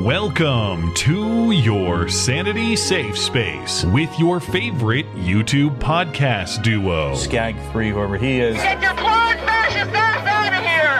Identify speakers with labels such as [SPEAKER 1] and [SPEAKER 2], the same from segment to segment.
[SPEAKER 1] Welcome to your Sanity Safe Space with your favorite YouTube podcast duo.
[SPEAKER 2] Skag 3, whoever he is.
[SPEAKER 3] Get your clone fascist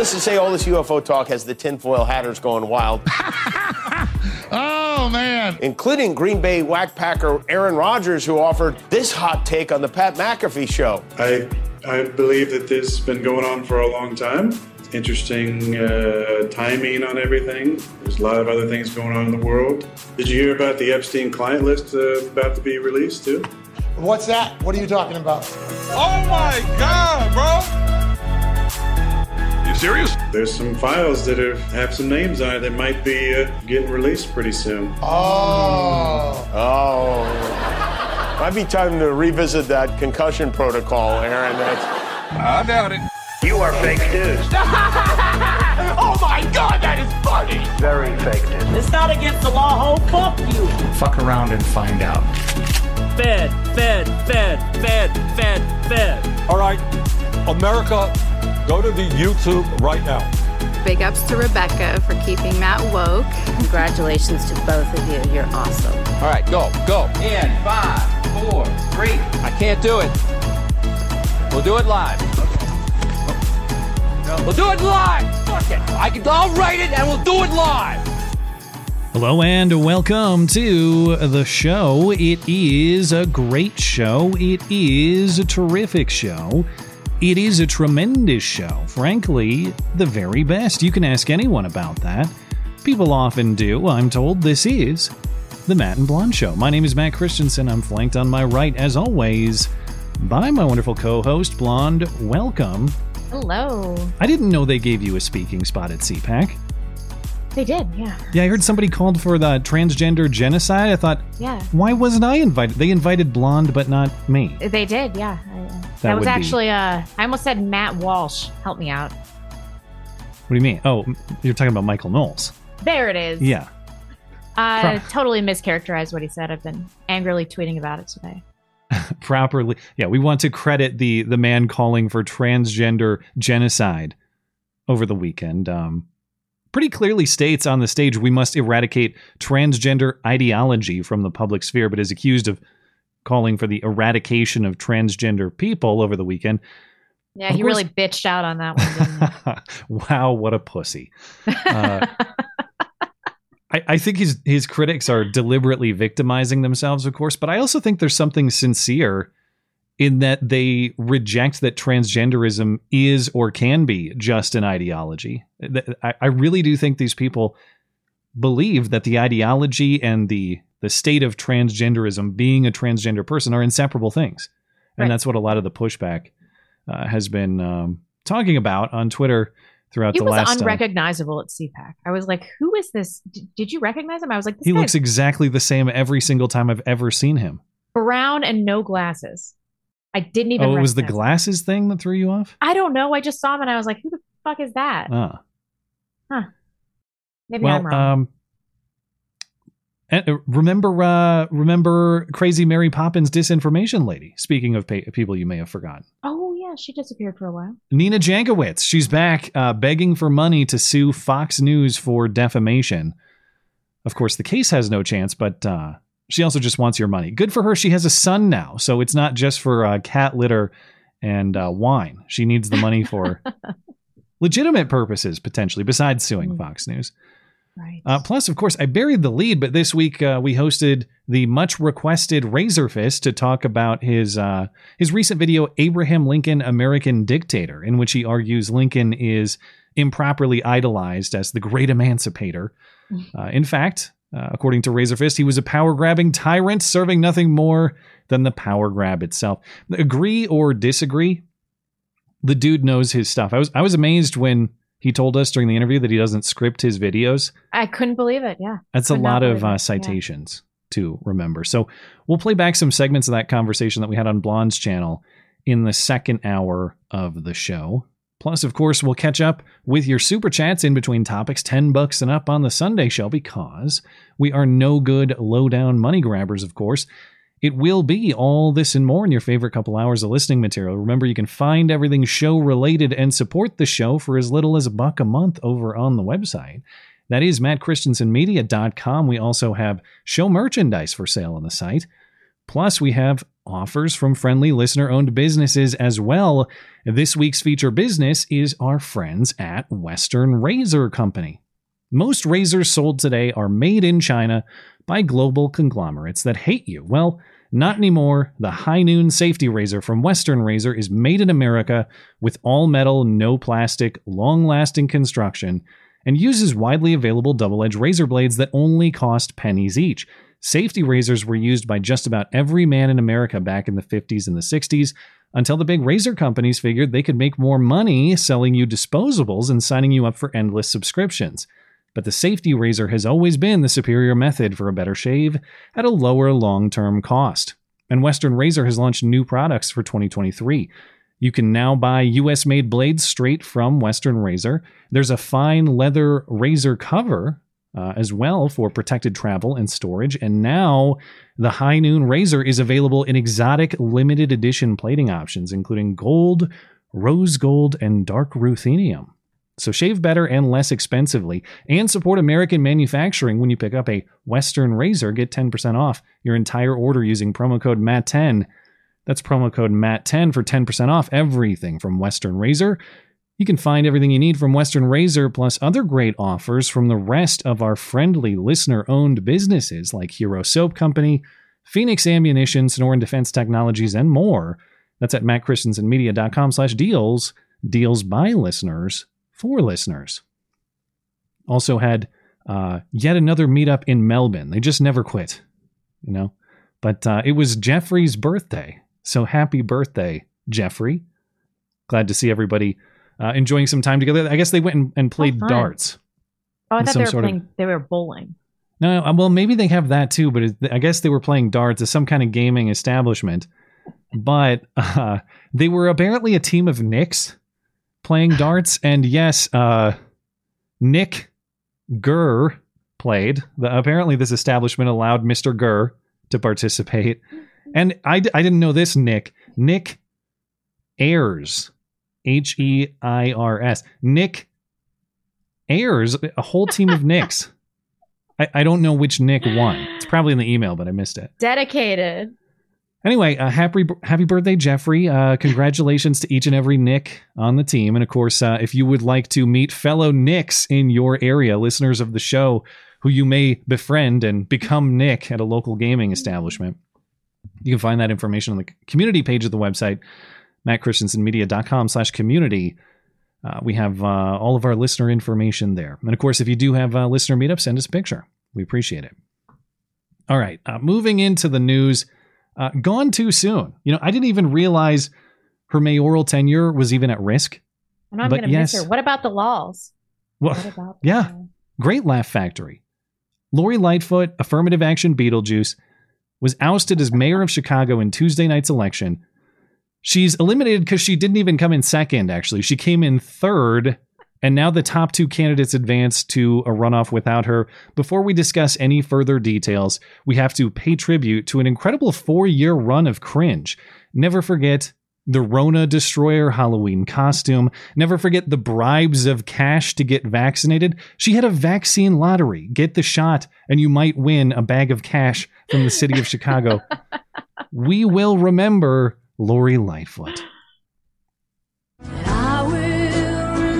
[SPEAKER 4] Needless to say, all this UFO talk has the tinfoil hatters going wild,
[SPEAKER 5] Oh man.
[SPEAKER 4] including Green Bay whackpacker Aaron Rodgers, who offered this hot take on the Pat McAfee show.
[SPEAKER 6] I I believe that this has been going on for a long time. Interesting uh, timing on everything. There's a lot of other things going on in the world. Did you hear about the Epstein client list uh, about to be released too?
[SPEAKER 5] What's that? What are you talking about?
[SPEAKER 7] Oh my god, bro!
[SPEAKER 1] You serious?
[SPEAKER 6] There's some files that are, have some names on it that might be uh, getting released pretty soon.
[SPEAKER 5] Oh.
[SPEAKER 4] Oh, might be time to revisit that concussion protocol, Aaron. That's,
[SPEAKER 7] I doubt it.
[SPEAKER 3] You are fake news. oh my god, that is funny! Very fake news.
[SPEAKER 8] It's not against the law, ho. Fuck you.
[SPEAKER 2] Fuck around and find out.
[SPEAKER 8] Fed, fed, fed, fed, fed, fed.
[SPEAKER 7] All right, America, go to the YouTube right now.
[SPEAKER 9] Big ups to Rebecca for keeping Matt woke. Congratulations to both of you. You're awesome.
[SPEAKER 7] All right, go, go.
[SPEAKER 8] In five, four, three.
[SPEAKER 7] I can't do it. We'll do it live. We'll do it live. Fuck it. I can. I'll write it and we'll do it live.
[SPEAKER 1] Hello and welcome to the show. It is a great show. It is a terrific show. It is a tremendous show. Frankly, the very best. You can ask anyone about that. People often do. I'm told this is the Matt and Blonde Show. My name is Matt Christiansen. I'm flanked on my right, as always, by my wonderful co host, Blonde. Welcome.
[SPEAKER 10] Hello.
[SPEAKER 1] I didn't know they gave you a speaking spot at CPAC.
[SPEAKER 10] They did, yeah.
[SPEAKER 1] Yeah, I heard somebody called for the transgender genocide. I thought,
[SPEAKER 10] Yeah.
[SPEAKER 1] why wasn't I invited? They invited Blonde, but not me.
[SPEAKER 10] They did, yeah. Uh, that,
[SPEAKER 1] That
[SPEAKER 10] was
[SPEAKER 1] would be-
[SPEAKER 10] actually, uh, I almost said Matt Walsh. Help me out.
[SPEAKER 1] What do you mean? Oh, you're talking about Michael Knowles.
[SPEAKER 10] There it is.
[SPEAKER 1] Yeah.
[SPEAKER 10] Uh,
[SPEAKER 1] Pro-
[SPEAKER 10] totally mischaracterized what he said. I've been angrily tweeting about it today.
[SPEAKER 1] Properly. Yeah, we want to credit the the man calling for transgender genocide over the weekend. Um, pretty clearly states on the stage we must eradicate transgender ideology from the public sphere, but is accused of calling for the eradication of transgender people over the weekend.
[SPEAKER 10] Yeah,
[SPEAKER 1] Of
[SPEAKER 10] he
[SPEAKER 1] course-
[SPEAKER 10] really bitched out on that one. Didn't
[SPEAKER 1] wow, what a pussy. Uh, I, I think his his critics are deliberately victimizing themselves, of course, but I also think there's something sincere in that they reject that transgenderism is or can be just an ideology. I, really do think these people believe that the ideology and the the state of transgenderism, being a transgender person, are inseparable things, and
[SPEAKER 10] Right.
[SPEAKER 1] that's what a lot of the pushback uh, has been um, talking about on Twitter throughout
[SPEAKER 10] he
[SPEAKER 1] the
[SPEAKER 10] was
[SPEAKER 1] last. uh,
[SPEAKER 10] unrecognizable at CPAC. I was like, who is this? D- did you recognize him? I was like,
[SPEAKER 1] he looks exactly the same every single time I've ever seen him.
[SPEAKER 10] brown and no glasses. I didn't even
[SPEAKER 1] Oh, it was the
[SPEAKER 10] him.
[SPEAKER 1] glasses thing that threw you off?
[SPEAKER 10] I don't know. I just saw him and I was like, who the fuck is that?
[SPEAKER 1] Ah.
[SPEAKER 10] Maybe
[SPEAKER 1] well,
[SPEAKER 10] I'm wrong.
[SPEAKER 1] um and, uh, remember uh remember crazy Mary Poppins disinformation lady. Speaking of pa- people you may have forgotten.
[SPEAKER 10] oh, yeah, she disappeared for a while.
[SPEAKER 1] Nina Jankowicz, she's back uh, begging for money to sue Fox News for defamation. Of course, the case has no chance, but uh, she also just wants your money. Good for her. She has a son now, so it's not just for uh, cat litter and uh, wine. She needs the money for legitimate purposes, potentially, besides suing
[SPEAKER 10] Mm.
[SPEAKER 1] Fox News.
[SPEAKER 10] Right.
[SPEAKER 1] Uh, plus, of course, I buried the lead, but this week uh, we hosted the much requested Razörfist to talk about his uh, his recent video, Abraham Lincoln, American Dictator, in which he argues Lincoln is improperly idolized as the great emancipator. Uh, in fact, uh, according to Razörfist, he was a power grabbing tyrant serving nothing more than the power grab itself. Agree or disagree? The dude knows his stuff. I was I was amazed when He told us during the interview that he doesn't script his videos.
[SPEAKER 10] I couldn't believe it. Yeah.
[SPEAKER 1] That's a lot of uh,
[SPEAKER 10] it. Yeah.
[SPEAKER 1] citations to remember. So we'll play back some segments of that conversation that we had on Blonde's channel in the second hour of the show. Plus, of course, we'll catch up with your super chats in between topics, 10 bucks and up on the Sunday show, because we are no good low down money grabbers, of course. It will be all this and more in your favorite couple hours of listening material. Remember, you can find everything show related and support the show for as little as a buck a month over on the website. That is mattchristiansenmedia.com. We also have show merchandise for sale on the site. Plus, we have offers from friendly listener owned businesses as well. This week's feature business is our friends at Western Razor Company. Most razors sold today are made in China by global conglomerates that hate you. Well, not anymore. The High Noon Safety Razor from Western Razor is made in America with all metal, no plastic, long lasting construction, and uses widely available double edged razor blades that only cost pennies each. Safety razors were used by just about every man in America back in the 50s and the 60s until the big razor companies figured they could make more money selling you disposables and signing you up for endless subscriptions. But the safety razor has always been the superior method for a better shave at a lower long term cost. And Western Razor has launched new products for 2023. You can now buy US made blades straight from Western Razor. There's a fine leather razor cover uh, as well for protected travel and storage. And now the High Noon Razor is available in exotic limited edition plating options, including gold, rose gold, and dark ruthenium. So shave better and less expensively and support American manufacturing when you pick up a Western Razor. Get 10% off your entire order using promo code MAT10. That's promo code MAT10 for 10% off everything from Western Razor. You can find everything you need from Western Razor plus other great offers from the rest of our friendly listener owned businesses like Hero Soap Company, Phoenix Ammunition, Sonoran Defense Technologies, and more. That's at mattchristiansenmedia.com slash deals. Deals by listeners for listeners. Also had uh, yet another meetup in Melbourne. They just never quit, you know. But uh, it was Jeffrey's birthday, so happy birthday, Jeffrey! Glad to see everybody uh, enjoying some time together. I guess they went and, and played
[SPEAKER 10] fun.
[SPEAKER 1] darts.
[SPEAKER 10] Oh, I thought they were
[SPEAKER 1] sort of-
[SPEAKER 10] playing. They were bowling.
[SPEAKER 1] No, uh, well, maybe they have that too, but it, I guess they were playing darts as some kind of gaming establishment. But uh, they were apparently a team of Nicks playing darts, and yes, uh, Nick Gurr played. The, apparently, this establishment allowed Mister Gurr to participate, and I, I didn't know this. Nick Nick Ayers, H E I R S, Nick Ayers, a whole team of Nicks. I, I don't know which Nick won. It's probably in the email, but I missed it.
[SPEAKER 10] Dedicated.
[SPEAKER 1] Anyway, uh, happy happy birthday, Jeffrey! Uh, congratulations to each and every Nick on the team, and of course, uh, if you would like to meet fellow Nicks in your area, listeners of the show, who you may befriend and become Nick at a local gaming establishment, you can find that information on the community page of the website, mattchristiansenmedia.com/community. Uh, we have uh, all of our listener information there, and of course, if you do have a listener meetup, send us a picture. We appreciate it. All right, uh, moving into the news. Uh, gone too soon. You know, I didn't even realize her mayoral tenure was even at risk.
[SPEAKER 10] And I'm going to
[SPEAKER 1] yes.
[SPEAKER 10] miss her. What about the laws?
[SPEAKER 1] Well,
[SPEAKER 10] What about
[SPEAKER 1] yeah, great laugh factory. Lori Lightfoot, affirmative action Beetlejuice, was ousted as mayor of Chicago in Tuesday night's election. She's eliminated because she didn't even come in second, actually. She came in third, and now the top two candidates advance to a runoff without her. Before we discuss any further details, we have to pay tribute to an incredible four year run of cringe. Never forget the Rona Destroyer Halloween costume. Never forget the bribes of cash to get vaccinated. She had a vaccine lottery. Get the shot, and you might win a bag of cash from the city of Chicago. we will remember Lori Lightfoot.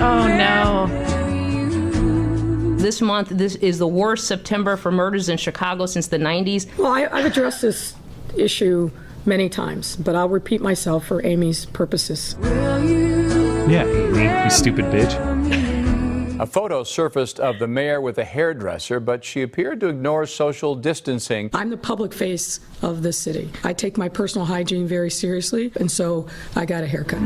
[SPEAKER 10] Oh no.
[SPEAKER 11] This month, this is the worst September for murders in Chicago since the 90s.
[SPEAKER 12] Well, I, I've addressed this issue many times, but I'll repeat myself for Amy's purposes.
[SPEAKER 1] Yeah, you, you stupid bitch.
[SPEAKER 13] A photo surfaced of the mayor with a hairdresser, but she appeared to ignore social distancing.
[SPEAKER 12] I'm the public face of this city. I take my personal hygiene very seriously, and so I got a haircut.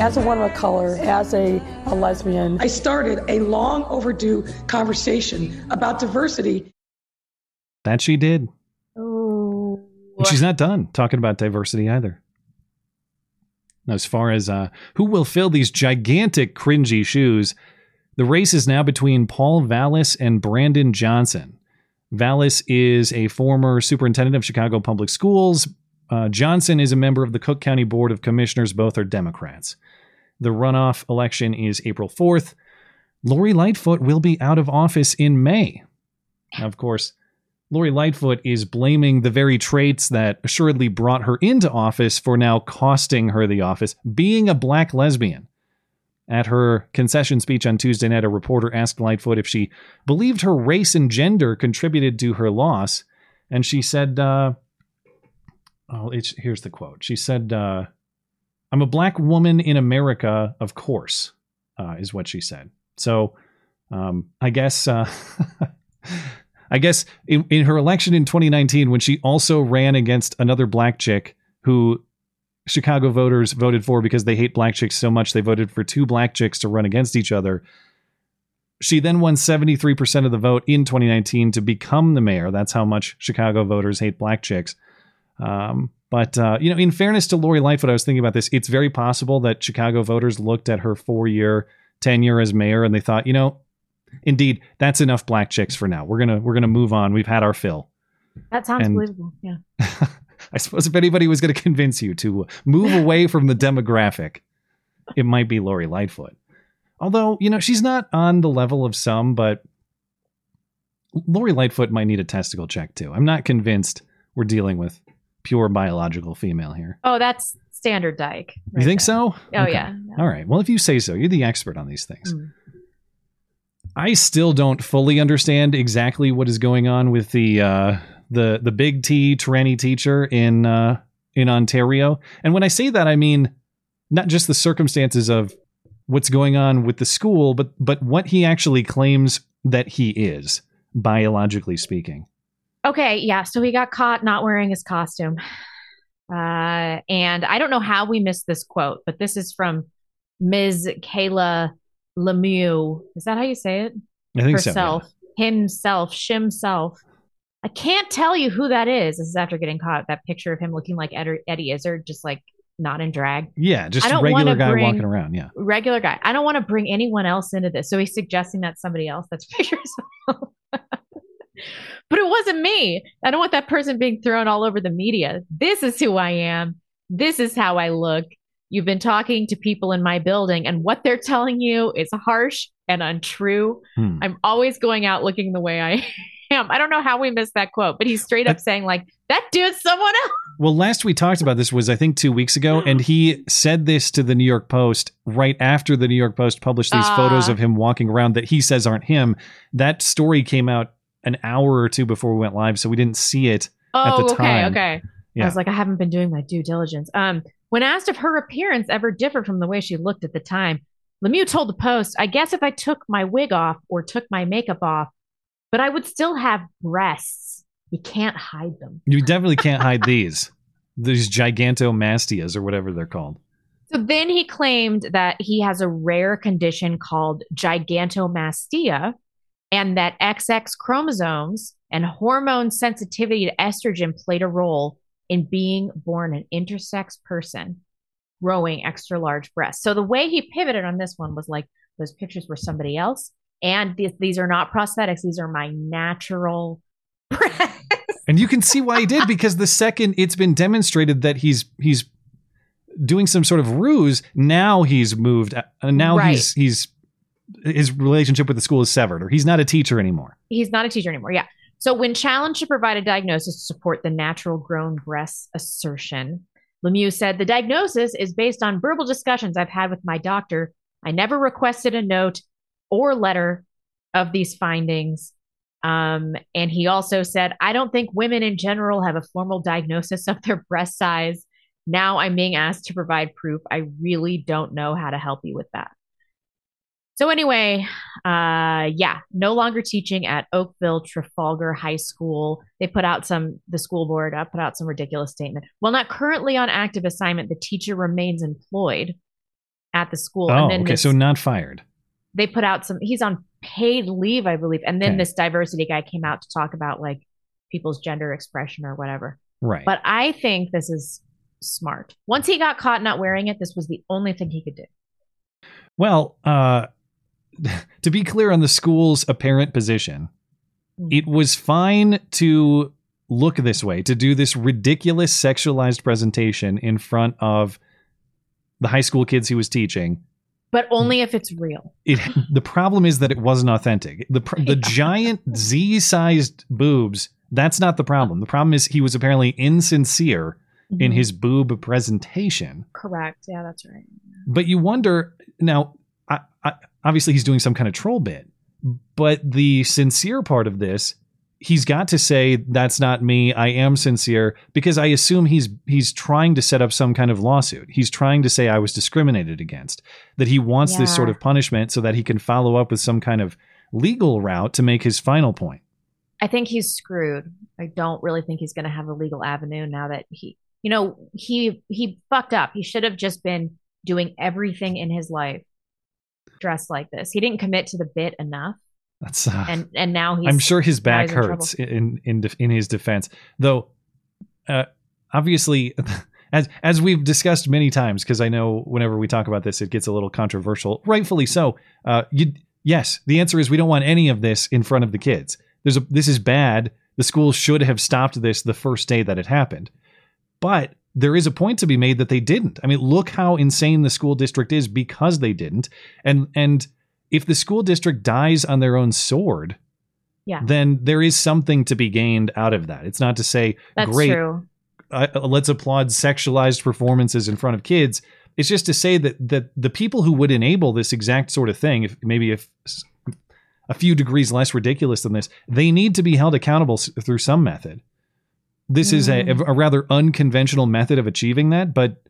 [SPEAKER 12] as a woman of color, as a, a lesbian, I started a long overdue conversation about diversity.
[SPEAKER 1] That she did.
[SPEAKER 10] Oh.
[SPEAKER 1] And she's not done talking about diversity either. As far as uh, who will fill these gigantic, cringy shoes, the race is now between Paul Vallas and Brandon Johnson. Vallas is a former superintendent of Chicago Public Schools. Uh, Johnson is a member of the Cook County Board of Commissioners. Both are Democrats. The runoff election is April 4th. Lori Lightfoot will be out of office in May. Of course, Lori Lightfoot is blaming the very traits that assuredly brought her into office for now costing her the office, being a black lesbian. At her concession speech on Tuesday night, a reporter asked Lightfoot if she believed her race and gender contributed to her loss. And she said, uh, oh, here's the quote. She said, uh, I'm a black woman in America, of course, uh, is what she said. So um, I guess. I guess in, in her election in 2019, when she also ran against another black chick who Chicago voters voted for because they hate black chicks so much, they voted for two black chicks to run against each other. She then won 73% of the vote in 2019 to become the mayor. That's how much Chicago voters hate black chicks. Um, but, uh, you know, in fairness to Lori Lightfoot, I was thinking about this. It's very possible that Chicago voters looked at her four year tenure as mayor and they thought, you know, indeed, that's enough black chicks for now. We're gonna we're gonna move on. We've had our fill.
[SPEAKER 10] That sounds
[SPEAKER 1] And-
[SPEAKER 10] believable. Yeah.
[SPEAKER 1] I suppose if anybody was going to convince you to move away from the demographic, it might be Lori Lightfoot. Although, you know, she's not on the level of some, but Lori Lightfoot might need a testicle check too. I'm not convinced we're dealing with pure biological female here.
[SPEAKER 10] Oh, that's standard dyke.
[SPEAKER 1] You think so?
[SPEAKER 10] Oh, yeah.
[SPEAKER 1] All right. Well, if you say so, you're the expert on these things.
[SPEAKER 10] Mm.
[SPEAKER 1] I still don't fully understand exactly what is going on with the uh, the the big T tranny teacher in uh, in Ontario. And when I say that, I mean not just the circumstances of what's going on with the school, but but what he actually claims that he is, biologically speaking.
[SPEAKER 10] Okay, yeah. So he got caught not wearing his costume. Uh, and I don't know how we missed this quote, but this is from Ms. Kayla Lemieux. Is that how you say it?
[SPEAKER 1] I think so,
[SPEAKER 10] Herself, himself, shimself. I can't tell you who that is. This is after getting caught. That picture of him looking like Ed- Eddie Izzard, just like not in drag.
[SPEAKER 1] Yeah, just a regular guy
[SPEAKER 10] bring-
[SPEAKER 1] walking around. Yeah.
[SPEAKER 10] Regular guy. I don't want to bring anyone else into this. So he's suggesting that somebody else. That's pictures. but it wasn't me. I don't want that person being thrown all over the media. This is who I am. This is how I look. You've been talking to people in my building, and what they're telling you is harsh and untrue.
[SPEAKER 1] Hmm.
[SPEAKER 10] I'm always going out looking the way I am. I don't know how we missed that quote, but he's straight up saying, like, that dude's someone else.
[SPEAKER 1] Well, last we talked about this was I think two weeks ago, and he said this to the New York Post right after the New York Post published these
[SPEAKER 10] Ah.
[SPEAKER 1] photos of him walking around that he says aren't him. That story came out an hour or two before we went live, so we didn't see it at
[SPEAKER 10] Oh,
[SPEAKER 1] the
[SPEAKER 10] okay,
[SPEAKER 1] time.
[SPEAKER 10] okay.
[SPEAKER 1] Yeah.
[SPEAKER 10] I was like, I haven't been doing my due diligence. Um, when asked if her appearance ever differed from the way she looked at the time, Lemieux told the Post, "I guess if I took my wig off or took my makeup off, but I would still have breasts. You can't hide them."
[SPEAKER 1] You definitely can't hide these. These gigantomastias or whatever they're called.
[SPEAKER 10] So then he claimed that he has a rare condition called gigantomastia and that XX chromosomes and hormone sensitivity to estrogen played a role in being born an intersex person growing extra large breasts. So the way he pivoted on this one was like those pictures were somebody else and th- these are not prosthetics these are my natural breasts.
[SPEAKER 1] And you can see why he did because the second it's been demonstrated that he's he's doing some sort of ruse, now he's moved. Uh, now
[SPEAKER 10] Right.
[SPEAKER 1] he's he's his relationship with the school is severed, or he's not a teacher anymore.
[SPEAKER 10] he's not a teacher anymore. Yeah. So when challenged to provide a diagnosis to support the natural grown breasts assertion, Lemieux said the diagnosis is based on verbal discussions I've had with my doctor. I never requested a note or letter of these findings. Um, and he also said, I don't think women in general have a formal diagnosis of their breast size. Now I'm being asked to provide proof. I really don't know how to help you with that. So anyway, uh, yeah, no longer teaching at Oakville Trafalgar High School. They put out some. The school board uh, put out some ridiculous statement. While not currently on active assignment, the teacher remains employed. at the school.
[SPEAKER 1] Oh,
[SPEAKER 10] and then
[SPEAKER 1] okay.
[SPEAKER 10] this-
[SPEAKER 1] So not fired.
[SPEAKER 10] they put out some he's on paid leave i believe and then
[SPEAKER 1] Okay.
[SPEAKER 10] this diversity guy came out to talk about like people's gender expression or whatever
[SPEAKER 1] Right.
[SPEAKER 10] but i think this is smart once he got caught not wearing it this was the only thing he could do
[SPEAKER 1] Well, uh, to be clear on the school's apparent position, it was fine to look this way, to do this ridiculous sexualized presentation in front of the high school kids he was teaching.
[SPEAKER 10] but only if it's real
[SPEAKER 1] It the problem is that it wasn't authentic. The the giant Z-sized boobs, that's not the problem. The problem is he was apparently insincere in
[SPEAKER 10] Mhm.
[SPEAKER 1] his boob presentation.
[SPEAKER 10] correct yeah that's right
[SPEAKER 1] But you wonder now. I, I, obviously, he's doing some kind of troll bit, but the sincere part of this, he's got to say that's not me. I am sincere because I assume he's he's trying to set up some kind of lawsuit. He's trying to say I was discriminated against. That he wants this sort of punishment so that he can follow up with some kind of legal route to make his final point.
[SPEAKER 10] i think he's screwed i don't really think he's going to have a legal avenue now that he you know he he fucked up he should have just been doing everything in his life dressed like this he didn't commit to the bit enough
[SPEAKER 1] That's uh,
[SPEAKER 10] and and now he's
[SPEAKER 1] I'm sure his back
[SPEAKER 10] he's in
[SPEAKER 1] hurts in in in his defense, though. Uh, obviously, as as we've discussed many times, because I know whenever we talk about this, it gets a little controversial, rightfully so. Uh, you yes, the answer is we don't want any of this in front of the kids. There's a this is bad. The school should have stopped this the first day that it happened, but there is a point to be made that they didn't. I mean, look how insane the school district is because they didn't, and and if the school district dies on their own sword,
[SPEAKER 10] yeah
[SPEAKER 1] then there is something to be gained out of that. It's not to say,
[SPEAKER 10] That's
[SPEAKER 1] great,
[SPEAKER 10] true.
[SPEAKER 1] uh, let's applaud sexualized performances in front of kids. It's just to say that that the people who would enable this exact sort of thing, if maybe if a few degrees less ridiculous than this, they need to be held accountable through some method. This is a,
[SPEAKER 10] Mm.
[SPEAKER 1] a rather unconventional method of achieving that, but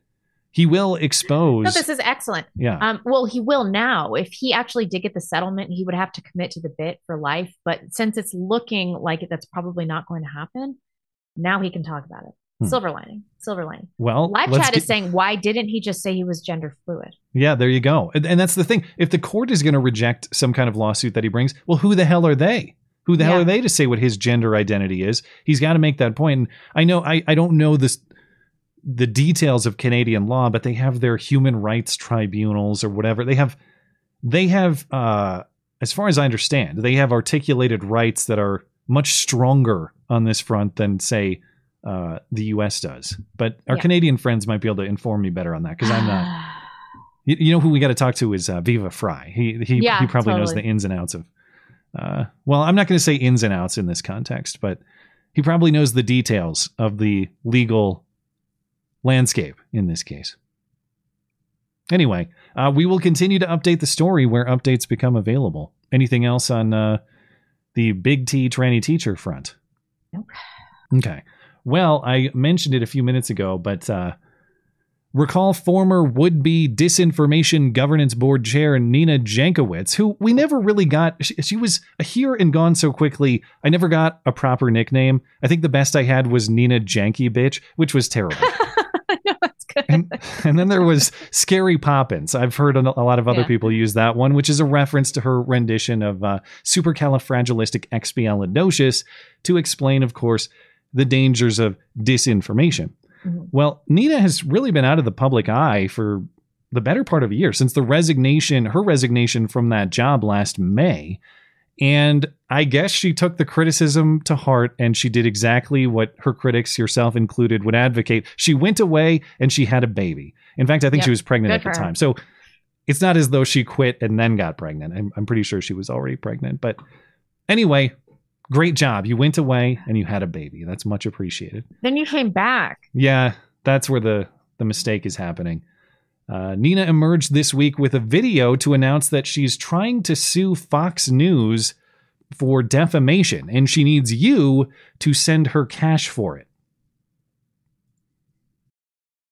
[SPEAKER 1] he will expose.
[SPEAKER 10] No, this is excellent.
[SPEAKER 1] Yeah.
[SPEAKER 10] Um, well, he will now. If he actually did get the settlement, he would have to commit to the bit for life. But since it's looking like it, that's probably not going to happen, now he can talk about it.
[SPEAKER 1] Hmm.
[SPEAKER 10] Silver lining. Silver lining.
[SPEAKER 1] well,
[SPEAKER 10] Live chat
[SPEAKER 1] get-
[SPEAKER 10] is saying, why didn't he just say he was gender fluid?
[SPEAKER 1] Yeah, there you go. And, and that's the thing. If the court is going to reject some kind of lawsuit that he brings, well, who the hell are they? Who the hell are they to say what his gender identity is? He's got to make that point. And I know I, I don't know this the details of Canadian law, but they have their human rights tribunals or whatever. They have they have uh as far as I understand, they have articulated rights that are much stronger on this front than say uh, the U.S. does. But our
[SPEAKER 10] Yeah.
[SPEAKER 1] Canadian friends might be able to inform me better on that because I'm not. You, you know who we got to talk to is uh, Viva Frei. He he
[SPEAKER 10] Yeah,
[SPEAKER 1] he probably knows the ins and outs of. Uh, well, I'm not going to say ins and outs in this context, but he probably knows the details of the legal landscape in this case. Anyway, uh, we will continue to update the story where updates become available. Anything else on uh, the Big T tranny teacher front?
[SPEAKER 10] Nope.
[SPEAKER 1] Okay. Well, I mentioned it a few minutes ago, but uh, recall former would be Disinformation Governance Board Chair Nina Jankowicz, who we never really got. She, she was here and gone so quickly, I never got a proper nickname. I think the best I had was Nina Janky Bitch, which was terrible. And, and then there was Scary Poppins. I've heard a a lot of other
[SPEAKER 10] Yeah.
[SPEAKER 1] people use that one, which is a reference to her rendition of uh, supercalifragilisticexpialidocious to explain, of course, the dangers of disinformation. Mm-hmm. Well, Nina has really been out of the public eye for the better part of a year since the resignation, her resignation from that job last May. And I guess she took the criticism to heart and she did exactly what her critics, yourself included, would advocate. She went away and she had a baby. In fact, I think
[SPEAKER 10] Yep.
[SPEAKER 1] she was pregnant
[SPEAKER 10] Good
[SPEAKER 1] at the time. So it's not as though she quit and then got pregnant. I'm, I'm pretty sure she was already pregnant. But anyway, great job. You went away and you had a baby. That's much appreciated.
[SPEAKER 10] Then you came back.
[SPEAKER 1] Yeah, that's where the the mistake is happening. Uh, Nina emerged this week with a video to announce that she's trying to sue Fox News for defamation, and she needs you to send her cash for it.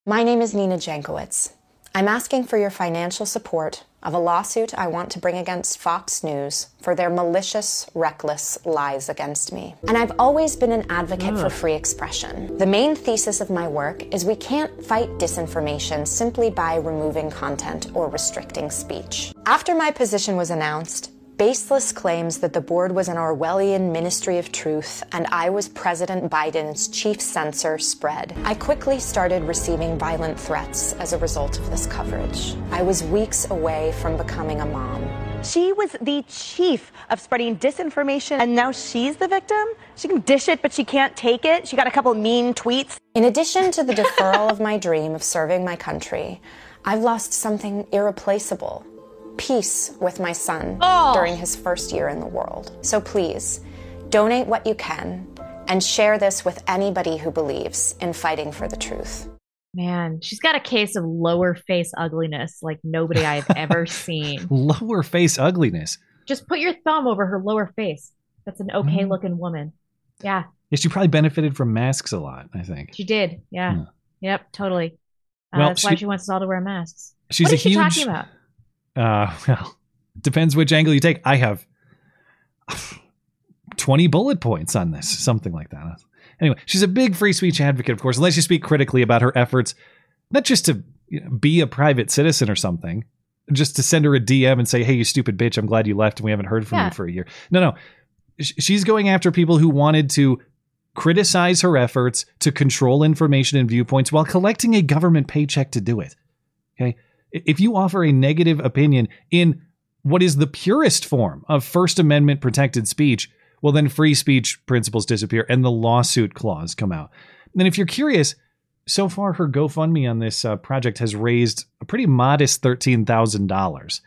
[SPEAKER 14] My name is Nina Jankowicz. I'm asking for your financial support of a lawsuit I want to bring against Fox News for their malicious, reckless lies against me. And I've always been an advocate for ah. free expression. The main thesis of my work is we can't fight disinformation simply by removing content or restricting speech. After my position was announced, baseless claims that the board was an Orwellian ministry of truth and I was President Biden's chief censor spread. I quickly started receiving violent threats as a result of this coverage. I was weeks away from becoming a mom.
[SPEAKER 15] She was the chief of spreading disinformation, and now she's the victim? She can dish it, but she can't take it. She got a couple mean tweets.
[SPEAKER 14] In addition to the deferral of my dream of serving my country, I've lost something irreplaceable peace with my son
[SPEAKER 10] Oh.
[SPEAKER 14] during his first year in the world. So please, donate what you can and share this with anybody who believes in fighting for the truth.
[SPEAKER 10] Man, she's got a case of lower face ugliness like nobody I've ever seen.
[SPEAKER 1] Lower face ugliness.
[SPEAKER 10] Just put your thumb over her lower face. That's an okay
[SPEAKER 1] Mm.
[SPEAKER 10] looking woman. Yeah,
[SPEAKER 1] Yeah, she probably benefited from masks a lot, I think.
[SPEAKER 10] she did. Yeah.
[SPEAKER 1] Yeah.
[SPEAKER 10] Yep, totally. Uh,
[SPEAKER 1] Well,
[SPEAKER 10] that's why
[SPEAKER 1] she-
[SPEAKER 10] she wants us all to wear masks.
[SPEAKER 1] She's
[SPEAKER 10] what
[SPEAKER 1] a
[SPEAKER 10] is she
[SPEAKER 1] huge-
[SPEAKER 10] talking about?
[SPEAKER 1] Uh, well, depends which angle you take. I have 20 bullet points on this, something like that. Anyway, she's a big free speech advocate, of course, unless you speak critically about her efforts, not just to you know, be a private citizen or something, just to send her a DM and say, hey, you stupid bitch, I'm glad you left and we haven't heard from
[SPEAKER 10] Yeah.
[SPEAKER 1] you for a year. No, no. She's going after people who wanted to criticize her efforts to control information and viewpoints while collecting a government paycheck to do it. Okay. If you offer a negative opinion in what is the purest form of First Amendment protected speech, well, then free speech principles disappear and the lawsuit claws come out. And if you're curious, so far her GoFundMe on this uh, project has raised a pretty modest $13,000.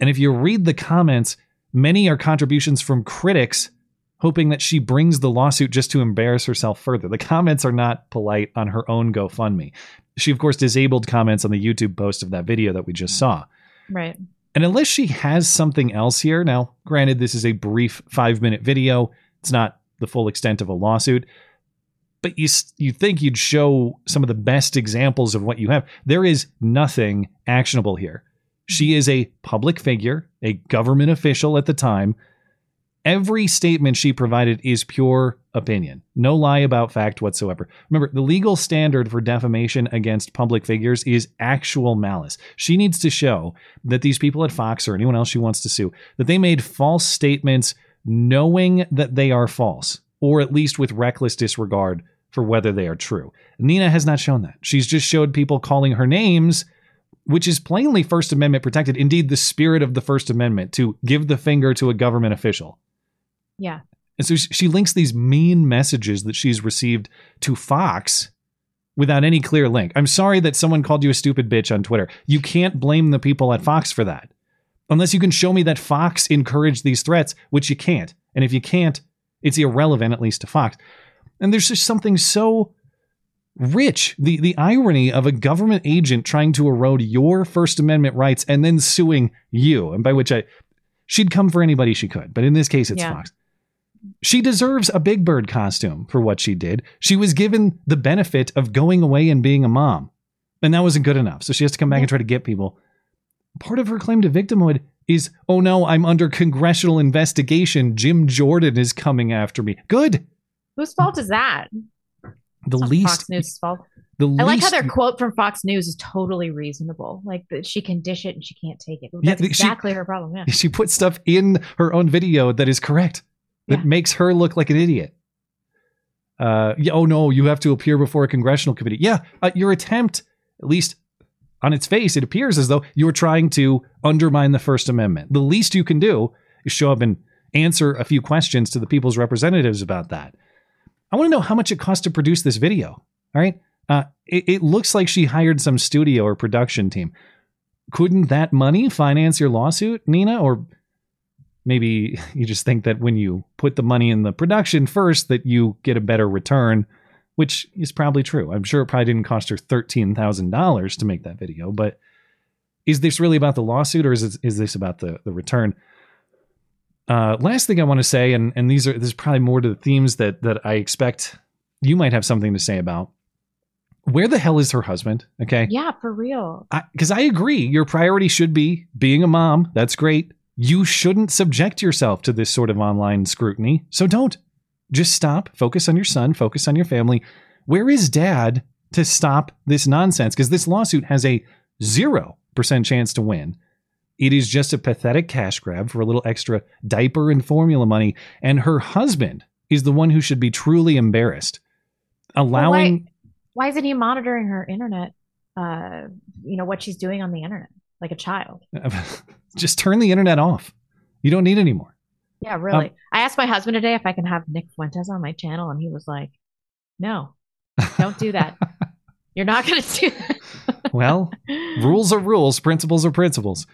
[SPEAKER 1] And if you read the comments, many are contributions from critics hoping that she brings the lawsuit just to embarrass herself further. The comments are not polite on her own GoFundMe. She, of course, disabled comments on the YouTube post of that video that we just saw.
[SPEAKER 10] Right.
[SPEAKER 1] And unless she has something else here, now, granted, this is a brief five minute video, it's not the full extent of a lawsuit, but you, you think you'd show some of the best examples of what you have. There is nothing actionable here. She mm-hmm. is a public figure, a government official at the time. Every statement she provided is pure opinion. No lie about fact whatsoever. Remember, the legal standard for defamation against public figures is actual malice. She needs to show that these people at Fox or anyone else she wants to sue, that they made false statements knowing that they are false, or at least with reckless disregard for whether they are true. Nina has not shown that. She's just showed people calling her names which is plainly First Amendment protected. Indeed, the spirit of the First Amendment to give the finger to a government official.
[SPEAKER 10] Yeah.
[SPEAKER 1] And so she links these mean messages that she's received to Fox without any clear link. I'm sorry that someone called you a stupid bitch on Twitter. You can't blame the people at Fox for that. Unless you can show me that Fox encouraged these threats, which you can't. And if you can't, it's irrelevant, at least to Fox. And there's just something so rich the the irony of a government agent trying to erode your first amendment rights and then suing you and by which i she'd come for anybody she could but in this case it's
[SPEAKER 10] Yeah.
[SPEAKER 1] fox she deserves a big bird costume for what she did she was given the benefit of going away and being a mom and that wasn't good enough so she has to come back and try to get people part of her claim to victimhood is oh no i'm under congressional investigation jim jordan is coming after me good
[SPEAKER 10] Whose fault is that?
[SPEAKER 1] the least
[SPEAKER 10] Fox News' fault.
[SPEAKER 1] the
[SPEAKER 10] I like how their quote from Fox News is totally reasonable. Like that she can dish it and she can't take it.
[SPEAKER 1] Yeah,
[SPEAKER 10] That's
[SPEAKER 1] she-
[SPEAKER 10] exactly her problem. Yeah.
[SPEAKER 1] She put stuff in her own video that is correct. That makes her look like an idiot. Uh, yeah, oh no, you have to appear before a congressional committee. Yeah, uh, your attempt, at least on its face, it appears as though you were trying to undermine the First Amendment. The least you can do is show up and answer a few questions to the people's representatives about that. I want to know how much it cost to produce this video. All right. Uh, it, it looks like she hired some studio or production team. Couldn't that money finance your lawsuit, Nina? Or maybe you just think that when you put the money in the production first, that you get a better return, which is probably true. I'm sure it probably didn't cost her $13,000 to make that video, but is this really about the lawsuit or is, it, is this about the, the return? Uh, last thing I want to say, and, and these are there's probably more to the themes that that I expect you might have something to say about. Where the hell is her husband? Okay.
[SPEAKER 10] Yeah, for real.
[SPEAKER 1] Because I, I agree. Your priority should be being a mom. That's great. You shouldn't subject yourself to this sort of online scrutiny. So don't. Just stop. Focus on your son. Focus on your family. Where is dad to stop this nonsense? Because this lawsuit has a 0% chance to win. It is just a pathetic cash grab for a little extra diaper and formula money. And her husband is the one who should be truly embarrassed. Allowing.
[SPEAKER 10] Why, why isn't he monitoring her internet? Uh, you know what she's doing on the internet, like a child.
[SPEAKER 1] just turn the internet off. You don't need anymore.
[SPEAKER 10] Yeah, really. Um, I asked my husband today if I can have Nick Fuentes on my channel, and he was like, "No, don't do that. You're not going to do that."
[SPEAKER 1] well, rules are rules, principles are principles.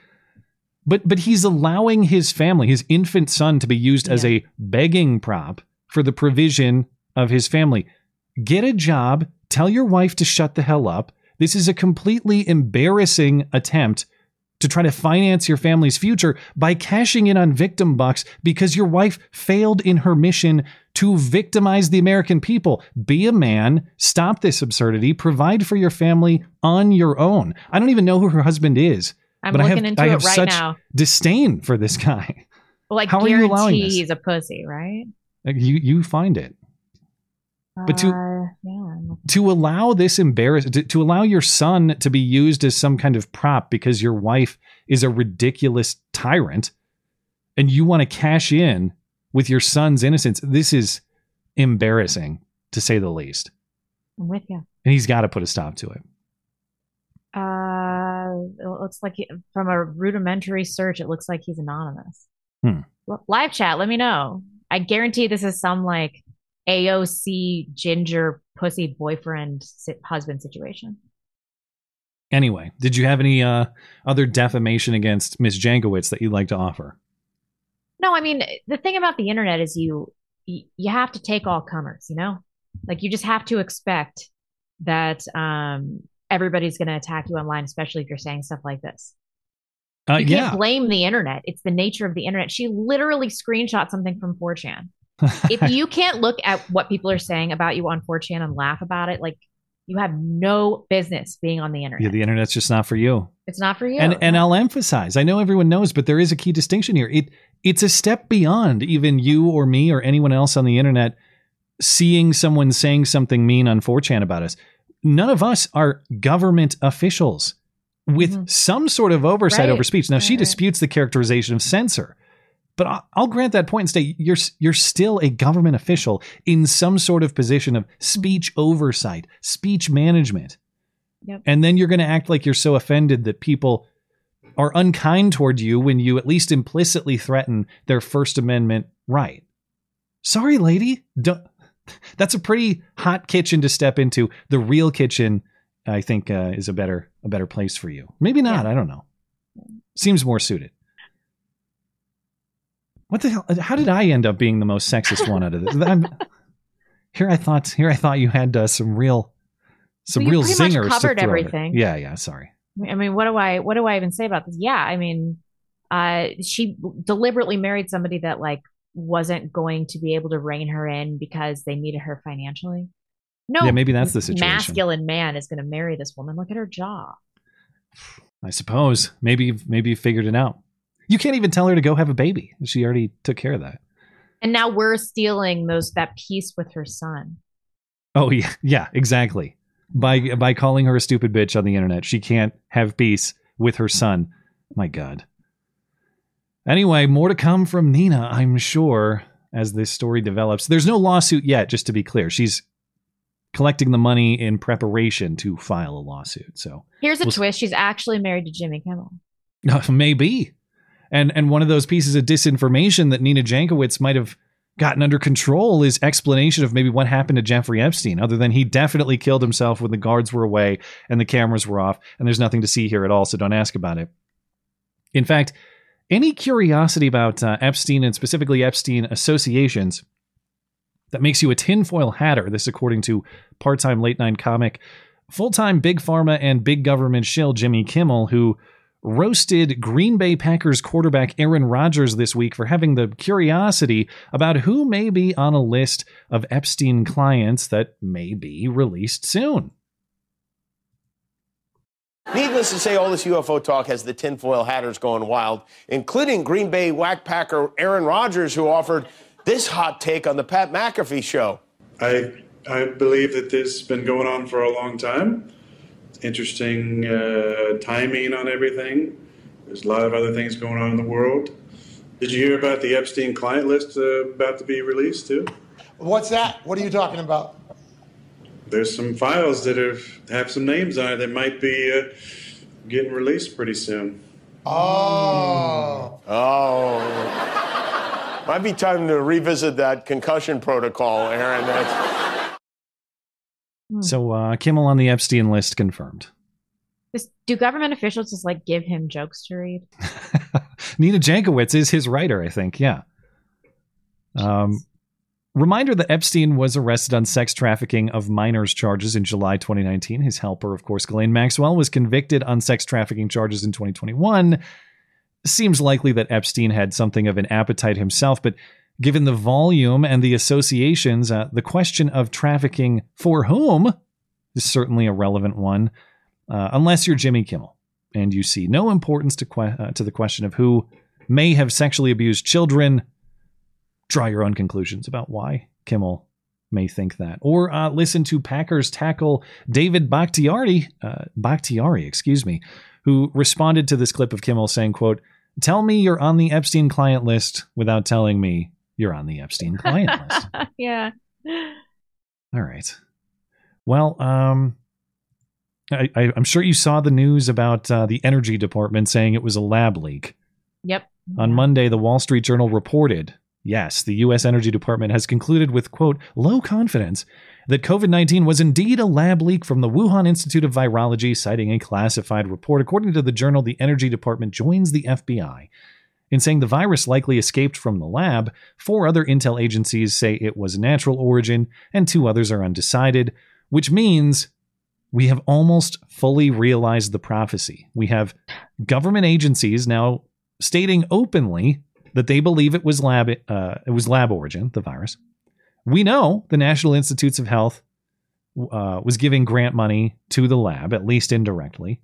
[SPEAKER 1] But but he's allowing his family, his infant son, to be used yeah. as a begging prop for the provision of his family. Get a job. Tell your wife to shut the hell up. This is a completely embarrassing attempt to try to finance your family's future by cashing in on victim bucks because your wife failed in her mission to victimize the American people. Be a man, stop this absurdity, provide for your family on your own. I don't even know who her husband is.
[SPEAKER 10] I'm
[SPEAKER 1] but
[SPEAKER 10] looking
[SPEAKER 1] I have,
[SPEAKER 10] into
[SPEAKER 1] I have
[SPEAKER 10] it right
[SPEAKER 1] such
[SPEAKER 10] now.
[SPEAKER 1] disdain for this guy.
[SPEAKER 10] Well, like
[SPEAKER 1] How are you allowing this?
[SPEAKER 10] he's a pussy, right?
[SPEAKER 1] Uh, you you find it. But to
[SPEAKER 10] Uh, yeah.
[SPEAKER 1] to allow this embarrass to, to allow your son to be used as some kind of prop because your wife is a ridiculous tyrant and you want to cash in with your son's innocence this is embarrassing to say the least
[SPEAKER 10] I'm with you.
[SPEAKER 1] and he's got to put a stop to it
[SPEAKER 10] Uh, it looks like he, from a rudimentary search, it looks like he's anonymous.
[SPEAKER 1] Hmm.
[SPEAKER 10] Live chat, let me know. I guarantee this is some like AOC ginger pussy boyfriend husband situation.
[SPEAKER 1] anyway did you have any uh, other defamation against miss jankowicz that you'd like to offer
[SPEAKER 10] No, I mean the thing about the internet is you you, you have to take all comers. You know, like you just have to expect that um everybody's going to attack you online, especially if you're saying stuff like this.
[SPEAKER 1] uh,
[SPEAKER 10] you
[SPEAKER 1] yeah
[SPEAKER 10] can't blame the internet. It's the nature of the internet. She literally screenshot something from 4chan. if you can't look at what people are saying about you on 4chan and laugh about it, like you have no business being on the internet.
[SPEAKER 1] yeah the internet's just not for you
[SPEAKER 10] It's not for you.
[SPEAKER 1] And and I'll emphasize, I know everyone knows, but there is a key distinction here. It it's a step beyond even you or me or anyone else on the internet seeing someone saying something mean on 4chan about us. None of us are government officials with mm-hmm. some sort of oversight
[SPEAKER 10] Right.
[SPEAKER 1] over speech. Now she
[SPEAKER 10] Right, right.
[SPEAKER 1] disputes the characterization of censor. But I'll grant that point and say you're you're still a government official in some sort of position of speech oversight, speech management.
[SPEAKER 10] Yep.
[SPEAKER 1] And then you're going to act like you're so offended that people are unkind toward you when you at least implicitly threaten their First Amendment right. Sorry, lady. Don't, that's a pretty hot kitchen to step into. The real kitchen, I think, uh, is a better a better place for you. Maybe not. I don't know. Seems more suited. What the hell? How did I end up being the most sexist one out of this? I'm, here I thought. Here I thought you had uh, some real, some
[SPEAKER 10] Well,
[SPEAKER 1] real zingers.
[SPEAKER 10] covered
[SPEAKER 1] throw at it.
[SPEAKER 10] everything.
[SPEAKER 1] Yeah, yeah. Sorry.
[SPEAKER 10] I mean, what do I what do I even say about this? Yeah, I mean, uh, she deliberately married somebody that like wasn't going to be able to rein her in because they needed her financially. No,
[SPEAKER 1] Yeah, maybe that's the situation.
[SPEAKER 10] Masculine man is going to marry this woman. Look at her jaw.
[SPEAKER 1] I suppose maybe maybe you figured it out. You can't even tell her to go have a baby. She already took care of that.
[SPEAKER 10] And now we're stealing those that peace with her son.
[SPEAKER 1] Oh yeah, yeah, exactly. By by calling her a stupid bitch on the internet, she can't have peace with her son. My God. Anyway, more to come from Nina, I'm sure, as this story develops. There's no lawsuit yet, just to be clear. She's collecting the money in preparation to file a lawsuit. So
[SPEAKER 10] Here's a
[SPEAKER 1] We'll-
[SPEAKER 10] twist: she's actually married to Jimmy Kimmel.
[SPEAKER 1] maybe. And and one of those pieces of disinformation that Nina Jankowicz might have gotten under control is explanation of maybe what happened to Jeffrey Epstein, other than he definitely killed himself when the guards were away and the cameras were off, and there's nothing to see here at all, so don't ask about it. In fact, any curiosity about uh, Epstein and specifically Epstein associations that makes you a tinfoil hatter, this according to part time late night comic, full time big pharma and big government shill Jimmy Kimmel, who roasted Green Bay Packers quarterback Aaron Rodgers this week for having the curiosity about who may be on a list of Epstein clients that may be released soon.
[SPEAKER 4] Needless to say, all this UFO talk has the tinfoil hatters going wild, including Green Bay whack packer Aaron Rodgers, who offered this hot take on the Pat McAfee show.
[SPEAKER 6] I I believe that this has been going on for a long time. Interesting uh, timing on everything. There's a lot of other things going on in the world. Did you hear about the Epstein client list uh, about to be released too?
[SPEAKER 5] What's that? What are you talking about?
[SPEAKER 6] There's some files that have have some names on it that might be uh, getting released pretty soon.
[SPEAKER 5] Oh.
[SPEAKER 4] Oh. Might be time to revisit that concussion protocol, Aaron. That's...
[SPEAKER 1] So uh, Kimmel on the Epstein list confirmed.
[SPEAKER 10] This, do government officials just like give him jokes to read?
[SPEAKER 1] Nina Jankowicz is his writer, I think. Yeah. Um, reminder that Epstein was arrested on sex trafficking of minors charges in July 2019. His helper, of course, Ghislaine Maxwell, was convicted on sex trafficking charges in 2021. Seems likely that Epstein had something of an appetite himself, but given the volume and the associations, uh, the question of trafficking for whom is certainly a relevant one, uh, unless you're Jimmy Kimmel and you see no importance to, que- uh, to the question of who may have sexually abused children. Draw your own conclusions about why Kimmel may think that, or uh, listen to Packers tackle David Bakhtiari, uh, Bakhtiari, excuse me, who responded to this clip of Kimmel saying, "quote Tell me you're on the Epstein client list without telling me you're on the Epstein client list."
[SPEAKER 10] yeah.
[SPEAKER 1] All right. Well, um, I, I, am sure you saw the news about uh, the energy department saying it was a lab leak.
[SPEAKER 10] Yep.
[SPEAKER 1] On Monday, the Wall Street Journal reported yes, the U.S. Energy Department has concluded with, quote, low confidence that COVID 19 was indeed a lab leak from the Wuhan Institute of Virology, citing a classified report. According to the journal, the Energy Department joins the FBI in saying the virus likely escaped from the lab. Four other intel agencies say it was natural origin, and two others are undecided, which means we have almost fully realized the prophecy. We have government agencies now stating openly that they believe it was lab uh, it was lab origin, the virus. We know the National Institutes of Health uh, was giving grant money to the lab, at least indirectly.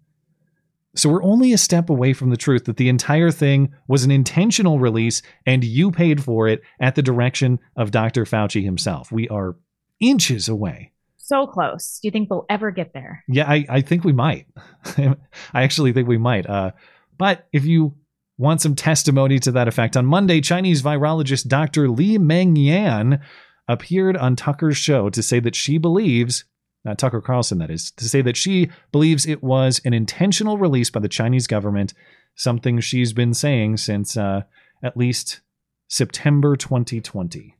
[SPEAKER 1] So we're only a step away from the truth that the entire thing was an intentional release and you paid for it at the direction of Dr. Fauci himself. We are inches away
[SPEAKER 10] so close. Do you think we'll ever get there?
[SPEAKER 1] Yeah, I, I think we might. I actually think we might. Uh, but if you want some testimony to that effect, on Monday, Chinese virologist Dr. Li Meng Yan appeared on Tucker's show to say that she believes, uh, Tucker Carlson, that is, to say that she believes it was an intentional release by the Chinese government, something she's been saying since uh, at least September 2020.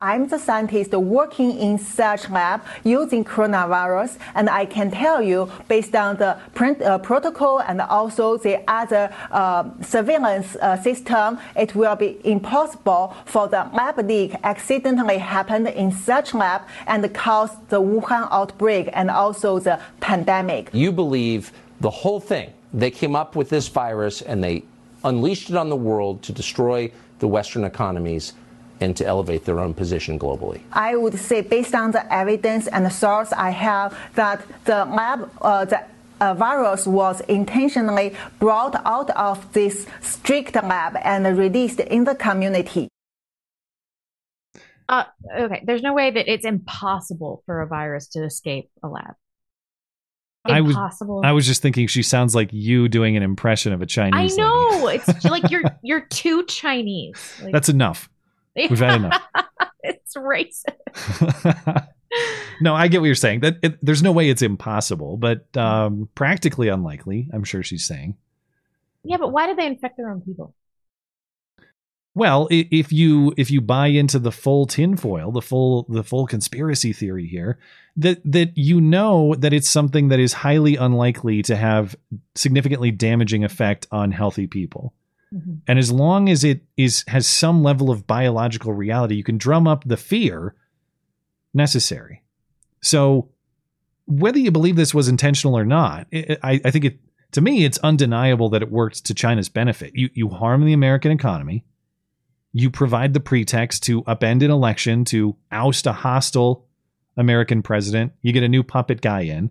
[SPEAKER 16] I'm the scientist working in such lab using coronavirus, and I can tell you, based on the print, uh, protocol and also the other uh, surveillance uh, system, it will be impossible for the lab leak accidentally happen in such lab and cause the Wuhan outbreak and also the pandemic.
[SPEAKER 17] You believe the whole thing? They came up with this virus and they unleashed it on the world to destroy the Western economies and to elevate their own position globally?
[SPEAKER 16] I would say, based on the evidence and the source I have, that the lab, uh, the uh, virus was intentionally brought out of this strict lab and released in the community.
[SPEAKER 10] Uh, okay, there's no way that it's impossible for a virus to escape a lab. Impossible.
[SPEAKER 1] I was, I was just thinking she sounds like you doing an impression of a Chinese.
[SPEAKER 10] I know. it's like you're you're too Chinese. Like,
[SPEAKER 1] That's enough. We've had enough.
[SPEAKER 10] it's racist.
[SPEAKER 1] no, I get what you're saying. That it, there's no way it's impossible, but um, practically unlikely. I'm sure she's saying.
[SPEAKER 10] Yeah, but why do they infect their own people?
[SPEAKER 1] Well, if you if you buy into the full tinfoil, the full the full conspiracy theory here, that that you know that it's something that is highly unlikely to have significantly damaging effect on healthy people. Mm-hmm. And as long as it is has some level of biological reality, you can drum up the fear necessary. So whether you believe this was intentional or not, it, I, I think it to me it's undeniable that it worked to China's benefit. You you harm the American economy. You provide the pretext to upend an election to oust a hostile American president. You get a new puppet guy in.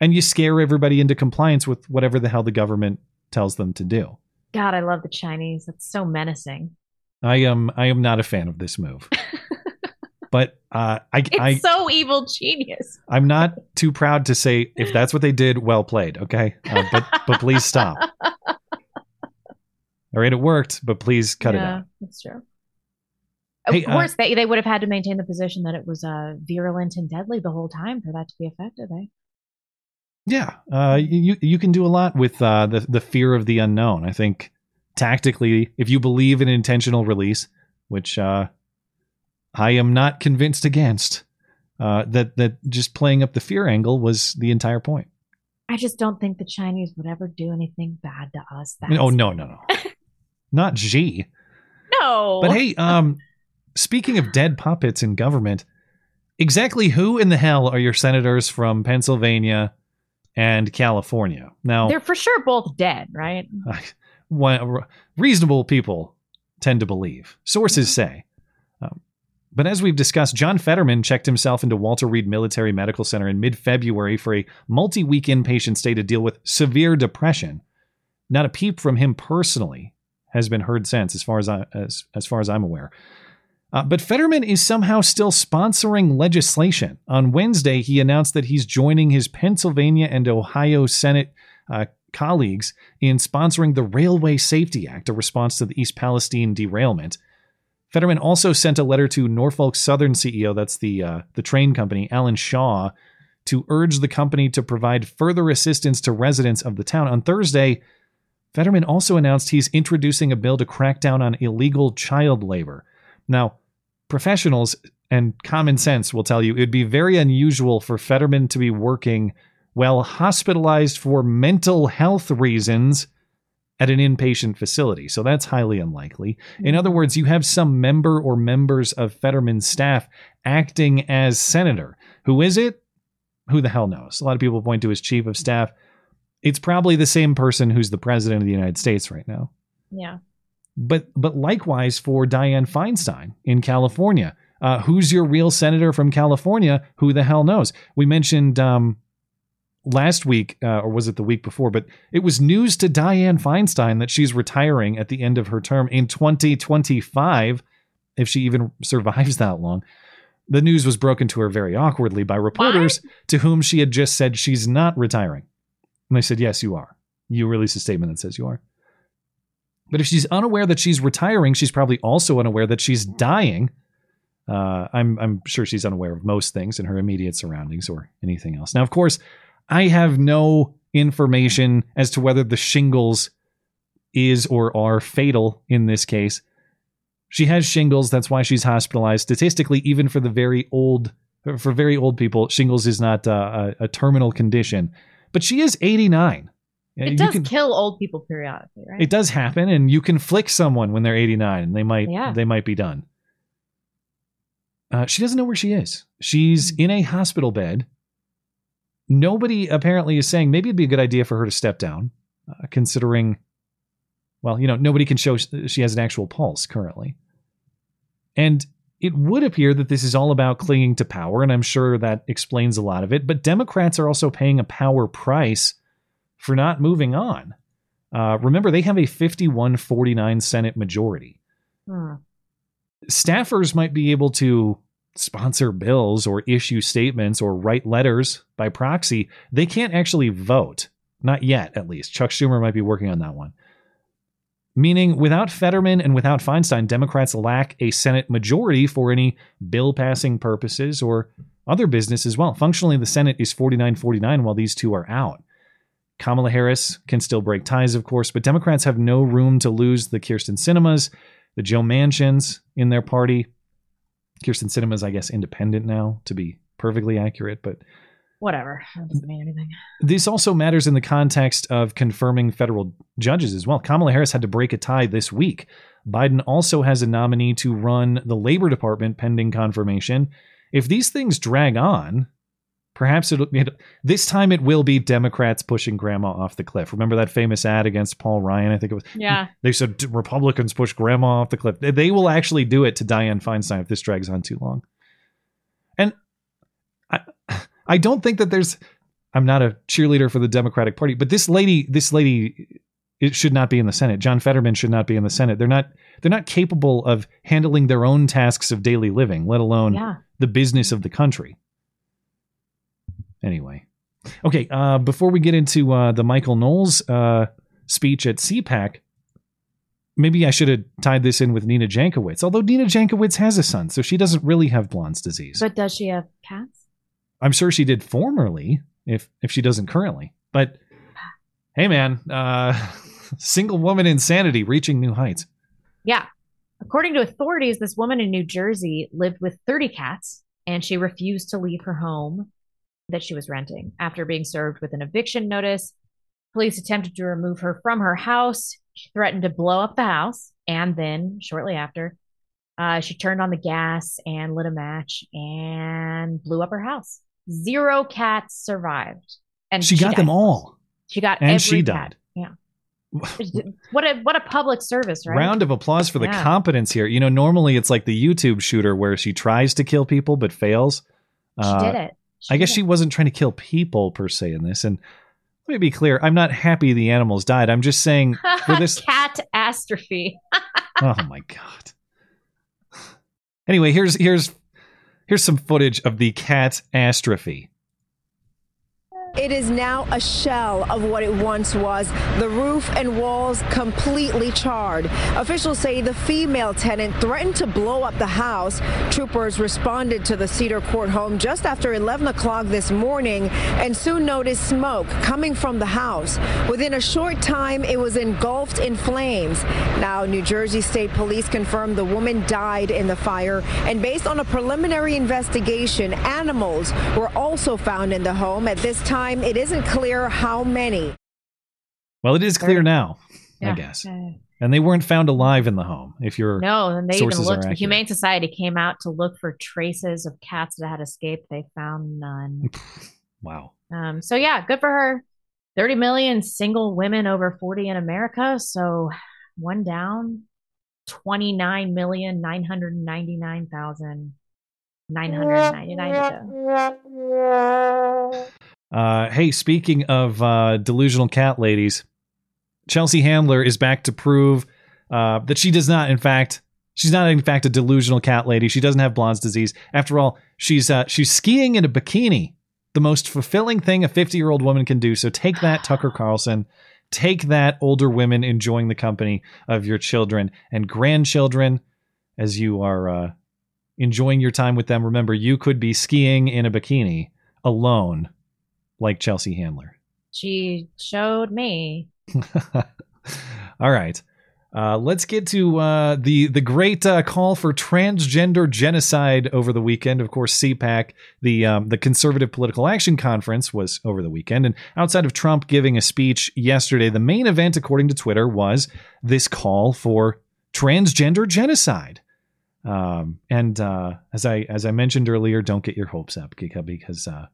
[SPEAKER 1] and you scare everybody into compliance with whatever the hell the government tells them to do.
[SPEAKER 10] God, I love the Chinese. That's so menacing.
[SPEAKER 1] I am I am not a fan of this move. but uh, I
[SPEAKER 10] It's
[SPEAKER 1] I
[SPEAKER 10] so evil genius.
[SPEAKER 1] I'm not too proud to say if that's what they did, well played. Okay, uh, but but please stop. All right, it worked, but please cut it
[SPEAKER 10] yeah,
[SPEAKER 1] out.
[SPEAKER 10] That's true. Of
[SPEAKER 1] Hey, uh,
[SPEAKER 10] course, they, they would have had to maintain the position that it was uh, virulent and deadly the whole time for that to be effective, eh?
[SPEAKER 1] Yeah, uh, you you can do a lot with uh, the the fear of the unknown. I think tactically, if you believe in intentional release, which uh, I am not convinced against, uh, that that just playing up the fear angle was the entire point.
[SPEAKER 10] I just don't think the Chinese would ever do anything bad to us.
[SPEAKER 1] I
[SPEAKER 10] That's,
[SPEAKER 1] oh no no no, not Xi.
[SPEAKER 10] no.
[SPEAKER 1] But hey, um, speaking of dead puppets in government, exactly who in the hell are your senators from Pennsylvania and California? Now,
[SPEAKER 10] they're for sure both dead, right?
[SPEAKER 1] what reasonable people tend to believe. Sources say. Um, but as we've discussed, John Fetterman checked himself into Walter Reed Military Medical Center in mid February for a multi week inpatient stay to deal with severe depression. Not a peep from him personally has been heard since, as far as, I, as, as, far as I'm aware. Uh, but Fetterman is somehow still sponsoring legislation. On Wednesday, he announced that he's joining his Pennsylvania and Ohio Senate uh, colleagues in sponsoring the Railway Safety Act, a response to the East Palestine derailment. Fetterman also sent a letter to Norfolk Southern CEO, that's the uh, the train company, Alan Shaw, to urge the company to provide further assistance to residents of the town. On Thursday, Fetterman also announced he's introducing a bill to crack down on illegal child labor. Now, professionals and common sense will tell you it would be very unusual for Fetterman to be working while hospitalized for mental health reasons at an inpatient facility. So that's highly unlikely. In mm-hmm. other words, you have some member or members of Fetterman's staff acting as senator. Who is it? Who the hell knows? A lot of people point to his chief of staff. It's probably the same person who's the president of the United States right now.
[SPEAKER 10] Yeah.
[SPEAKER 1] But but likewise for Dianne Feinstein in California. Uh, who's your real senator from California? Who the hell knows? We mentioned um, last week, uh, or was it the week before? But it was news to Dianne Feinstein that she's retiring at the end of her term in 2025, if she even survives that long. The news was broken to her very awkwardly by reporters to whom she had just said she's not retiring. And they said, Yes, you are. You release a statement that says you are. But if she's unaware that she's retiring, she's probably also unaware that she's dying. Uh, I'm I'm sure she's unaware of most things in her immediate surroundings or anything else. Now, of course, I have no information as to whether the shingles is or are fatal in this case. She has shingles, that's why she's hospitalized. Statistically, even for the very old, for very old people, shingles is not uh, a, a terminal condition. But she is 89.
[SPEAKER 10] It
[SPEAKER 1] You
[SPEAKER 10] does
[SPEAKER 1] can-
[SPEAKER 10] kill old people periodically, right?
[SPEAKER 1] it does happen, and you can flick someone when they're 89, and they might
[SPEAKER 10] Yeah.
[SPEAKER 1] they might be done. Uh, she doesn't know where she is. She's in a hospital bed. Nobody apparently is saying maybe it'd be a good idea for her to step down, uh, considering, well, you know, nobody can show she has an actual pulse currently. And it would appear that this is all about clinging to power, and I'm sure that explains a lot of it. But Democrats are also paying a power price for not moving on. Uh, remember, they have a 51 49 Senate majority.
[SPEAKER 10] Hmm.
[SPEAKER 1] Staffers might be able to sponsor bills or issue statements or write letters by proxy. They can't actually vote. Not yet, at least. Chuck Schumer might be working on that one. Meaning, without Fetterman and without Feinstein, Democrats lack a Senate majority for any bill passing purposes or other business as well. Functionally, the Senate is 49 49 while these two are out. Kamala Harris can still break ties, of course, but Democrats have no room to lose the Kyrsten Sinemas, the Joe Manchins in their party. Kyrsten Sinema's, I guess, independent now, to be perfectly accurate, but
[SPEAKER 10] Whatever. That doesn't mean anything.
[SPEAKER 1] this also matters in the context of confirming federal judges as well. Kamala Harris had to break a tie this week. Biden also has a nominee to run the Labor Department pending confirmation. If these things drag on, perhaps it'll it, this time it will be Democrats pushing grandma off the cliff. Remember that famous ad against Paul Ryan? I think it was.
[SPEAKER 10] Yeah.
[SPEAKER 1] They said Republicans push grandma off the cliff. They- They will actually do it to Dianne Feinstein if this drags on too long. And I, I don't think that there's I'm not a cheerleader for the Democratic Party, but this lady, this lady, it should not be in the Senate. John Fetterman should not be in the Senate. They're not they're not capable of handling their own tasks of daily living, let alone
[SPEAKER 10] Yeah.
[SPEAKER 1] the business of the country. Anyway, okay. Uh, before we get into uh, the Michael Knowles uh, speech at CPAC, maybe I should have tied this in with Nina Jankowicz. Although Nina Jankowicz has a son, so she doesn't really have Blonde's disease.
[SPEAKER 10] But does she have cats?
[SPEAKER 1] I'm sure she did formerly, if if she doesn't currently. But hey, man, uh, single woman insanity reaching new heights.
[SPEAKER 10] Yeah. According to authorities, this woman in New Jersey lived with 30 cats and she refused to leave her home that she was renting. After being served with an eviction notice, police attempted to remove her from her house. She threatened to blow up the house. And then, shortly after, uh, she turned on the gas and lit a match and blew up her house. Zero cats survived. And
[SPEAKER 1] She got
[SPEAKER 10] died.
[SPEAKER 1] them all.
[SPEAKER 10] She got
[SPEAKER 1] And
[SPEAKER 10] every
[SPEAKER 1] she
[SPEAKER 10] cat.
[SPEAKER 1] died.
[SPEAKER 10] Yeah. what a what a public service, right?
[SPEAKER 1] Round of applause for the
[SPEAKER 10] Yeah.
[SPEAKER 1] competence here. You know, normally it's like the YouTube shooter where she tries to kill people but fails.
[SPEAKER 10] She
[SPEAKER 1] Uh,
[SPEAKER 10] did it.
[SPEAKER 1] I guess she wasn't trying to kill people per se in this. And let me be clear, I'm not happy the animals died. I'm just saying for this.
[SPEAKER 10] cat astrophy.
[SPEAKER 1] oh my god. Anyway, here's here's here's some footage of the cat astrophy.
[SPEAKER 18] It is now a shell of what it once was. The roof and walls completely charred. Officials say the female tenant threatened to blow up the house. Troopers responded to the Cedar Court home just after 11 o'clock this morning and soon noticed smoke coming from the house. Within a short time, it was engulfed in flames. Now, New Jersey State Police confirmed the woman died in the fire, and based on a preliminary investigation, animals were also found in the home. At this time, it isn't clear how many.
[SPEAKER 1] Well, it is clear now, I guess. And they weren't found alive in the home. If you're
[SPEAKER 10] No, and they even looked. The. Humane Society came out to look for traces of cats that had escaped. They found none.
[SPEAKER 1] Wow.
[SPEAKER 10] Um, so yeah, good for her. Thirty million single women over forty in America. So one down. Twenty nine million nine hundred ninety nine thousand nine hundred ninety nine to go.
[SPEAKER 1] Uh, hey, speaking of uh, delusional cat ladies, Chelsea Handler is back to prove uh, that she does not, in fact, she's not in fact a delusional cat lady. She doesn't have Blonde's disease. After all, she's uh, she's skiing in a bikini, the most fulfilling thing a 50 year old woman can do. So take that, Tucker Carlson. Take that, older women enjoying the company of your children and grandchildren as you are uh, enjoying your time with them. Remember, you could be skiing in a bikini alone like Chelsea Handler.
[SPEAKER 10] She showed me.
[SPEAKER 1] All right. Uh, let's get to uh, the the great uh, call for transgender genocide over the weekend. Of course, CPAC, the um, the Conservative Political Action Conference, was over the weekend. And outside of Trump giving a speech yesterday, the main event, according to Twitter, was this call for transgender genocide. Um, and uh, as I as I mentioned earlier, don't get your hopes up because uh,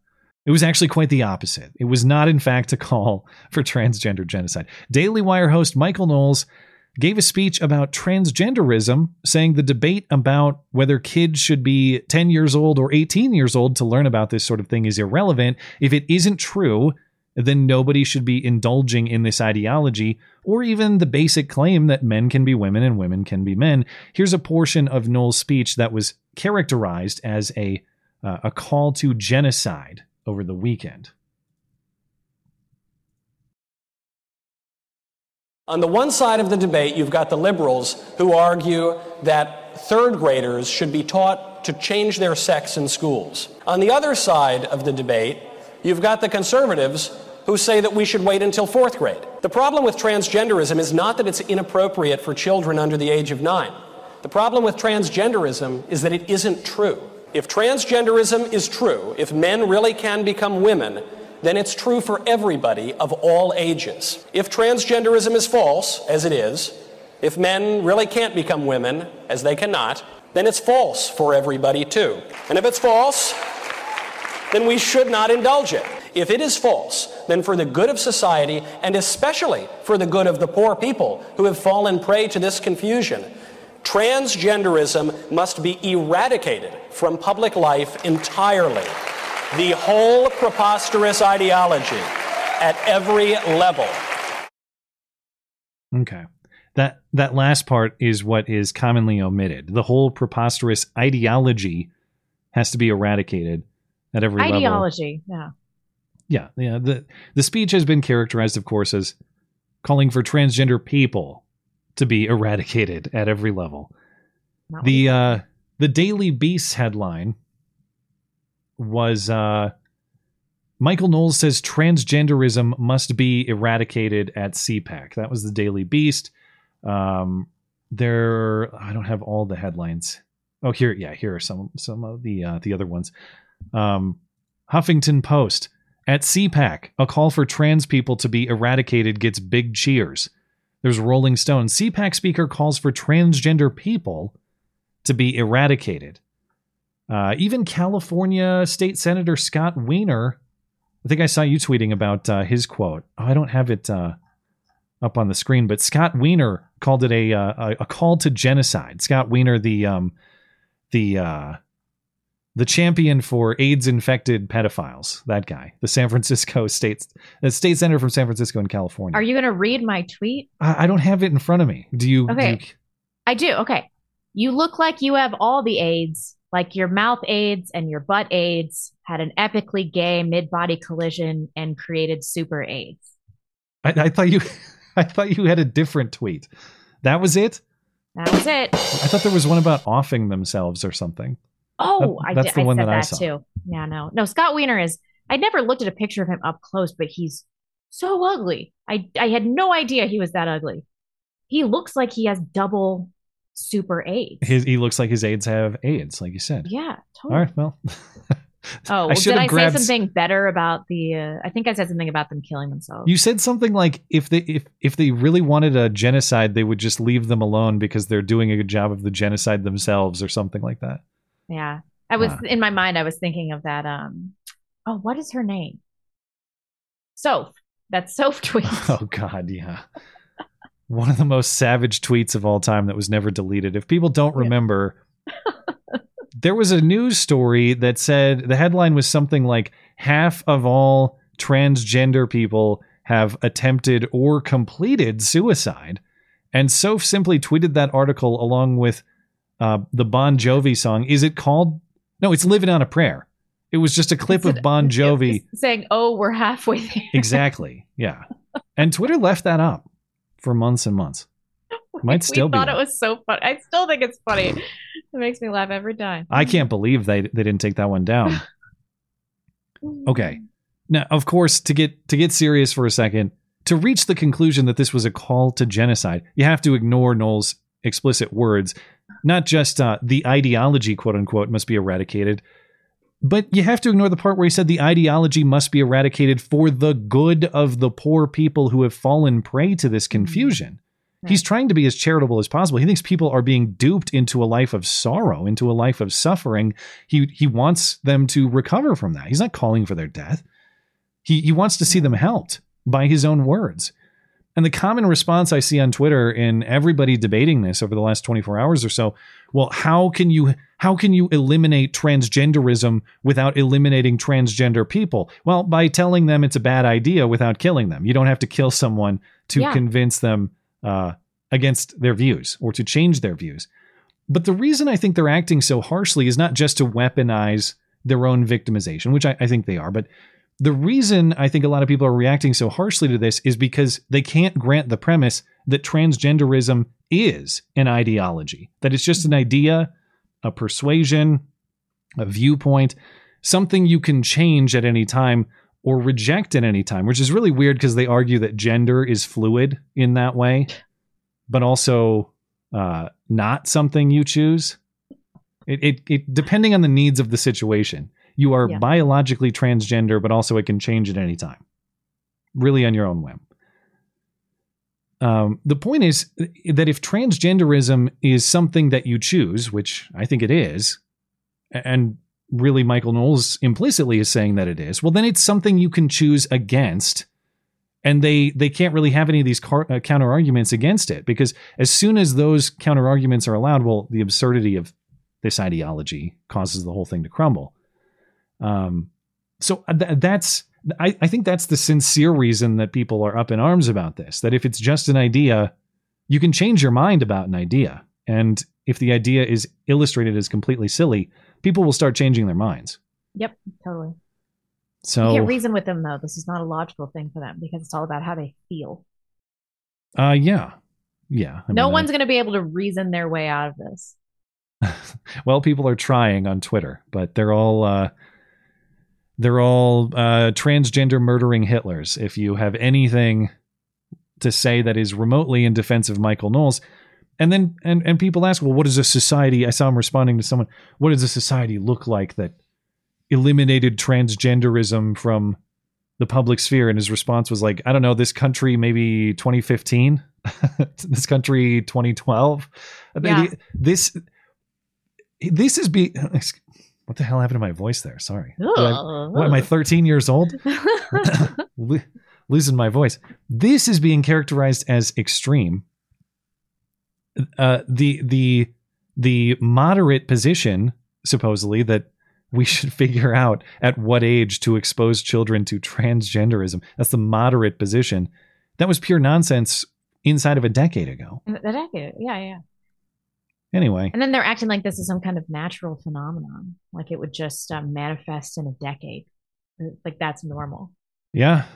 [SPEAKER 1] it was actually quite the opposite. It was not, in fact, a call for transgender genocide. Daily Wire host Michael Knowles gave a speech about transgenderism, saying the debate about whether kids should be 10 years old or 18 years old to learn about this sort of thing is irrelevant. If it isn't true, then nobody should be indulging in this ideology or even the basic claim that men can be women and women can be men. Here's a portion of Knowles' speech that was characterized as a, uh, a call to genocide over the weekend.
[SPEAKER 19] On the one side of the debate, you've got the liberals who argue that third graders should be taught to change their sex in schools. On the other side of the debate, you've got the conservatives who say that we should wait until fourth grade. The problem with transgenderism is not that it's inappropriate for children under the age of nine. The problem with transgenderism is that it isn't true. If transgenderism is true, if men really can become women, then it's true for everybody of all ages. If transgenderism is false, as it is, if men really can't become women, as they cannot, then it's false for everybody too. And if it's false, then we should not indulge it. If it is false, then for the good of society, and especially for the good of the poor people who have fallen prey to this confusion, transgenderism must be eradicated from public life entirely. the whole preposterous ideology at every level.
[SPEAKER 1] Okay. That that last part is what is commonly omitted. The whole preposterous ideology has to be eradicated at every level.
[SPEAKER 10] Ideology, yeah.
[SPEAKER 1] Yeah, yeah. The the speech has been characterized, of course, as calling for transgender people to be eradicated at every level.
[SPEAKER 10] Not
[SPEAKER 1] The uh the Daily Beast headline was uh Michael Knowles says transgenderism must be eradicated at CPAC. That was the Daily Beast. Um there I don't have all the headlines. Oh, here yeah, here are some some of the uh the other ones. Um Huffington Post at CPAC, a call for trans people to be eradicated gets big cheers. There's Rolling Stone. CPAC speaker calls for transgender people to be eradicated. Uh, even California State Senator Scott Wiener, I think I saw you tweeting about uh, his quote. Oh, I don't have it uh, up on the screen, but Scott Wiener called it a uh, a, a call to genocide. Scott Wiener, the um, the uh, the champion for AIDS infected pedophiles, that guy, the San Francisco state the state senator from San Francisco in California.
[SPEAKER 10] Are you going to read my tweet?
[SPEAKER 1] I, I don't have it in front of me. Do you? do
[SPEAKER 10] Okay.
[SPEAKER 1] you-
[SPEAKER 10] I do. Okay. You look like you have all the AIDS, like your mouth AIDS and your butt AIDS had an epically gay mid body collision and created super AIDS.
[SPEAKER 1] I, I thought you, I thought you had a different tweet. That was it.
[SPEAKER 10] That was it.
[SPEAKER 1] I thought there was one about offing themselves or something.
[SPEAKER 10] Oh,
[SPEAKER 1] That-
[SPEAKER 10] I,
[SPEAKER 1] that's
[SPEAKER 10] did,
[SPEAKER 1] the
[SPEAKER 10] I
[SPEAKER 1] one
[SPEAKER 10] said
[SPEAKER 1] that I saw.
[SPEAKER 10] too. Yeah, no. No, Scott Wiener is, I'd never looked at a picture of him up close, but he's so ugly. I, I had no idea he was that ugly. He looks like he has double super AIDS.
[SPEAKER 1] His, he looks like his aides have AIDS, like you said.
[SPEAKER 10] Yeah, totally.
[SPEAKER 1] right. Well,
[SPEAKER 10] Oh,
[SPEAKER 1] I
[SPEAKER 10] well,
[SPEAKER 1] should
[SPEAKER 10] did I
[SPEAKER 1] grabbed-
[SPEAKER 10] say something better about the? Uh, I think I said something about them killing themselves.
[SPEAKER 1] you said something like if they if if they really wanted a genocide, they would just leave them alone because they're doing a good job of the genocide themselves, or something like that.
[SPEAKER 10] Yeah, I was
[SPEAKER 1] Ah.
[SPEAKER 10] in my mind. I was thinking of that. Um, oh, what is her name? Soph. That Soph tweet.
[SPEAKER 1] Oh God, yeah. One of the most savage tweets of all time that was never deleted. If people don't remember, there was a news story that said the headline was something like half of all transgender people have attempted or completed suicide. And Soph simply tweeted that article along with uh, the Bon Jovi song. Is it called? No, it's Living on a Prayer. It was just a clip of Bon Jovi.
[SPEAKER 10] saying, "Oh, we're halfway there."
[SPEAKER 1] Exactly. Yeah. And Twitter left that up for months and months. Might still
[SPEAKER 10] we
[SPEAKER 1] be.
[SPEAKER 10] thought
[SPEAKER 1] there.
[SPEAKER 10] it was so funny. I still think it's funny. it makes me laugh every time.
[SPEAKER 1] I can't believe they they didn't take that one down. Okay. Now, of course, to get to get serious for a second, to reach the conclusion that this was a call to genocide, you have to ignore Knowles' explicit words. Not just uh, the ideology, quote unquote, must be eradicated, but you have to ignore the part where he said the ideology must be eradicated for the good of the poor people who have fallen prey to this confusion. He's trying to be as charitable as possible. He thinks people are being duped into a life of sorrow, into a life of suffering. He he wants them to recover from that. He's not calling for their death. He he wants to see them helped by his own words. And the common response I see on Twitter in everybody debating this over the last 24 hours or so, well, how can you how can you eliminate transgenderism without eliminating transgender people? Well, by telling them it's a bad idea without killing them. You don't have to kill someone to
[SPEAKER 10] Yeah.
[SPEAKER 1] convince them uh, against their views or to change their views. But the reason I think they're acting so harshly is not just to weaponize their own victimization, which I, I think they are, but the reason I think a lot of people are reacting so harshly to this is because they can't grant the premise that transgenderism is an ideology, that it's just an idea, a persuasion, a viewpoint, something you can change at any time or reject at any time, which is really weird because they argue that gender is fluid in that way, but also uh, not something you choose. It, it, it depending on the needs of the situation, you are
[SPEAKER 10] Yeah.
[SPEAKER 1] biologically transgender, but also it can change at any time, really on your own whim. Um, the point is that if transgenderism is something that you choose, which I think it is, and really Michael Knowles implicitly is saying that it is, well, then it's something you can choose against. And they they can't really have any of these car, uh, counter arguments against it because as soon as those counter arguments are allowed, well, the absurdity of this ideology causes the whole thing to crumble. Um, so th- that's I, I think that's the sincere reason that people are up in arms about this. That if it's just an idea, you can change your mind about an idea. And if the idea is illustrated as completely silly, people will start changing their minds.
[SPEAKER 10] Yep, totally.
[SPEAKER 1] So
[SPEAKER 10] you can't reason with them though. This is not a logical thing for them because it's all about how they feel.
[SPEAKER 1] uh yeah. Yeah. I
[SPEAKER 10] no
[SPEAKER 1] mean,
[SPEAKER 10] one's going to be able to reason their way out of this.
[SPEAKER 1] well, people are trying on Twitter, but they're all uh they're all uh transgender murdering Hitlers. If you have anything to say that is remotely in defense of Michael Knowles, and then and and people ask, well, what does a society? I saw him responding to someone. What does a society look like that eliminated transgenderism from the public sphere? And his response was like, I don't know, this country maybe 2015, this country 2012.
[SPEAKER 10] Yeah.
[SPEAKER 1] This this is be. What the hell happened to my voice there? Sorry. I- what am I 13 years old? Lo- Losing my voice. This is being characterized as extreme. Uh, the the the moderate position supposedly that we should figure out at what age to expose children to transgenderism. That's the moderate position. That was pure nonsense inside of a decade ago.
[SPEAKER 10] The decade, yeah, yeah.
[SPEAKER 1] Anyway,
[SPEAKER 10] And then they're acting like this is some kind of natural phenomenon, like it would just um, manifest in a decade, like that's normal.
[SPEAKER 1] Yeah.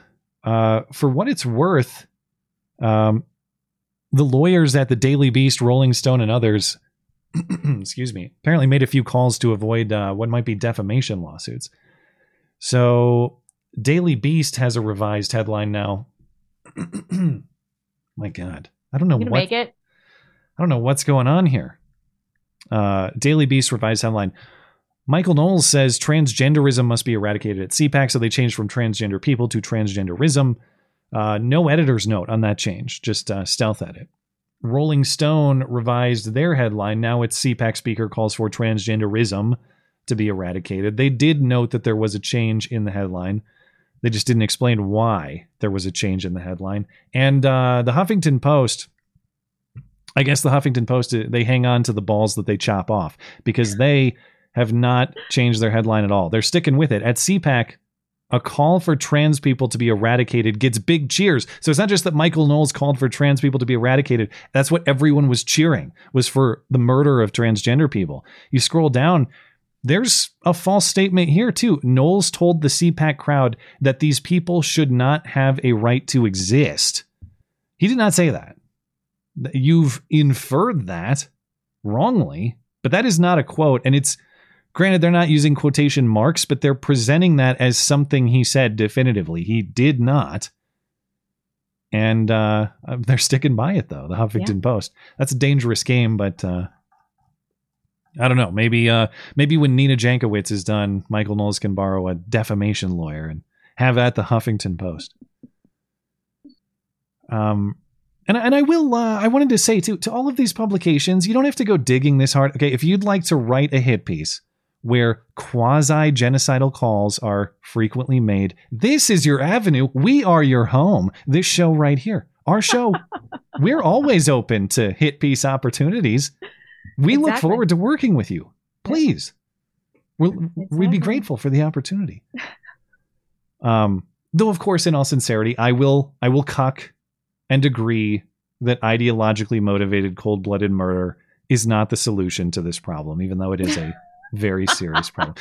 [SPEAKER 1] Uh, for what it's worth, um, the lawyers at the Daily Beast, Rolling Stone, and others, excuse me, apparently made a few calls to avoid uh, what might be defamation lawsuits. So, Daily Beast has a revised headline now. My God, I don't know
[SPEAKER 10] You
[SPEAKER 1] what
[SPEAKER 10] make it?
[SPEAKER 1] I don't know what's going on here. Uh, Daily Beast revised headline. Michael Knowles says transgenderism must be eradicated at CPAC, so they changed from transgender people to transgenderism. Uh, no editor's note on that change, just uh, stealth edit. Rolling Stone revised their headline. Now its CPAC speaker calls for transgenderism to be eradicated. They did note that there was a change in the headline. They just didn't explain why there was a change in the headline. And uh, the Huffington Post I guess the Huffington Post uh, they hang on to the balls that they chop off because they have not changed their headline at all. They're sticking with it. At CPAC, a call for trans people to be eradicated gets big cheers. So it's not just that Michael Knowles called for trans people to be eradicated. That's what everyone was cheering was for the murder of transgender people. You scroll down, there's a false statement here too. Knowles told the CPAC crowd that these people should not have a right to exist. He did not say that you've inferred that wrongly, but that is not a quote. And it's granted, they're not using quotation marks, but they're presenting that as something he said definitively. He did not. And uh, they're sticking by it, though, the Huffington Post. That's a dangerous game, but uh, I don't know. Maybe uh, maybe when Nina Jankowicz is done, Michael Knowles can borrow a defamation lawyer and have at the Huffington Post. Um, and and I will uh, I wanted to say too to all of these publications, you don't have to go digging this hard. Okay, if you'd like to write a hit piece where quasi genocidal calls are frequently made, this is your avenue. We are your home. This show right here, our show, we're always open to hit piece opportunities. We look forward to working with you. Please, we'll, we'd be grateful for the opportunity. Um, though, of course, in all sincerity, I will I will cuck and agree that ideologically motivated cold-blooded murder is not the solution to this problem, even though it is a very serious problem.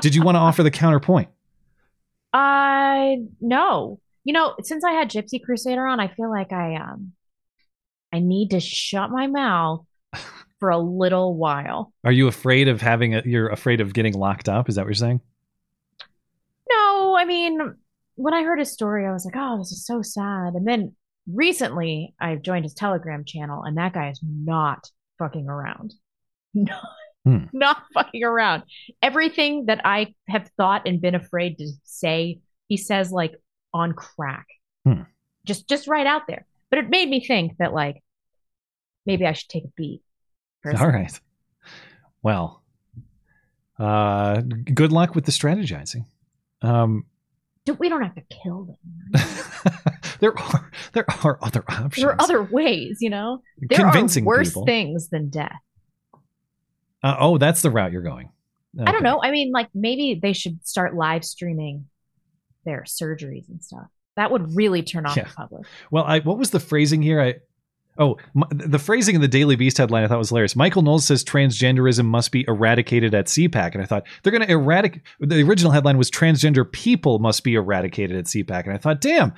[SPEAKER 1] Did you want to offer the counterpoint?
[SPEAKER 10] I no. You know, since I had Gypsy Crusader on, I feel like I um I need to shut my mouth for a little while.
[SPEAKER 1] Are you afraid of having a? You're afraid of getting locked up? Is that what you're saying?
[SPEAKER 10] No, I mean, when I heard his story, I was like, oh, this is so sad. And then recently, I've joined his Telegram channel, and that guy is not fucking around. Not,
[SPEAKER 1] Hmm.
[SPEAKER 10] not fucking around. Everything that I have thought and been afraid to say, he says like on crack.
[SPEAKER 1] Hmm.
[SPEAKER 10] Just just right out there. But it made me think that like maybe I should take a beat.
[SPEAKER 1] All right. Well, uh, good luck with the strategizing. Um,
[SPEAKER 10] We don't have to kill them.
[SPEAKER 1] there are there are other options.
[SPEAKER 10] There are other ways, you know. There
[SPEAKER 1] Convincing
[SPEAKER 10] are worse
[SPEAKER 1] people.
[SPEAKER 10] things than death.
[SPEAKER 1] Uh, oh, that's the route you're going.
[SPEAKER 10] I don't know. I mean, like maybe they should start live streaming their surgeries and stuff. That would really turn off
[SPEAKER 1] Yeah.
[SPEAKER 10] the public.
[SPEAKER 1] Well, I what was the phrasing here? I oh the phrasing in the Daily Beast headline I thought was hilarious. Michael Knowles says transgenderism must be eradicated at CPAC, and I thought they're going to eradicate. The original headline was transgender people must be eradicated at CPAC, and I thought, damn.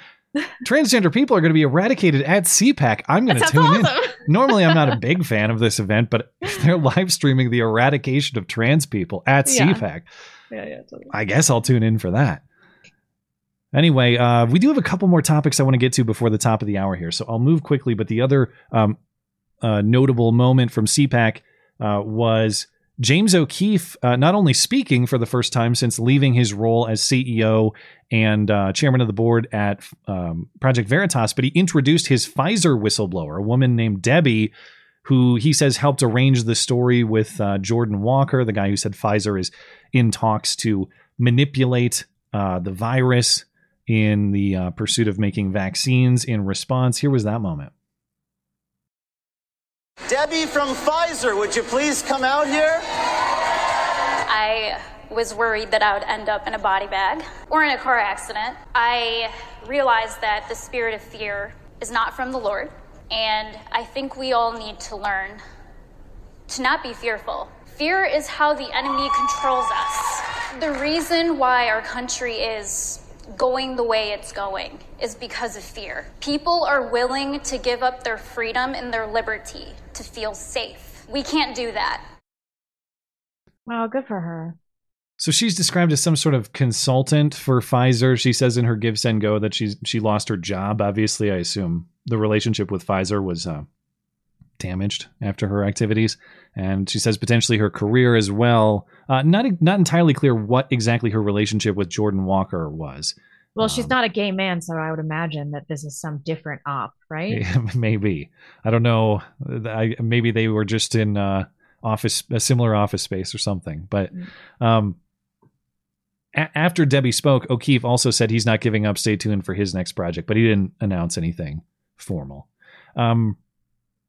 [SPEAKER 1] Transgender people are going to be eradicated at CPAC. I'm going to tune
[SPEAKER 10] sounds
[SPEAKER 1] in. Normally, I'm not a big fan of this event, but if they're live streaming the eradication of trans people at
[SPEAKER 10] Yeah.
[SPEAKER 1] CPAC,
[SPEAKER 10] Yeah, yeah, totally.
[SPEAKER 1] I guess I'll tune in for that. Anyway, uh, we do have a couple more topics I want to get to before the top of the hour here, so I'll move quickly. But the other um, uh, notable moment from CPAC uh, was James O'Keefe uh, not only speaking for the first time since leaving his role as CEO and uh, chairman of the board at um, Project Veritas, but he introduced his Pfizer whistleblower, a woman named Debbie, who he says helped arrange the story with uh, Jordan Walker, the guy who said Pfizer is in talks to manipulate uh, the virus in the uh, pursuit of making vaccines in response. Here was that moment.
[SPEAKER 20] Debbie from Pfizer, would you please come out here?
[SPEAKER 21] I was worried that I would end up in a body bag or in a car accident. I realized that the spirit of fear is not from the Lord, and I think we all need to learn to not be fearful. Fear is how the enemy controls us. The reason why our country is going the way it's going is because of fear. People are willing to give up their freedom and their liberty to feel safe. We can't do that.
[SPEAKER 10] Well, good for her.
[SPEAKER 1] So she's described as some sort of consultant for Pfizer. She says in her GiveSendGo that she's she lost her job. Obviously, I assume the relationship with Pfizer was uh, damaged after her activities, and she says potentially her career as well. Uh, not not entirely clear what exactly her relationship with Jordan Walker was.
[SPEAKER 10] Well, she's not a gay man, so I would imagine that this is some different op, right?
[SPEAKER 1] maybe I don't know. I, maybe they were just in uh, office a similar office space or something. But um, a- after Debbie spoke, O'Keefe also said he's not giving up. Stay tuned for his next project, but he didn't announce anything formal. Um,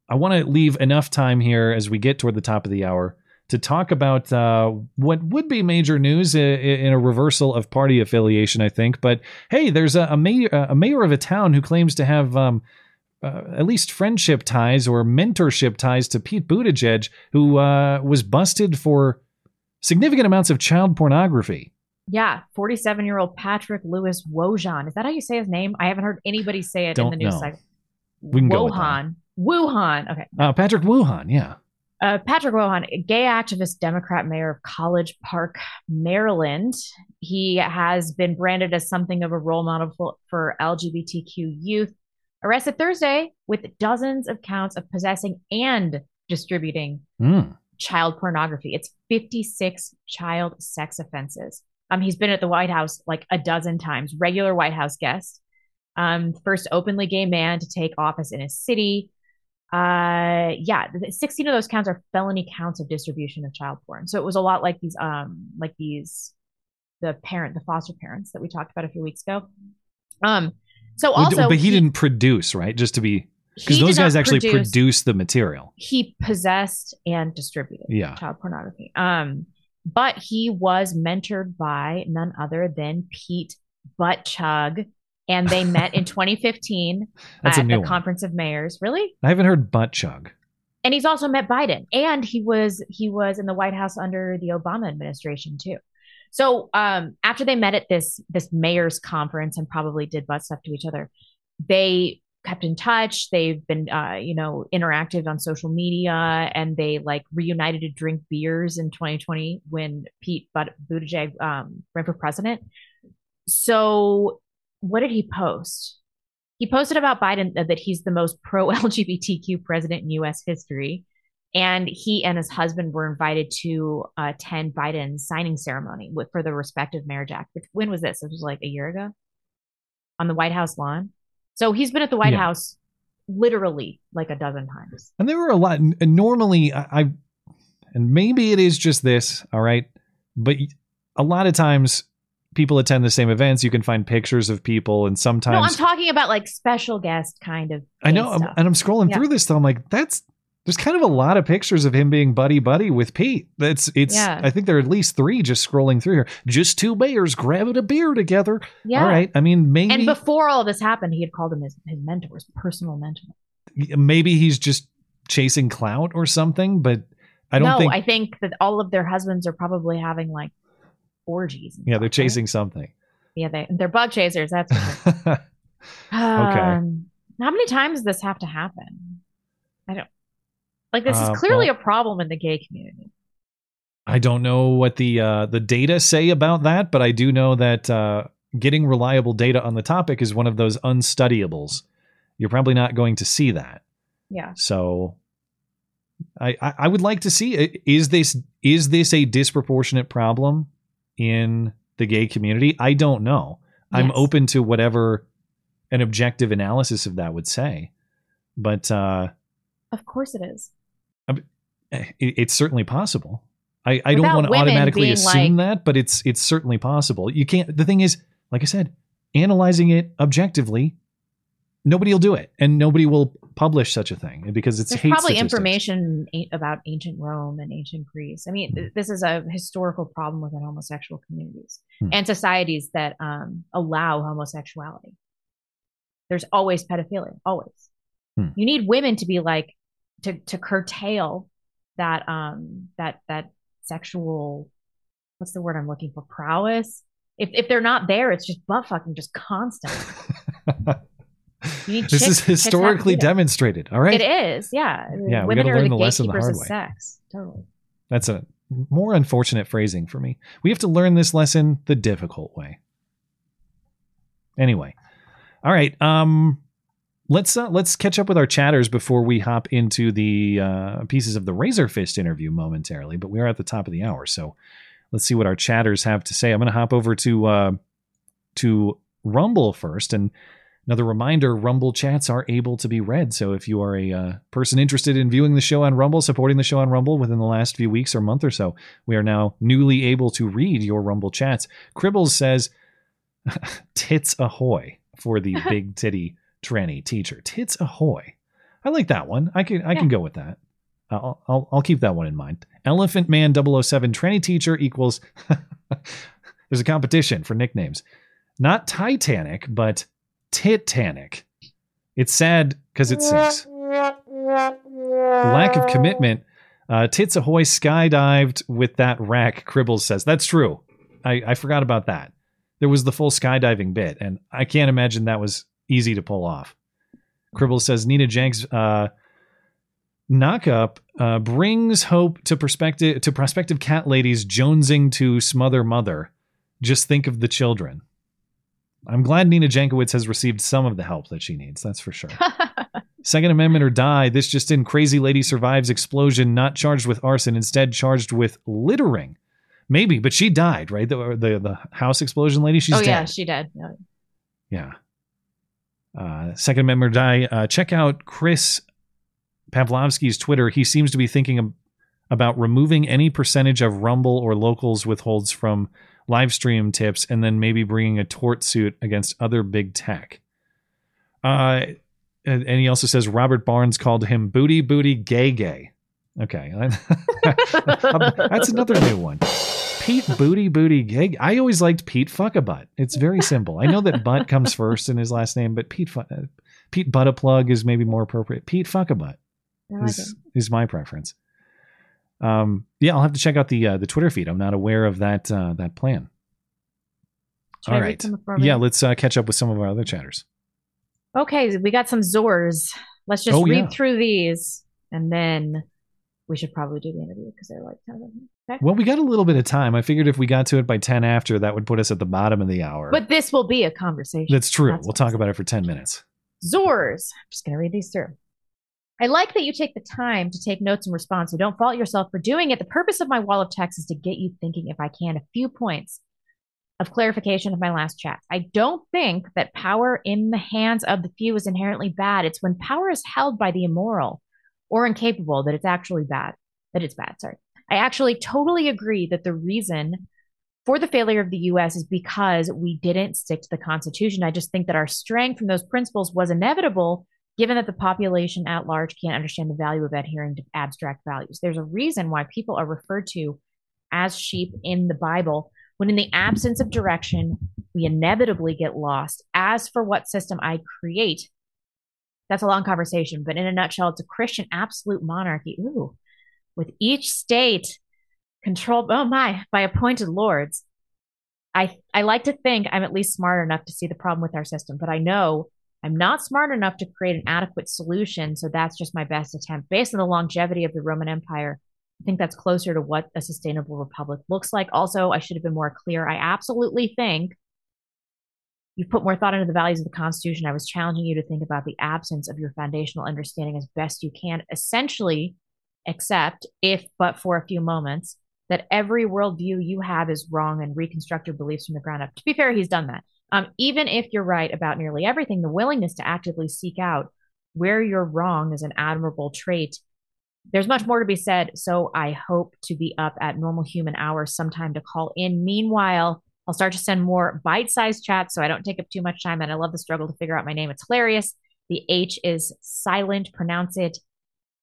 [SPEAKER 1] I want to leave enough time here as we get toward the top of the hour to talk about uh, what would be major news in a reversal of party affiliation, I think. But hey, there's a, a mayor, a mayor of a town who claims to have um, uh, at least friendship ties or mentorship ties to Pete Buttigieg, who uh, was busted for significant amounts of child pornography.
[SPEAKER 10] Yeah, 47 year old Patrick Lewis Wojahn. Is that how you say his name? I haven't heard anybody say it
[SPEAKER 1] Don't
[SPEAKER 10] in the news
[SPEAKER 1] know.
[SPEAKER 10] cycle.
[SPEAKER 1] We can go with that.
[SPEAKER 10] Wuhan. Okay.
[SPEAKER 1] Uh, Patrick Wuhan, yeah.
[SPEAKER 10] Uh, Patrick Wohan, a gay activist, Democrat mayor of College Park, Maryland. He has been branded as something of a role model for, for LGBTQ youth. Arrested Thursday with dozens of counts of possessing and distributing
[SPEAKER 1] Mm.
[SPEAKER 10] child pornography. It's 56 child sex offenses. Um, he's been at the White House like a dozen times, regular White House guest. Um, first openly gay man to take office in a city. Uh, yeah, 16 of those counts are felony counts of distribution of child porn. So it was a lot like these, um, like these, the parent, the foster parents that we talked about a few weeks ago. Um, so also,
[SPEAKER 1] but he, didn't produce, right? Just to be because those guys actually
[SPEAKER 10] produce-
[SPEAKER 1] produced the material.
[SPEAKER 10] he possessed and distributed
[SPEAKER 1] Yeah.
[SPEAKER 10] child pornography. Um, but he was mentored by none other than Pete Buttchug, and they met in 2015
[SPEAKER 1] That's a
[SPEAKER 10] at
[SPEAKER 1] new
[SPEAKER 10] the
[SPEAKER 1] one.
[SPEAKER 10] Conference of Mayors. Really?
[SPEAKER 1] I haven't heard butt chug.
[SPEAKER 10] And he's also met Biden, and he was he was in the White House under the Obama administration too. So um, after they met at this this mayors conference and probably did butt stuff to each other, they kept in touch. They've been uh, you know interactive on social media, and they like reunited to drink beers in 2020 when Pete But- Buttigieg um, ran for president. So what did he post? He posted about Biden uh, that he's the most pro LGBTQ president in U.S. history. And he and his husband were invited to attend Biden's signing ceremony with, for the respective marriage act. Which, when was this? This was like a year ago on the White House lawn. So he's been at the White
[SPEAKER 1] Yeah.
[SPEAKER 10] House literally like a dozen times.
[SPEAKER 1] And there were a lot. n- Normally, I, I and maybe it is just this, all right, but a lot of times people attend the same events. You can find pictures of people, and sometimes
[SPEAKER 10] No, I'm talking about like special guest kind of.
[SPEAKER 1] I know, I'm- and I'm scrolling
[SPEAKER 10] Yeah.
[SPEAKER 1] through this though. I'm like, that's There's kind of a lot of pictures of him being buddy buddy with Pete. That's it's.
[SPEAKER 10] Yeah.
[SPEAKER 1] I think there are at least three just scrolling through here. Just two bears grabbing a beer together.
[SPEAKER 10] Yeah.
[SPEAKER 1] All right. I mean, maybe
[SPEAKER 10] And before all this happened, he had called him his, his mentor, his personal mentor.
[SPEAKER 1] maybe he's just chasing clout or something. But I don't
[SPEAKER 10] no,
[SPEAKER 1] think.
[SPEAKER 10] I think that all of their husbands are probably having like orgies.
[SPEAKER 1] yeah, they're
[SPEAKER 10] stuff, right?
[SPEAKER 1] chasing something.
[SPEAKER 10] Yeah, they they're bug chasers. That's sure. Um, how many times does this have to happen? I don't like. This
[SPEAKER 1] Uh,
[SPEAKER 10] is clearly
[SPEAKER 1] well-
[SPEAKER 10] a problem in the gay community.
[SPEAKER 1] I don't know what the uh, the data say about that, but I do know that uh, getting reliable data on the topic is one of those unstudiables. You're probably not going to see that.
[SPEAKER 10] Yeah.
[SPEAKER 1] So I, I I would like to see is this is this a disproportionate problem in the gay community? I don't know. I'm open to whatever an objective analysis of that would say, but uh,
[SPEAKER 10] Of course it is.
[SPEAKER 1] it, it's certainly possible. I, I don't want to automatically assume
[SPEAKER 10] like-
[SPEAKER 1] that, but it's it's certainly possible. You can't. The thing is, like I said, analyzing it objectively, nobody will do it, and nobody will publish such a thing because it's
[SPEAKER 10] probably information about ancient Rome and ancient Greece. I mean, th- this is a historical problem within homosexual communities
[SPEAKER 1] Hmm.
[SPEAKER 10] and societies that um, allow homosexuality. There's always pedophilia, always.
[SPEAKER 1] Hmm.
[SPEAKER 10] You need women to be like to to curtail that um that that sexual what's the word I'm looking for prowess. If if they're not there, it's just butt fucking just constant.
[SPEAKER 1] This is
[SPEAKER 10] to
[SPEAKER 1] historically demonstrated. All right,
[SPEAKER 10] It is, yeah.
[SPEAKER 1] Yeah, we
[SPEAKER 10] Women
[SPEAKER 1] gotta
[SPEAKER 10] are
[SPEAKER 1] learn
[SPEAKER 10] the
[SPEAKER 1] the lesson the hard way.
[SPEAKER 10] sex. Totally.
[SPEAKER 1] that's a more unfortunate phrasing for me. We have to learn this lesson the difficult way. Anyway, all right. Um, let's uh, let's catch up with our chatters before we hop into the uh, pieces of the Razörfist interview momentarily. But we are at the top of the hour, so let's see what our chatters have to say. I'm going to hop over to uh, to Rumble first, and another reminder: Rumble chats are able to be read. So if you are a uh, person interested in viewing the show on Rumble, supporting the show on Rumble within the last few weeks or month or so, we are now newly able to read your Rumble chats. Cribbles says, "Tits ahoy" for the big titty tranny teacher. Tits ahoy. I like that one. I can I can go with that. I'll, I'll I'll keep that one in mind. Elephant Man 007 tranny teacher equals. There's a competition for nicknames. Not Titanic, but Titanic. It's sad because it sinks. Lack of commitment. Uh, Tits Ahoy skydived with that rack, Cribbles says. That's true. I, I forgot about that. There was the full skydiving bit, and I can't imagine that was easy to pull off. Cribbles says Nina Jenks uh, knockup uh, brings hope to prospective to prospective cat ladies jonesing to smother mother. Just think of the children. I'm glad Nina Jankowicz has received some of the help that she needs. That's for sure. Second Amendment or die. This just in: crazy lady survives explosion, not charged with arson, instead charged with littering. Maybe, but she died, right? The the, the house explosion lady. She's
[SPEAKER 10] oh
[SPEAKER 1] dead.
[SPEAKER 10] yeah, she did. Yeah.
[SPEAKER 1] Yeah. Uh, Second Amendment or die. Uh, check out Chris Pavlovsky's Twitter. He seems to be thinking ab- about removing any percentage of Rumble or Locals withholds from live stream tips, and then maybe bringing a tort suit against other big tech. Uh, and, he also says Robert Barnes called him booty booty gay gay. Okay, that's another new one. Pete Booty Booty Gay. I always liked Pete Fuckabutt. It's very simple. I know that Butt comes first in his last name, but Pete Fu- uh, Pete Buttaplug is maybe more appropriate. Pete Fuckabutt
[SPEAKER 10] I like
[SPEAKER 1] is, is my preference. Um, yeah, I'll have to check out the uh, the Twitter feed. I'm not aware of that uh, that plan.
[SPEAKER 10] Should
[SPEAKER 1] All right, yeah, let's uh, catch up with some of our other chatters.
[SPEAKER 10] Okay, we got some Zors. Let's just
[SPEAKER 1] Oh,
[SPEAKER 10] read
[SPEAKER 1] yeah.
[SPEAKER 10] through these, and then we should probably do the interview because they're like ten of them. Okay.
[SPEAKER 1] Well, we got a little bit of time. I figured if we got to it by ten after, that would put us at the bottom of the hour.
[SPEAKER 10] But this will be a conversation.
[SPEAKER 1] That's true.
[SPEAKER 10] That's
[SPEAKER 1] we'll talk about it for ten minutes.
[SPEAKER 10] Zors. I'm just going to read these through. I like that you take the time to take notes and respond, so don't fault yourself for doing it. The purpose of my wall of text is to get you thinking, if I can, a few points of clarification of my last chat. I don't think that power in the hands of the few is inherently bad. It's when power is held by the immoral or incapable that it's actually bad, that it's bad. Sorry. I actually totally agree that the reason for the failure of the US is because we didn't stick to the Constitution. I just think that our straying from those principles was inevitable given that the population at large can't understand the value of adhering to abstract values. There's a reason why people are referred to as sheep in the Bible, when in the absence of direction, we inevitably get lost. As for what system I create, that's a long conversation, but in a nutshell, it's a Christian absolute monarchy. Ooh, with each state controlled, oh my, by appointed lords. I, I like to think I'm at least smart enough to see the problem with our system, but I know I'm not smart enough to create an adequate solution. So that's just my best attempt. Based on the longevity of the Roman Empire, I think that's closer to what a sustainable republic looks like. Also, I should have been more clear. I absolutely think you've put more thought into the values of the Constitution. I was challenging you to think about the absence of your foundational understanding as best you can, essentially, accept, if but for a few moments, that every worldview you have is wrong and reconstruct your beliefs from the ground up. To be fair, he's done that. Um, even if you're right about nearly everything, the willingness to actively seek out where you're wrong is an admirable trait there's much more to be said, so I hope to be up at normal human hours sometime to call in. Meanwhile, I'll start to send more bite sized chats so I don't take up too much time. And I love the struggle to figure out my name. It's hilarious. The H is silent. Pronounce it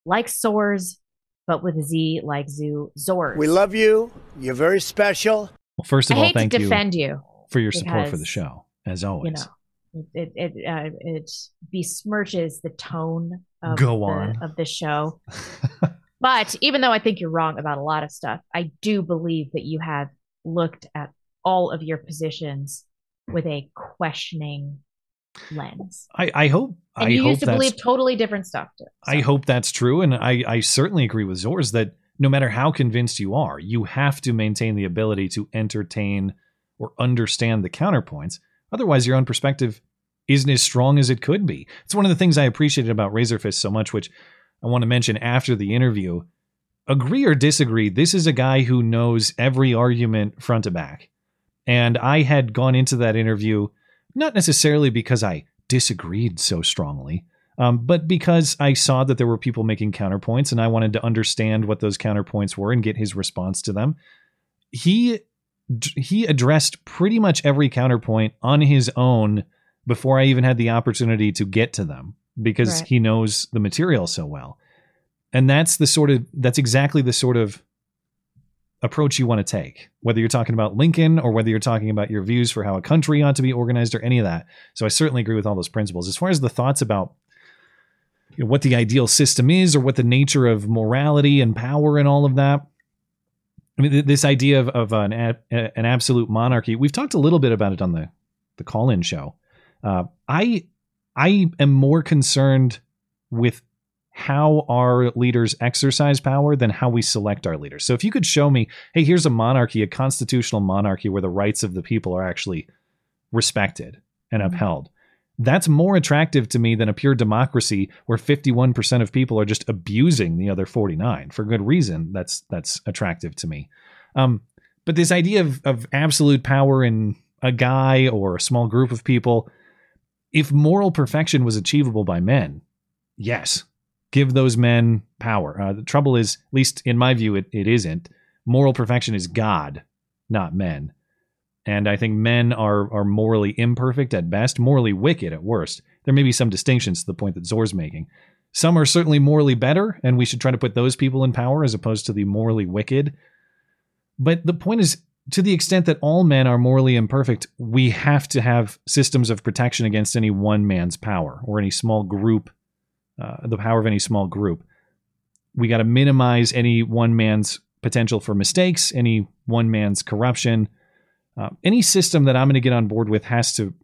[SPEAKER 10] like sores, but with a Z like zoo. Zors.
[SPEAKER 22] We love you. You're very special.
[SPEAKER 1] Well, first of
[SPEAKER 10] I
[SPEAKER 1] all,
[SPEAKER 10] hate
[SPEAKER 1] thank
[SPEAKER 10] to
[SPEAKER 1] you
[SPEAKER 10] defend you
[SPEAKER 1] for your support for the show, as always.
[SPEAKER 10] You know, it it uh, it besmirches the tone of
[SPEAKER 1] Go
[SPEAKER 10] the,
[SPEAKER 1] on.
[SPEAKER 10] of the show. but even though I think you're wrong about a lot of stuff, I do believe that you have looked at all of your positions with a questioning lens.
[SPEAKER 1] I, I hope.
[SPEAKER 10] And
[SPEAKER 1] I
[SPEAKER 10] you
[SPEAKER 1] hope
[SPEAKER 10] used to believe totally different stuff. Too.
[SPEAKER 1] I hope that's true, and I, I certainly agree with Zors that no matter how convinced you are, you have to maintain the ability to entertain or understand the counterpoints. Otherwise, your own perspective isn't as strong as it could be. It's one of the things I appreciated about Razörfist so much, which I want to mention after the interview. Agree or disagree, this is a guy who knows every argument front to back. And I had gone into that interview not necessarily because I disagreed so strongly, um, but because I saw that there were people making counterpoints and I wanted to understand what those counterpoints were and get his response to them. He he addressed pretty much every counterpoint on his own before I even had the opportunity to get to them because
[SPEAKER 23] Right.
[SPEAKER 1] he knows the material so well. And that's the sort of that's exactly the sort of approach you want to take, whether you're talking about Lincoln or whether you're talking about your views for how a country ought to be organized or any of that. So I certainly agree with all those principles. As far as the thoughts about you know, what the ideal system is or what the nature of morality and power and all of that. I mean, th- this idea of, of an, ab- an absolute monarchy, we've talked a little bit about it on the, the call in show. Uh, I, I am more concerned with how our leaders exercise power than how we select our leaders. So if you could show me, hey, here's a monarchy, a constitutional monarchy where the rights of the people are actually respected and upheld. That's more attractive to me than a pure democracy where 51% of people are just abusing the other 49 for good reason. That's that's attractive to me. Um, but this idea of, of absolute power in a guy or a small group of people, if moral perfection was achievable by men, yes, give those men power. Uh, the trouble is, at least in my view, it, it isn't. Moral perfection is God, not men. And I think men are are morally imperfect at best, morally wicked at worst. There may be some distinctions to the point that Zor's making. Some are certainly morally better, and we should try to put those people in power as opposed to the morally wicked. But the point is, to the extent that all men are morally imperfect, we have to have systems of protection against any one man's power or any small group, uh, the power of any small group. We got to minimize any one man's potential for mistakes, any one man's corruption. Uh, any system that I'm going to get on board with has to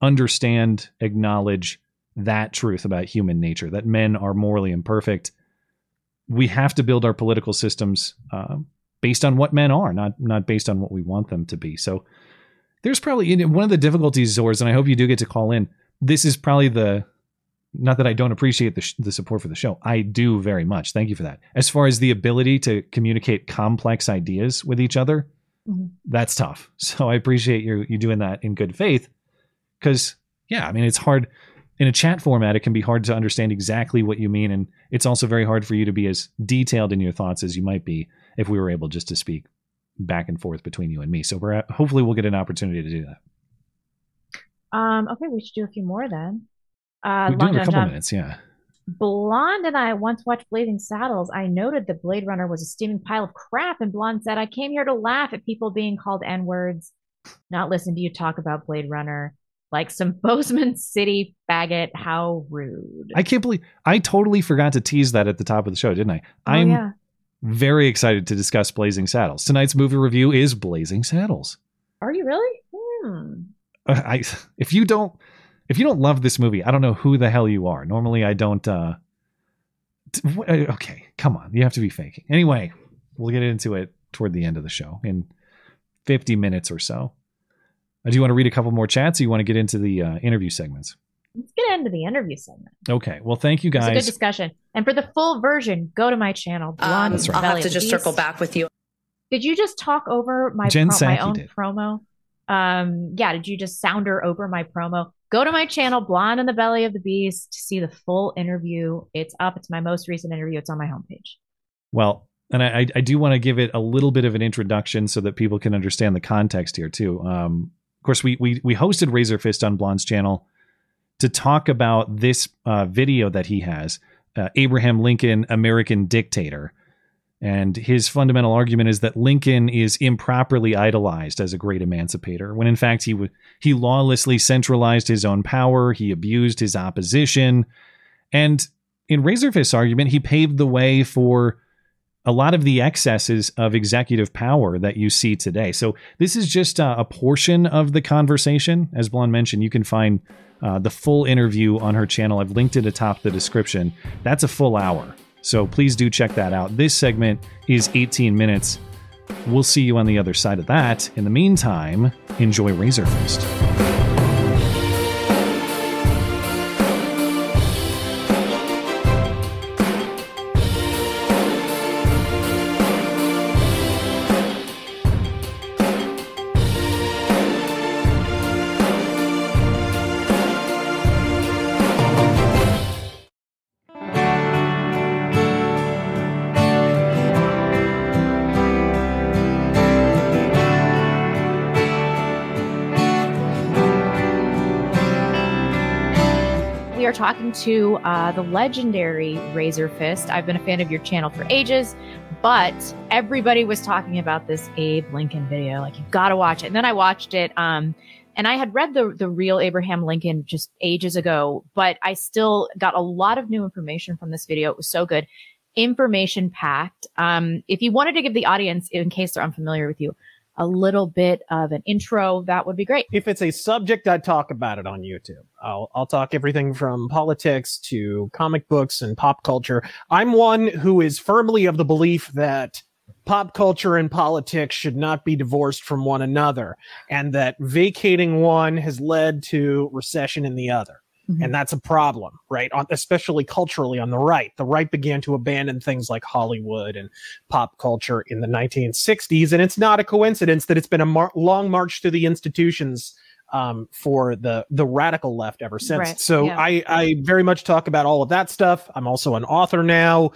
[SPEAKER 1] understand, acknowledge that truth about human nature that men are morally imperfect. We have to build our political systems uh, based on what men are, not not based on what we want them to be. So there's probably you know, one of the difficulties, Zors, and I hope you do get to call in. This is probably the not that I don't appreciate the, sh- the support for the show. I do very much. Thank you for that. As far as the ability to communicate complex ideas with each other,
[SPEAKER 10] Mhm.
[SPEAKER 1] that's tough. So I appreciate you you doing that in good faith. Because yeah, I mean it's hard in a chat format. It can be hard to understand exactly what you mean, and it's also very hard for you to be as detailed in your thoughts as you might be if we were able just to speak back and forth between you and me. So we're hopefully we'll get an opportunity to do that.
[SPEAKER 10] Um, okay, we should do a few more then. Uh,
[SPEAKER 1] we do a couple
[SPEAKER 10] John.
[SPEAKER 1] minutes. Yeah.
[SPEAKER 10] Blonde and I once watched Blazing Saddles. I noted that Blade Runner was a steaming pile of crap, and Blonde said, I came here to laugh at people being called N words, not listen to you talk about Blade Runner. Like some Bozeman City faggot. How rude.
[SPEAKER 1] I can't believe I totally forgot to tease that at the top of the show, didn't I? I'm
[SPEAKER 10] oh, yeah.
[SPEAKER 1] very excited to discuss Blazing Saddles. Tonight's movie review is Blazing Saddles.
[SPEAKER 10] Are you really? Hmm.
[SPEAKER 1] Uh, I if you don't if you don't love this movie, I don't know who the hell you are. Normally, I don't. uh t- uh, Okay, come on, you have to be faking. Anyway, we'll get into it toward the end of the show in 50 minutes or so. Uh, do you want to read a couple more chats, or you want to get into the uh, interview segments?
[SPEAKER 10] Let's get into the interview segment.
[SPEAKER 1] Okay. Well, thank you guys.
[SPEAKER 10] It's a good discussion. And for the full version, go to my channel. Blonde
[SPEAKER 1] That's right.
[SPEAKER 10] Belly
[SPEAKER 1] I'll have to just
[SPEAKER 10] Beast.
[SPEAKER 1] circle
[SPEAKER 10] back with you. Did you just talk over my pro- my own
[SPEAKER 1] did.
[SPEAKER 10] promo? Um, yeah. Did you just sounder over my promo? Go to my channel, Blonde in the Belly of the Beast, to see the full interview. It's up. It's my most recent interview. It's on my homepage.
[SPEAKER 1] Well, and I, I- do want to give it a little bit of an introduction so that people can understand the context here too. Um, of course, we we we hosted Razörfist on Blonde's channel to talk about this uh, video that he has, uh, Abraham Lincoln, American Dictator, and his fundamental argument is that Lincoln is improperly idolized as a great emancipator, when in fact he w- he lawlessly centralized his own power, he abused his opposition, and in Razörfist's argument, he paved the way for a lot of the excesses of executive power that you see today. So this is just uh, a portion of the conversation. As Blonde mentioned, you can find uh, the full interview on her channel. I've linked it atop the description. That's a full hour. So please do check that out. This segment is 18 minutes. We'll see you on the other side of that. In the meantime, enjoy
[SPEAKER 10] Razörfist. To uh, the legendary Razörfist. I've been a fan of your channel for ages, but everybody was talking about this Abe Lincoln video. Like, you've got to watch it. And then I watched it. Um, and I had read the the real Abraham Lincoln just ages ago, but I still got a lot of new information from this video. It was so good, information packed. Um, if you wanted to give the audience, in case they're unfamiliar with you, a little bit of an intro, that would be great.
[SPEAKER 24] If it's a subject, I'd talk about it on YouTube. I'll, I'll talk everything from politics to comic books and pop culture. I'm one who is firmly of the belief that pop culture and politics should not be divorced from one another, and that vacating one has led to recession in the other. And that's a problem, right? On, especially culturally on the right. The right began to abandon things like Hollywood and pop culture in the 1960s. And it's not a coincidence that it's been a mar- long march through the institutions um, for the, the radical left ever since.
[SPEAKER 10] Right,
[SPEAKER 24] So
[SPEAKER 10] yeah.
[SPEAKER 24] I, I very much talk about all of that stuff. I'm also an author now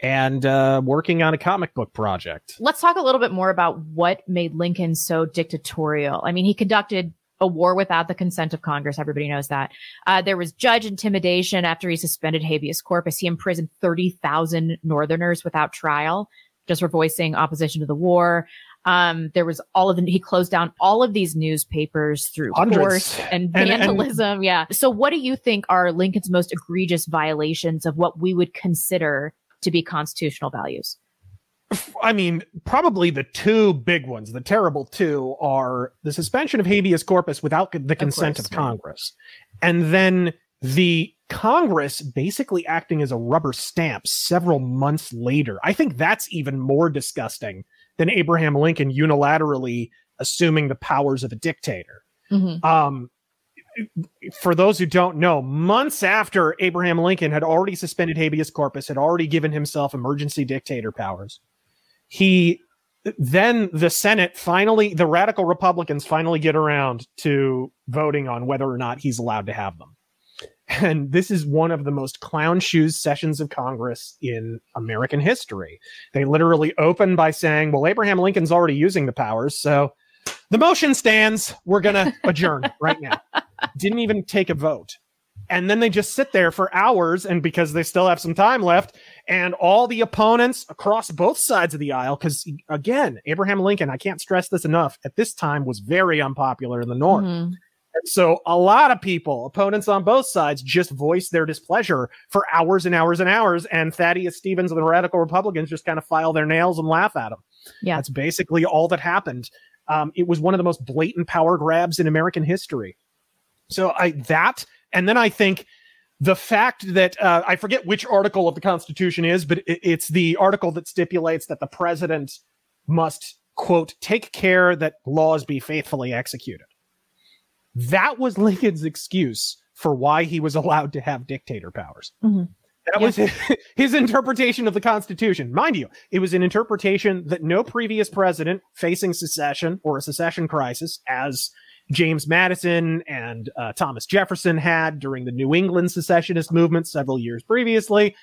[SPEAKER 24] and uh, working on a comic book project.
[SPEAKER 10] Let's talk a little bit more about what made Lincoln so dictatorial. I mean, he conducted a war without the consent of Congress. Everybody knows that. Uh, there was judge intimidation after he suspended habeas corpus. He imprisoned 30,000 Northerners without trial just for voicing opposition to the war. Um, there was all of the, he closed down all of these newspapers through
[SPEAKER 24] Hundreds.
[SPEAKER 10] force and
[SPEAKER 24] And- and-
[SPEAKER 10] vandalism. yeah. So what do you think are Lincoln's most egregious violations of what we would consider to be constitutional values?
[SPEAKER 24] I mean, probably the two big ones, the terrible two, are the suspension of habeas corpus without the consent of,
[SPEAKER 10] course, right.
[SPEAKER 24] Congress, and then the Congress basically acting as a rubber stamp several months later. I think that's even more disgusting than Abraham Lincoln unilaterally assuming the powers of a dictator. Um, for those who don't know, months after Abraham Lincoln had already suspended habeas corpus, had already given himself emergency dictator powers, he then the Senate finally, the radical Republicans finally get around to voting on whether or not he's allowed to have them. And this is one of the most clown shoes sessions of Congress in American history. They literally open by saying, well, Abraham Lincoln's already using the powers, so the motion stands. We're going to adjourn right now. Didn't even take a vote. and then they just sit there for hours and because they still have some time left and all the opponents across both sides of the aisle because again abraham lincoln i can't stress this enough at this time was very unpopular in the north.
[SPEAKER 10] Mm-hmm.
[SPEAKER 24] and so a lot of people opponents on both sides just voiced their displeasure for hours and hours and hours and thaddeus stevens and the radical republicans just kind of file their nails and laugh at them
[SPEAKER 10] yeah.
[SPEAKER 24] That's basically all that happened. Um, it was one of the most blatant power grabs in american history. So I that, and then I think the fact that uh, I forget which article of the Constitution is, but it, it's the article that stipulates that the president must quote take care that laws be faithfully executed. That was Lincoln's excuse for why he was allowed to have dictator powers. That was his, his interpretation of the Constitution. Mind you, it was an interpretation that no previous president facing secession or a secession crisis, as James Madison and uh, Thomas Jefferson had during the New England secessionist movement several years previously,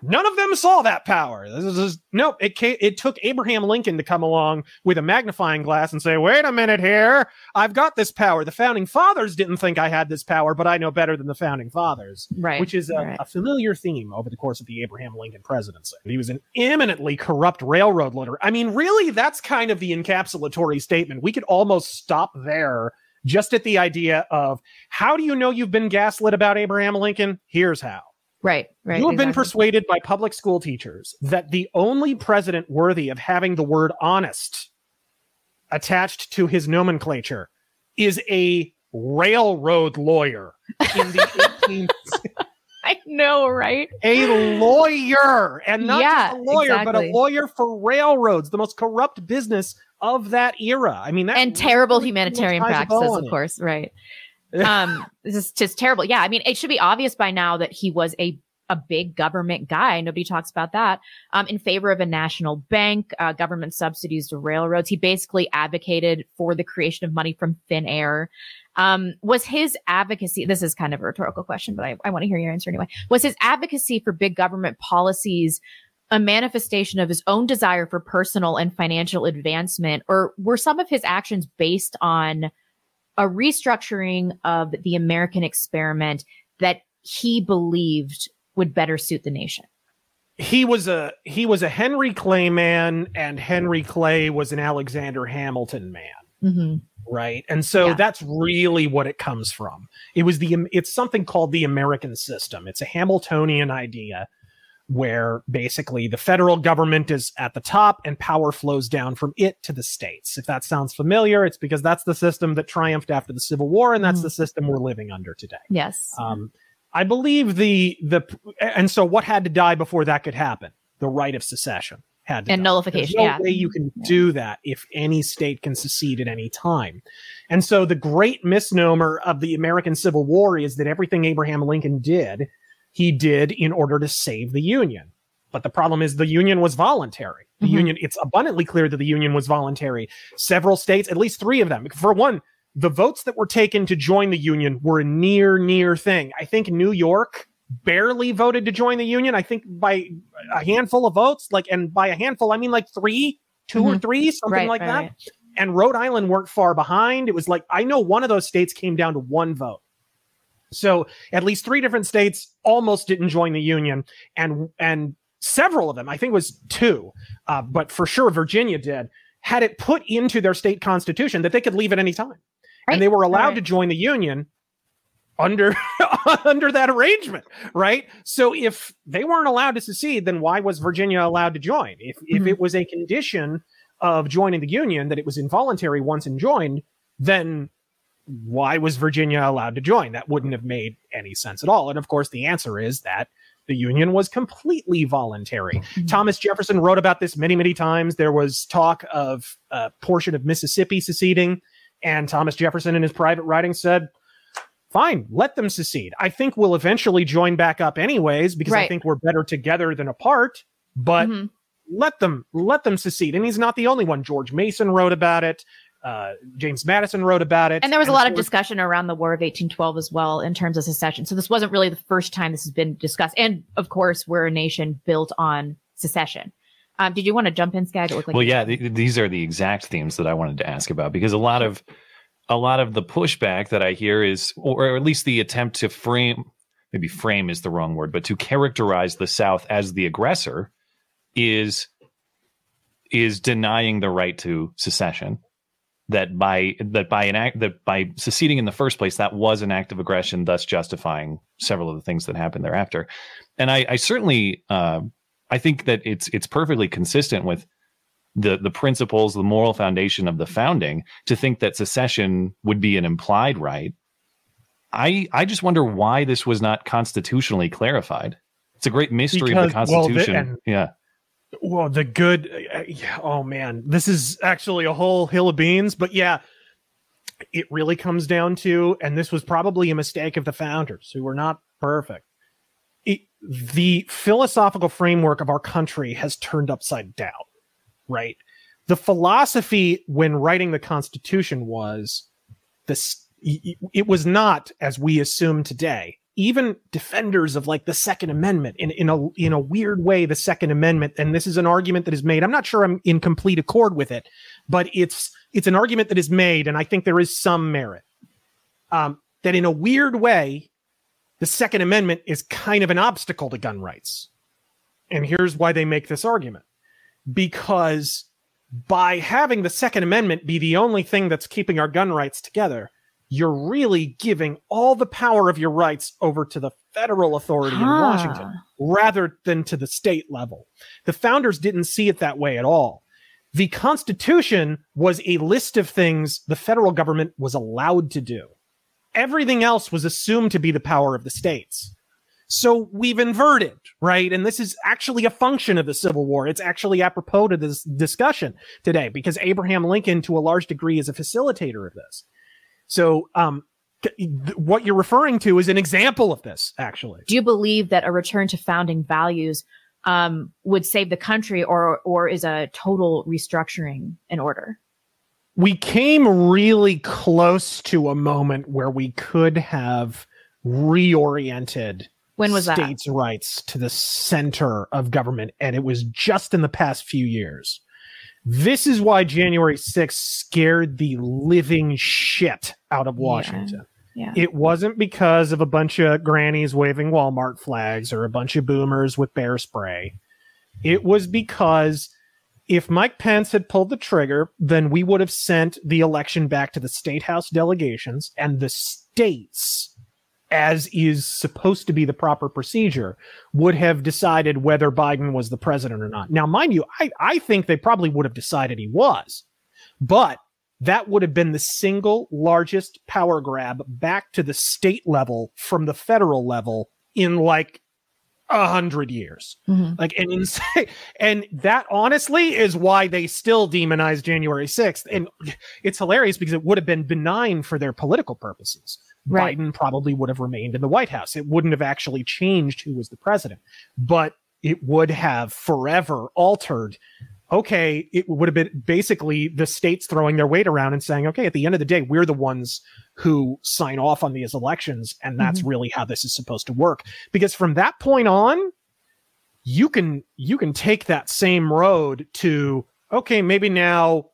[SPEAKER 24] none of them saw that power. This is nope. It ca- it took Abraham Lincoln to come along with a magnifying glass and say, "Wait a minute here, I've got this power." The founding fathers didn't think I had this power, but I know better than the founding fathers,
[SPEAKER 10] Right,
[SPEAKER 24] Which is a,
[SPEAKER 10] right.
[SPEAKER 24] a familiar theme over the course of the Abraham Lincoln presidency. He was an eminently corrupt railroad looter. I mean, really, that's kind of the encapsulatory statement. We could almost stop there. Just at the idea of how do you know you've been gaslit about Abraham Lincoln? Here's how.
[SPEAKER 10] Right, right.
[SPEAKER 24] You have been persuaded by public school teachers that the only president worthy of having the word honest attached to his nomenclature is a railroad lawyer in the 18th
[SPEAKER 10] I know, right?
[SPEAKER 24] a lawyer and not
[SPEAKER 10] Yeah,
[SPEAKER 24] just a lawyer but a lawyer for railroads the most corrupt business of that era i mean that
[SPEAKER 10] and terrible
[SPEAKER 24] really
[SPEAKER 10] humanitarian
[SPEAKER 24] ties a bow
[SPEAKER 10] practices, of
[SPEAKER 24] it.
[SPEAKER 10] course, right? um, this is just terrible. Yeah, I mean, it should be obvious by now that he was a a big government guy. Nobody talks about that. Um, in favor of a national bank, uh, government subsidies to railroads. He basically advocated for the creation of money from thin air. Um, was his advocacy, this is kind of a rhetorical question, but I, I want to hear your answer anyway. Was his advocacy for big government policies a manifestation of his own desire for personal and financial advancement, or were some of his actions based on a restructuring of the American experiment that he believed would better suit the nation?
[SPEAKER 24] he was a he was a henry clay man and henry clay was an alexander hamilton man.
[SPEAKER 10] Mm-hmm.
[SPEAKER 24] right? And so that's really what it comes from. It was the it's something called the american system. It's a hamiltonian idea where basically the federal government is at the top and power flows down from it to the states if that sounds familiar it's because that's the system that triumphed after the civil war and that's
[SPEAKER 10] Mhm.
[SPEAKER 24] the system we're living under today
[SPEAKER 10] Yes.
[SPEAKER 24] um, I believe the the and so what had to die before that could happen? The right of secession had to
[SPEAKER 10] And
[SPEAKER 24] die.
[SPEAKER 10] nullification,
[SPEAKER 24] There's no
[SPEAKER 10] yeah.
[SPEAKER 24] way you can do that if any state can secede at any time. And so the great misnomer of the American Civil War is that everything Abraham Lincoln did, he did in order to save the Union. But the problem is the Union was voluntary. The
[SPEAKER 10] Mhm.
[SPEAKER 24] Union, it's abundantly clear that the Union was voluntary. Several states, at least three of them, for one, the votes that were taken to join the Union were a near, near thing. I think New York barely voted to join the Union. I think by a handful of votes, like, and by a handful, I mean like three, 2 or
[SPEAKER 10] Mhm.
[SPEAKER 24] three, something
[SPEAKER 10] Right,
[SPEAKER 24] like
[SPEAKER 10] right,
[SPEAKER 24] that.
[SPEAKER 10] right.
[SPEAKER 24] And Rhode Island weren't far behind. It was like, I know one of those states came down to one vote. So at least three different states almost didn't join the union, and and several of them, I think it was two, uh, but for sure Virginia did, had it put into their state constitution that they could leave at any time, and they were allowed to join the union under under that arrangement, right? So if they weren't allowed to secede, then why was Virginia allowed to join? If if it was a condition of joining the union that it was involuntary once enjoined, then why was Virginia allowed to join? That wouldn't have made any sense at all. And of course, the answer is that the union was completely voluntary. Thomas Jefferson wrote about this many, many times. There was talk of a portion of Mississippi seceding, and Thomas Jefferson, in his private writing, said, Fine, let them secede. I think we'll eventually join back up anyways because I think we're better together than apart. But
[SPEAKER 10] Mhm.
[SPEAKER 24] let them let them secede. And he's not the only one. George Mason wrote about it. Uh, James Madison wrote about it.
[SPEAKER 10] And there was a lot of
[SPEAKER 24] course-
[SPEAKER 10] discussion around the War of 1812 as well in terms of secession. So this wasn't really the first time this has been discussed. And of course, we're a nation built on secession. Um, did you want to jump in, Skag? Like
[SPEAKER 23] well, yeah, th- these are the exact themes that I wanted to ask about because a lot of a lot of the pushback that I hear is, or at least the attempt to frame maybe frame is the wrong word, but to characterize the South as the aggressor is is denying the right to secession. That by that by an act that by seceding in the first place, that was an act of aggression, thus justifying several of the things that happened thereafter. And I, I certainly uh, I think that it's it's perfectly consistent with the the principles, the moral foundation of the founding to think that secession would be an implied right. I I just wonder why this was not constitutionally clarified. It's a great mystery of the
[SPEAKER 24] Because- well, the-
[SPEAKER 23] Constitution.
[SPEAKER 24] and-
[SPEAKER 23] yeah.
[SPEAKER 24] Well, the good. uh, yeah, oh man, this is actually a whole hill of beans. But yeah, it really comes down to, and this was probably a mistake of the founders who were not perfect. It, the philosophical framework of our country has turned upside down, right? The philosophy when writing the Constitution was this. It was not as we assume today. Even defenders of like the Second Amendment, in, in a in a weird way, the Second Amendment, and this is an argument that is made. I'm not sure I'm in complete accord with it, but it's it's an argument that is made, and I think there is some merit. Um, that in a weird way, the Second Amendment is kind of an obstacle to gun rights. And here's why they make this argument. Because by having the Second Amendment be the only thing that's keeping our gun rights together, you're really giving all the power of your rights over to the federal authority in Washington rather than to the state level. The founders didn't see it that way at all. The Constitution was a list of things the federal government was allowed to do. Everything else was assumed to be the power of the states. So we've inverted, right? And this is actually a function of the Civil War. It's actually apropos to this discussion today because Abraham Lincoln, to a large degree, is a facilitator of this. So, um, what you're referring to is an example of this, actually.
[SPEAKER 10] Do you believe that a return to founding values um, would save the country, or or is a total restructuring in order?
[SPEAKER 24] we came really close to a moment where we could have reoriented
[SPEAKER 10] When was that?
[SPEAKER 24] states' rights to the center of government, and it was just in the past few years. This is why January 6th scared the living shit out of Washington.
[SPEAKER 10] Yeah.
[SPEAKER 24] It wasn't because of a bunch of grannies waving Walmart flags or a bunch of boomers with bear spray. It was because if Mike Pence had pulled the trigger, then we would have sent the election back to the state house delegations and the states, as is supposed to be the proper procedure, would have decided whether Biden was the president or not. Now, mind you, I, I think they probably would have decided he was, but that would have been the single largest power grab back to the state level from the federal level in like a hundred years. Mm-hmm. Like an insane, and that honestly is why they still demonize January 6th. And it's hilarious because it would have been benign for their political purposes.
[SPEAKER 10] Right.
[SPEAKER 24] Biden probably would have remained in the White House. It wouldn't have actually changed who was the president, but it would have forever altered. Okay, it would have been basically the states throwing their weight around and saying, okay, at the end of the day, we're the ones who sign off on these elections. And that's
[SPEAKER 10] Mhm.
[SPEAKER 24] really how this is supposed to work. Because from that point on, you can you can take that same road to okay maybe now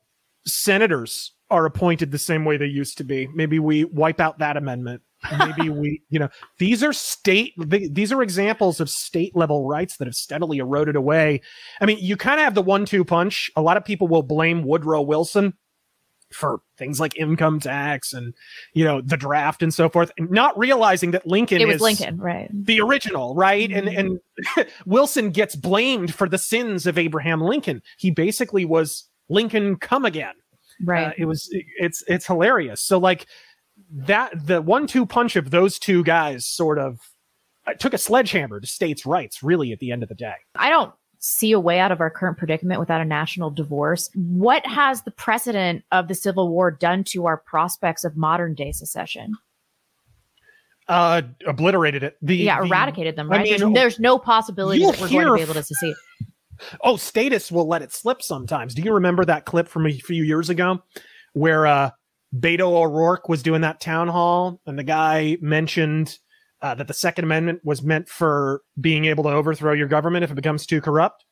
[SPEAKER 24] senators are appointed the same way they used to be maybe we wipe out that amendment maybe we you know these are state th- these are examples of state level rights that have steadily eroded away i mean you kind of have the one two punch a lot of people will blame woodrow wilson for things like income tax and you know the draft and so forth not realizing that lincoln
[SPEAKER 10] It was
[SPEAKER 24] is
[SPEAKER 10] Lincoln, right?
[SPEAKER 24] the original, right? And and mm-hmm. Wilson gets blamed for the sins of Abraham Lincoln. He basically was Lincoln come again.
[SPEAKER 10] Right.
[SPEAKER 24] Uh, it was it's it's hilarious. So like that the one two punch of those two guys sort of uh, took a sledgehammer to states' rights. Really, at the end of the day.
[SPEAKER 10] I don't see a way out of our current predicament without a national divorce. What has the precedent of the Civil War done to our prospects of modern day secession?
[SPEAKER 24] Uh, obliterated it. The
[SPEAKER 10] yeah,
[SPEAKER 24] the-
[SPEAKER 10] eradicated them,
[SPEAKER 24] I
[SPEAKER 10] right?
[SPEAKER 24] mean,
[SPEAKER 10] there's, there's no possibility that we're going to be able to secede.
[SPEAKER 24] Oh, status will let it slip sometimes. Do you remember that clip from a few years ago where uh Beto O'Rourke was doing that town hall and the guy mentioned uh, that the Second Amendment was meant for being able to overthrow your government if it becomes too corrupt?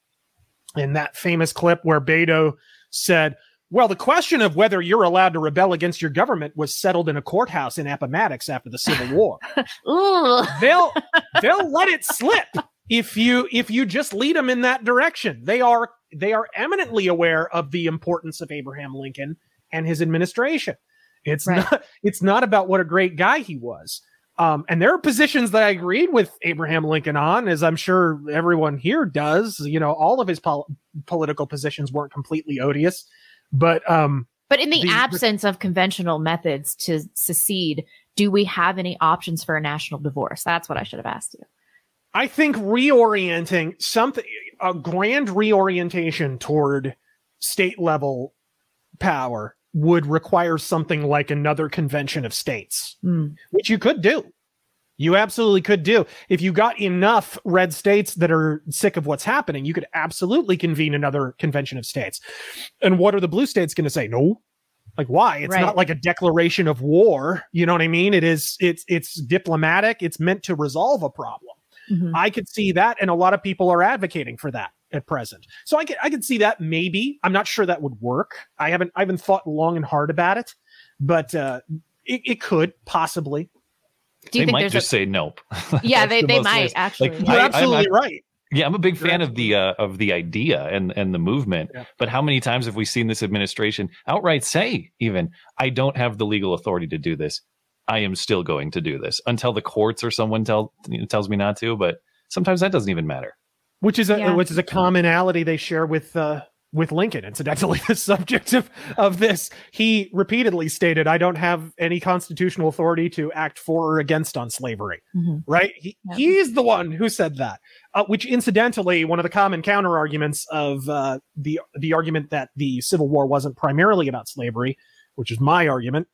[SPEAKER 24] In that famous clip where Beto said, Well, the question of whether you're allowed to rebel against your government was settled in a courthouse in Appomattox after the Civil War. They'll they'll let it slip if you if you just lead them in that direction. They are they are eminently aware of the importance of Abraham Lincoln and his administration. It's
[SPEAKER 10] Right.
[SPEAKER 24] not it's not about what a great guy he was. Um, and there are positions that I agreed with Abraham Lincoln on, as I'm sure everyone here does. You know, all of his pol- political positions weren't completely odious, but um,
[SPEAKER 10] But in the,
[SPEAKER 24] The-
[SPEAKER 10] absence of conventional methods to secede, do we have any options for a national divorce? That's what I should have asked you.
[SPEAKER 24] I think reorienting something, a grand reorientation toward state level power would require something like another convention of states,
[SPEAKER 10] Hmm.
[SPEAKER 24] which you could do. You absolutely could do. If you got enough red states that are sick of what's happening, you could absolutely convene another convention of states. And what are the blue states going to say? No. Like why? It's
[SPEAKER 10] Right.
[SPEAKER 24] not like a declaration of war. You know what I mean? It is it's it's diplomatic. It's meant to resolve a problem.
[SPEAKER 10] Mhm.
[SPEAKER 24] I could see that, and a lot of people are advocating for that at present. So I could I could see that maybe. I'm not sure that would work. I haven't I haven't thought long and hard about it, but uh, it, it could possibly.
[SPEAKER 10] Do you
[SPEAKER 23] they
[SPEAKER 10] think
[SPEAKER 23] might just
[SPEAKER 10] a-
[SPEAKER 23] say nope.
[SPEAKER 10] Yeah, they-
[SPEAKER 23] the
[SPEAKER 10] they might,
[SPEAKER 23] risk.
[SPEAKER 10] actually.
[SPEAKER 23] Like,
[SPEAKER 10] You're
[SPEAKER 23] I- I'm-
[SPEAKER 24] absolutely
[SPEAKER 23] I'm-
[SPEAKER 24] right.
[SPEAKER 23] Yeah, I'm a big fan of the uh, of the idea and and the movement. But how many times have we seen this administration outright say, even, I don't have the legal authority to do this. I am still going to do this until the courts or someone tell tells me not to. But sometimes that doesn't even matter.
[SPEAKER 24] which is a
[SPEAKER 10] Yeah.
[SPEAKER 24] which is a commonality they share with uh with Lincoln. Incidentally, the subject of of this, he repeatedly stated, "I don't have any constitutional authority to act for or against on slavery."
[SPEAKER 10] Mhm.
[SPEAKER 24] Right? He, He's the one who said that. Uh, which, incidentally, one of the common counter arguments of uh, the the argument that the Civil War wasn't primarily about slavery, which is my argument.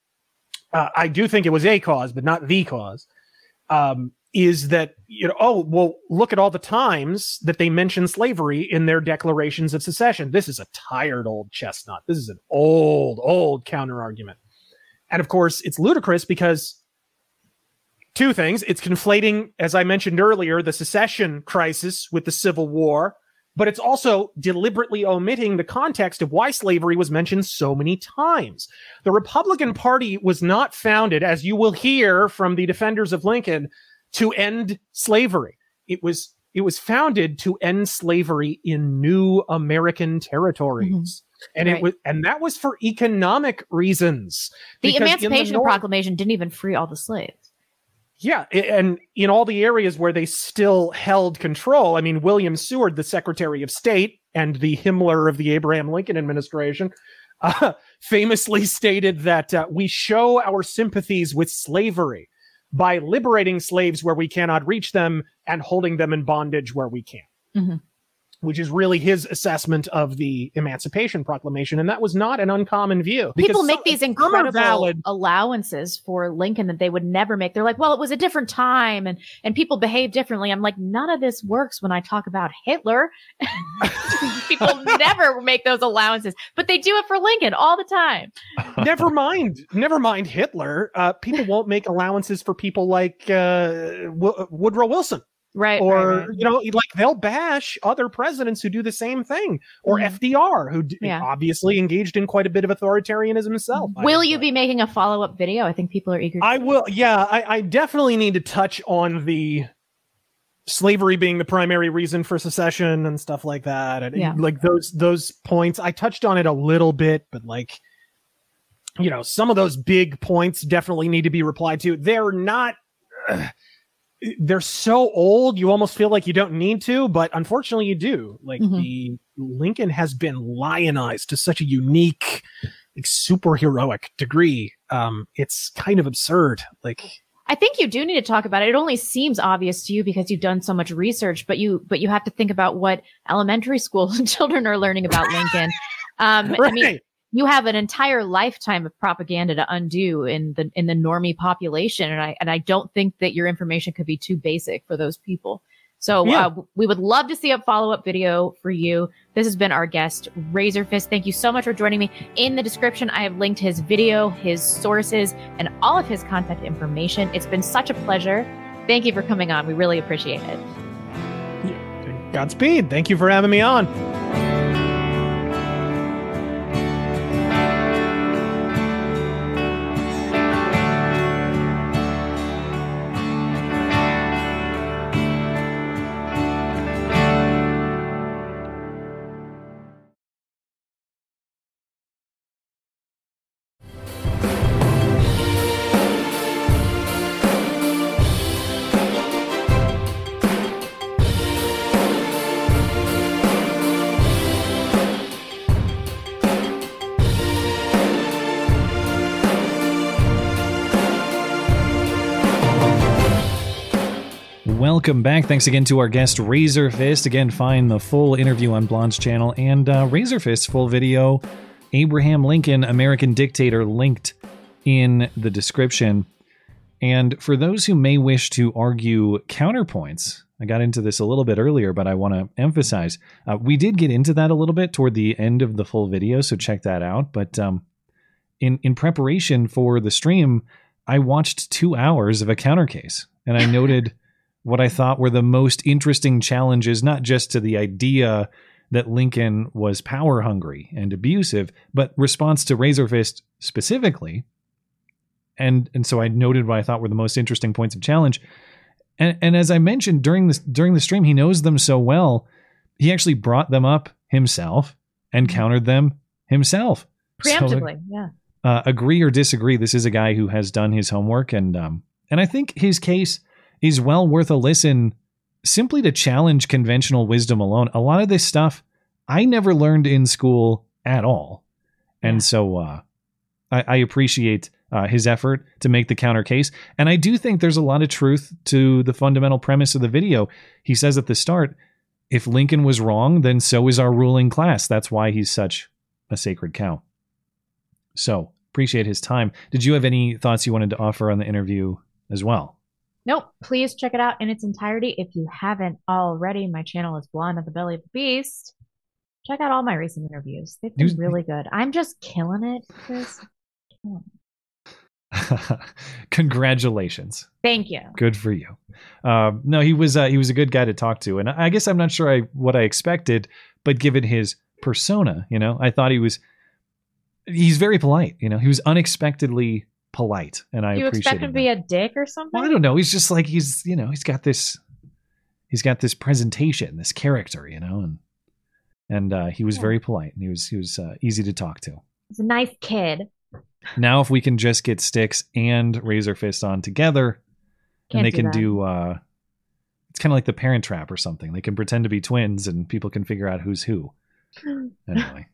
[SPEAKER 24] Uh, I do think it was a cause, but not the cause um, is that you know oh well look at all the times that they mention slavery in their declarations of secession. This is a tired old chestnut. This is an old old counter argument and of course it's ludicrous because two things. It's conflating as i mentioned earlier the secession crisis with the civil war but it's also deliberately omitting the context of why slavery was mentioned so many times. The Republican Party was not founded, as you will hear from the defenders of Lincoln, to end slavery. It was it was founded to end slavery in new American territories. Mm-hmm. And
[SPEAKER 10] Right.
[SPEAKER 24] it was and that was for economic reasons.
[SPEAKER 10] The Emancipation
[SPEAKER 24] North-
[SPEAKER 10] Proclamation didn't even free all the slaves.
[SPEAKER 24] Yeah, and in all the areas where they still held control, I mean, William Seward, the Secretary of State and the Himmler of the Abraham Lincoln administration, uh, famously stated that uh, we show our sympathies with slavery by liberating slaves where we cannot reach them and holding them in bondage where we can.
[SPEAKER 10] Mhm.
[SPEAKER 24] Which is really his assessment of the Emancipation Proclamation, and that was not an uncommon view.
[SPEAKER 10] People make
[SPEAKER 24] some-
[SPEAKER 10] these incredible
[SPEAKER 24] valid
[SPEAKER 10] allowances for Lincoln that they would never make. They're like, well, it was a different time and, and people behave differently. I'm like, none of this works when I talk about Hitler. people never make those allowances, but they do it for Lincoln all the time.
[SPEAKER 24] never mind never mind hitler uh, people won't make allowances for people like uh, w- woodrow wilson
[SPEAKER 10] Right.
[SPEAKER 24] or
[SPEAKER 10] right, right.
[SPEAKER 24] you know like they'll bash other presidents who do the same thing or
[SPEAKER 10] Mhm.
[SPEAKER 24] fdr who d-
[SPEAKER 10] Yeah.
[SPEAKER 24] obviously engaged in quite a bit of authoritarianism himself
[SPEAKER 10] Will you be making a follow up video? I think people are eager.
[SPEAKER 24] i will yeah I, I definitely need to touch on the slavery being the primary reason for secession and stuff like that and
[SPEAKER 10] Yeah.
[SPEAKER 24] like those those points i touched on it a little bit but like you know some of those big points definitely need to be replied to they're not they're so old you almost feel like you don't need to but unfortunately you do like
[SPEAKER 10] Mhm.
[SPEAKER 24] the lincoln has been lionized to such a unique like superheroic degree um it's kind of absurd like
[SPEAKER 10] I think you do need to talk about it. It only seems obvious to you because you've done so much research, but you but you have to think about what elementary school children are learning about Lincoln. Um, I mean,
[SPEAKER 24] Right.
[SPEAKER 10] You have an entire lifetime of propaganda to undo in the in the normie population, and I and I don't think that your information could be too basic for those people. So
[SPEAKER 24] Yeah.
[SPEAKER 10] uh, we would love to see a follow up video for you. This has been our guest, Razörfist. Thank you so much for joining me. In the description, I have linked his video, his sources, and all of his contact information. It's been such a pleasure. Thank you for coming on. We really appreciate it.
[SPEAKER 24] godspeed thank you for having me on
[SPEAKER 1] welcome back. Thanks again to our guest Razörfist. Again, find the full interview on Blonde's channel and uh, Razörfist's full video, Abraham Lincoln, American Dictator, linked in the description. And for those who may wish to argue counterpoints, I got into this a little bit earlier, but I want to emphasize uh, we did get into that a little bit toward the end of the full video, so check that out. But um, in in preparation for the stream, I watched two hours of a counter case, and I noted what I thought were the most interesting challenges, not just to the idea that Lincoln was power hungry and abusive, but response to Razörfist specifically. And and so I noted what I thought were the most interesting points of challenge. And and as I mentioned during this during the stream, he knows them so well, he actually brought them up himself and countered them himself.
[SPEAKER 10] Preemptively,
[SPEAKER 1] So,
[SPEAKER 10] yeah.
[SPEAKER 1] uh, agree or disagree, this is a guy who has done his homework, and um, and I think his case is well worth a listen. Simply to challenge conventional wisdom alone. A lot of this stuff I never learned in school at all, and so uh, I, I appreciate uh, his effort to make the counter case. And I do think there's a lot of truth to the fundamental premise of the video. He says at the start, if Lincoln was wrong, then so is our ruling class. That's why he's such a sacred cow. So appreciate his time. Did you have any thoughts you wanted to offer on the interview as well?
[SPEAKER 10] Nope. Please check it out in its entirety if you haven't already. My channel is Blonde of the Belly of the Beast. Check out all my recent interviews. They've been
[SPEAKER 1] You-
[SPEAKER 10] really good. I'm just killing it, Chris. Killing it.
[SPEAKER 1] Congratulations.
[SPEAKER 10] Thank you.
[SPEAKER 1] Good for you. Um, no, he was uh, he was a good guy to talk to, and I guess I'm not sure I what I expected, but given his persona, you know, I thought he was he's very polite. You know, he was unexpectedly polite, and I
[SPEAKER 10] you expect him to be a dick or something?
[SPEAKER 1] Well, I don't know. He's just like he's you know he's got this he's got this presentation, this character, you know, and and uh, he was
[SPEAKER 10] Yeah.
[SPEAKER 1] very polite and he was he was uh, easy to talk to.
[SPEAKER 10] He's a nice kid.
[SPEAKER 1] Now, if we can just get Styx and Razörfist on together,
[SPEAKER 10] Can't
[SPEAKER 1] and they
[SPEAKER 10] do
[SPEAKER 1] can
[SPEAKER 10] that.
[SPEAKER 1] do, uh, it's kind of like the Parent Trap or something. They can pretend to be twins, and people can figure out who's who. Anyway,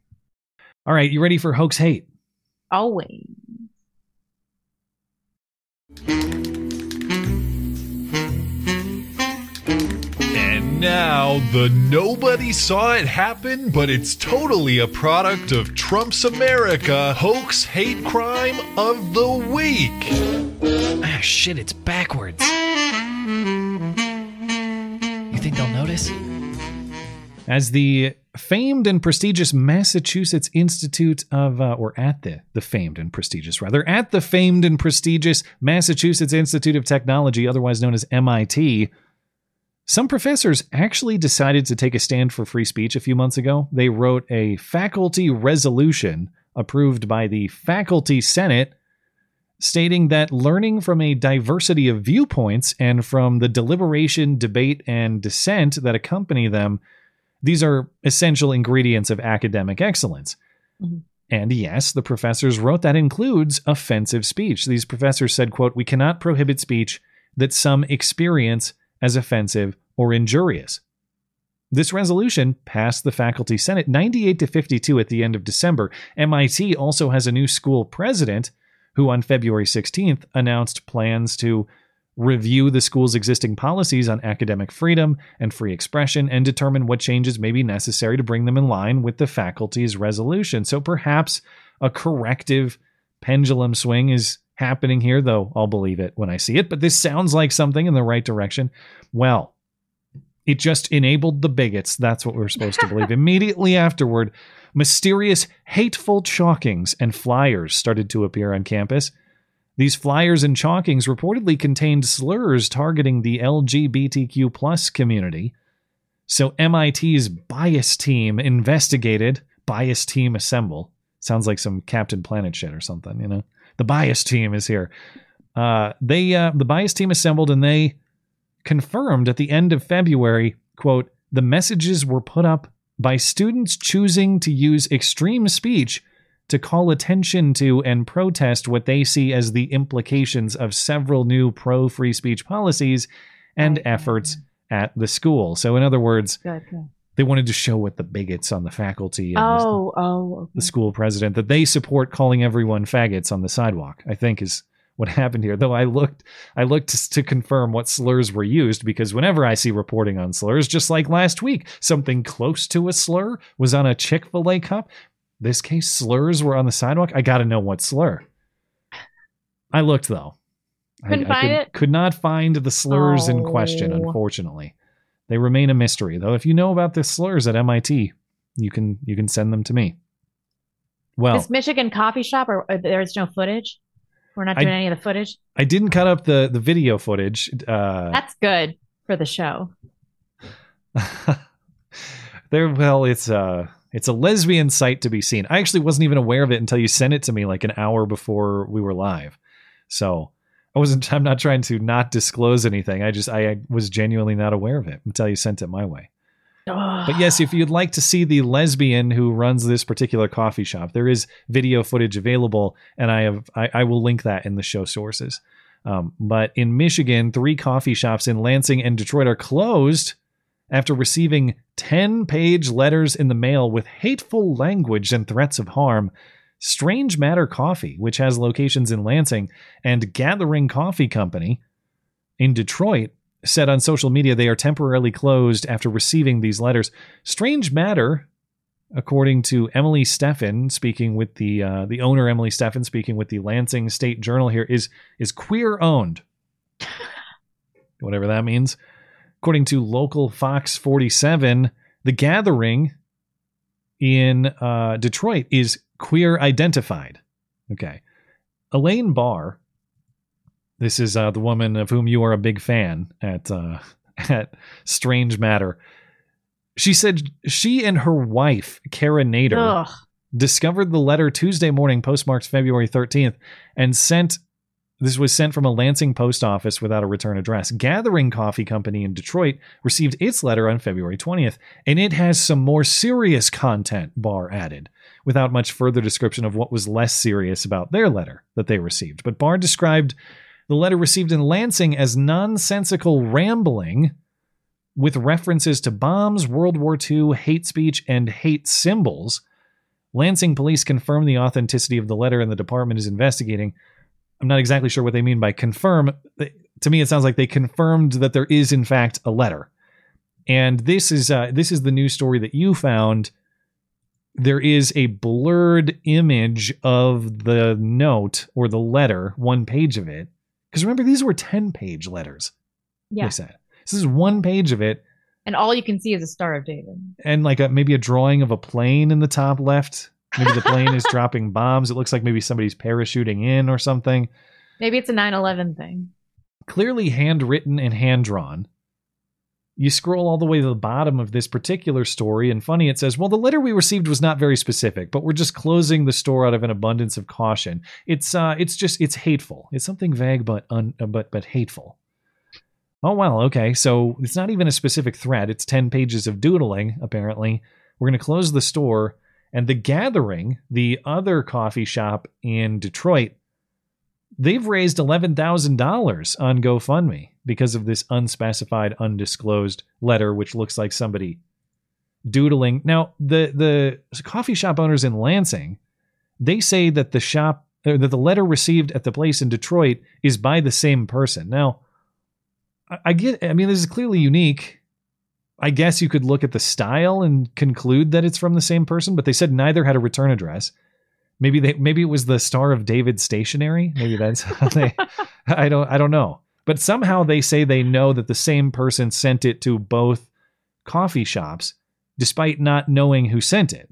[SPEAKER 1] all right, you ready for hoax hate?
[SPEAKER 10] Always.
[SPEAKER 25] And now the nobody saw it happen, but it's totally a product of Trump's America hoax hate crime of the week.
[SPEAKER 1] Ah, shit, it's backwards. You think they'll notice? As the famed and prestigious Massachusetts Institute of, uh, or at the, the famed and prestigious, rather, at the famed and prestigious Massachusetts Institute of Technology, otherwise known as MIT, some professors actually decided to take a stand for free speech a few months ago. They wrote a faculty resolution approved by the Faculty Senate stating that learning from a diversity of viewpoints and from the deliberation, debate, and dissent that accompany them, these are essential ingredients of academic excellence. Mm-hmm. And yes, the professors wrote that includes offensive speech. These professors said, quote, "We cannot prohibit speech that some experience as offensive or injurious." This resolution passed the faculty senate 98 to 52 at the end of December. MIT also has a new school president who on February 16th announced plans to review the school's existing policies on academic freedom and free expression and determine what changes may be necessary to bring them in line with the faculty's resolution. So perhaps a corrective pendulum swing is happening here, though I'll believe it when I see it. But this sounds like something in the right direction. Well, it just enabled the bigots. That's what we're supposed to believe. Immediately afterward, mysterious, hateful chalkings and flyers started to appear on campus. These flyers and chalkings reportedly contained slurs targeting the LGBTQ plus community. So MIT's bias team investigated. Bias team assemble. Sounds like some Captain Planet shit or something, you know. The bias team is here. Uh, they uh, the bias team assembled and they confirmed at the end of February, quote, the messages were put up by students choosing to use extreme speech to call attention to and protest what they see as the implications of several new pro free speech policies and efforts at the school. So, in other words, they wanted to show what the bigots on the faculty and the-
[SPEAKER 10] Oh, oh,
[SPEAKER 1] the school president that they support calling everyone faggots on the sidewalk, I think is what happened here. Though I looked, I looked to confirm what slurs were used because whenever I see reporting on slurs, just like last week, something close to a slur was on a Chick Fil A cup. This case, slurs were on the sidewalk. I got to know what slur. I looked though. I-
[SPEAKER 10] Couldn't
[SPEAKER 1] I,
[SPEAKER 10] find
[SPEAKER 1] could,
[SPEAKER 10] it?
[SPEAKER 1] Could not find the slurs in question,
[SPEAKER 10] Oh.
[SPEAKER 1] unfortunately. They remain a mystery. Though if you know about the slurs at MIT, you can you can send them to me. Well,
[SPEAKER 10] This Michigan coffee shop, or, or there's no footage. We're not
[SPEAKER 1] I-
[SPEAKER 10] doing any of the footage.
[SPEAKER 1] I didn't cut up the the video footage. Uh,
[SPEAKER 10] That's good for the show.
[SPEAKER 1] there, well, it's uh it's a lesbian site to be seen. I actually wasn't even aware of it until you sent it to me like an hour before we were live. So I wasn't. I'm not trying to not disclose anything. I just I, I was genuinely not aware of it until you sent it my way. But yes, if you'd like to see the lesbian who runs this particular coffee shop, there is video footage available, and I have I, I will link that in the show sources. Um, but in Michigan, three coffee shops in Lansing and Detroit are closed after receiving 10 page letters in the mail with hateful language and threats of harm. Strange Matter Coffee, which has locations in Lansing, and Gathering Coffee Company in Detroit said on social media they are temporarily closed after receiving these letters. Strange Matter, according to Emily Steffen, speaking with the uh, the owner Emily Steffen, speaking with the Lansing State Journal here, is is queer owned, whatever that means. According to local Fox 47, the gathering in uh, Detroit is queer identified. Okay. Elaine Barr, this is uh, the woman of whom you are a big fan at uh, at Strange Matter. She said she and her wife, Kara Nader,
[SPEAKER 10] Ugh.
[SPEAKER 1] discovered the letter Tuesday morning, postmarked February 13th, and sent. This was sent from a Lansing post office without a return address. Gathering Coffee Company in Detroit received its letter on February 20th, and it has some more serious content, Barr added, without much further description of what was less serious about their letter that they received. But Barr described the letter received in Lansing as nonsensical rambling with references to bombs, World War II, hate speech, and hate symbols. Lansing police confirmed the authenticity of the letter and the department is investigating. I'm not exactly sure what they mean by confirm. To me, it sounds like they confirmed that there is, in fact, a letter. And this is uh, this is the news story that you found. There is a blurred image of the note or the letter, one page of it. Because remember, these were 10 page letters.
[SPEAKER 10] Yeah.
[SPEAKER 1] They said. This is one page of it
[SPEAKER 10] And all you can see is a Star of David.
[SPEAKER 1] and like a, maybe a drawing of a plane in the top left. Maybe the plane is dropping bombs. It looks like maybe somebody's parachuting in or something.
[SPEAKER 10] Maybe it's a 9 11 thing.
[SPEAKER 1] Clearly handwritten and hand drawn. You scroll all the way to the bottom of this particular story, and funny, it says, Well, the letter we received was not very specific, but we're just closing the store out of an abundance of caution. It's uh it's just it's hateful. It's something vague but un uh, but but hateful. Oh well, okay. So it's not even a specific threat. It's 10 pages of doodling, apparently. We're going to close the store. And the Gathering, the other coffee shop in Detroit, they've raised $11,000 on GoFundMe because of this unspecified, undisclosed letter, which looks like somebody doodling. Now, the, the coffee shop owners in Lansing, they say that the shop, uh, that the letter received at the place in Detroit is by the same person. Now, I get, I mean, this is clearly unique. I guess you could look at the style and conclude that it's from the same person, but they said neither had a return address. Maybe they maybe it was the Star of David stationery. Maybe that's how they I don't I don't know. But somehow they say they know that the same person sent it to both coffee shops despite not knowing who sent it.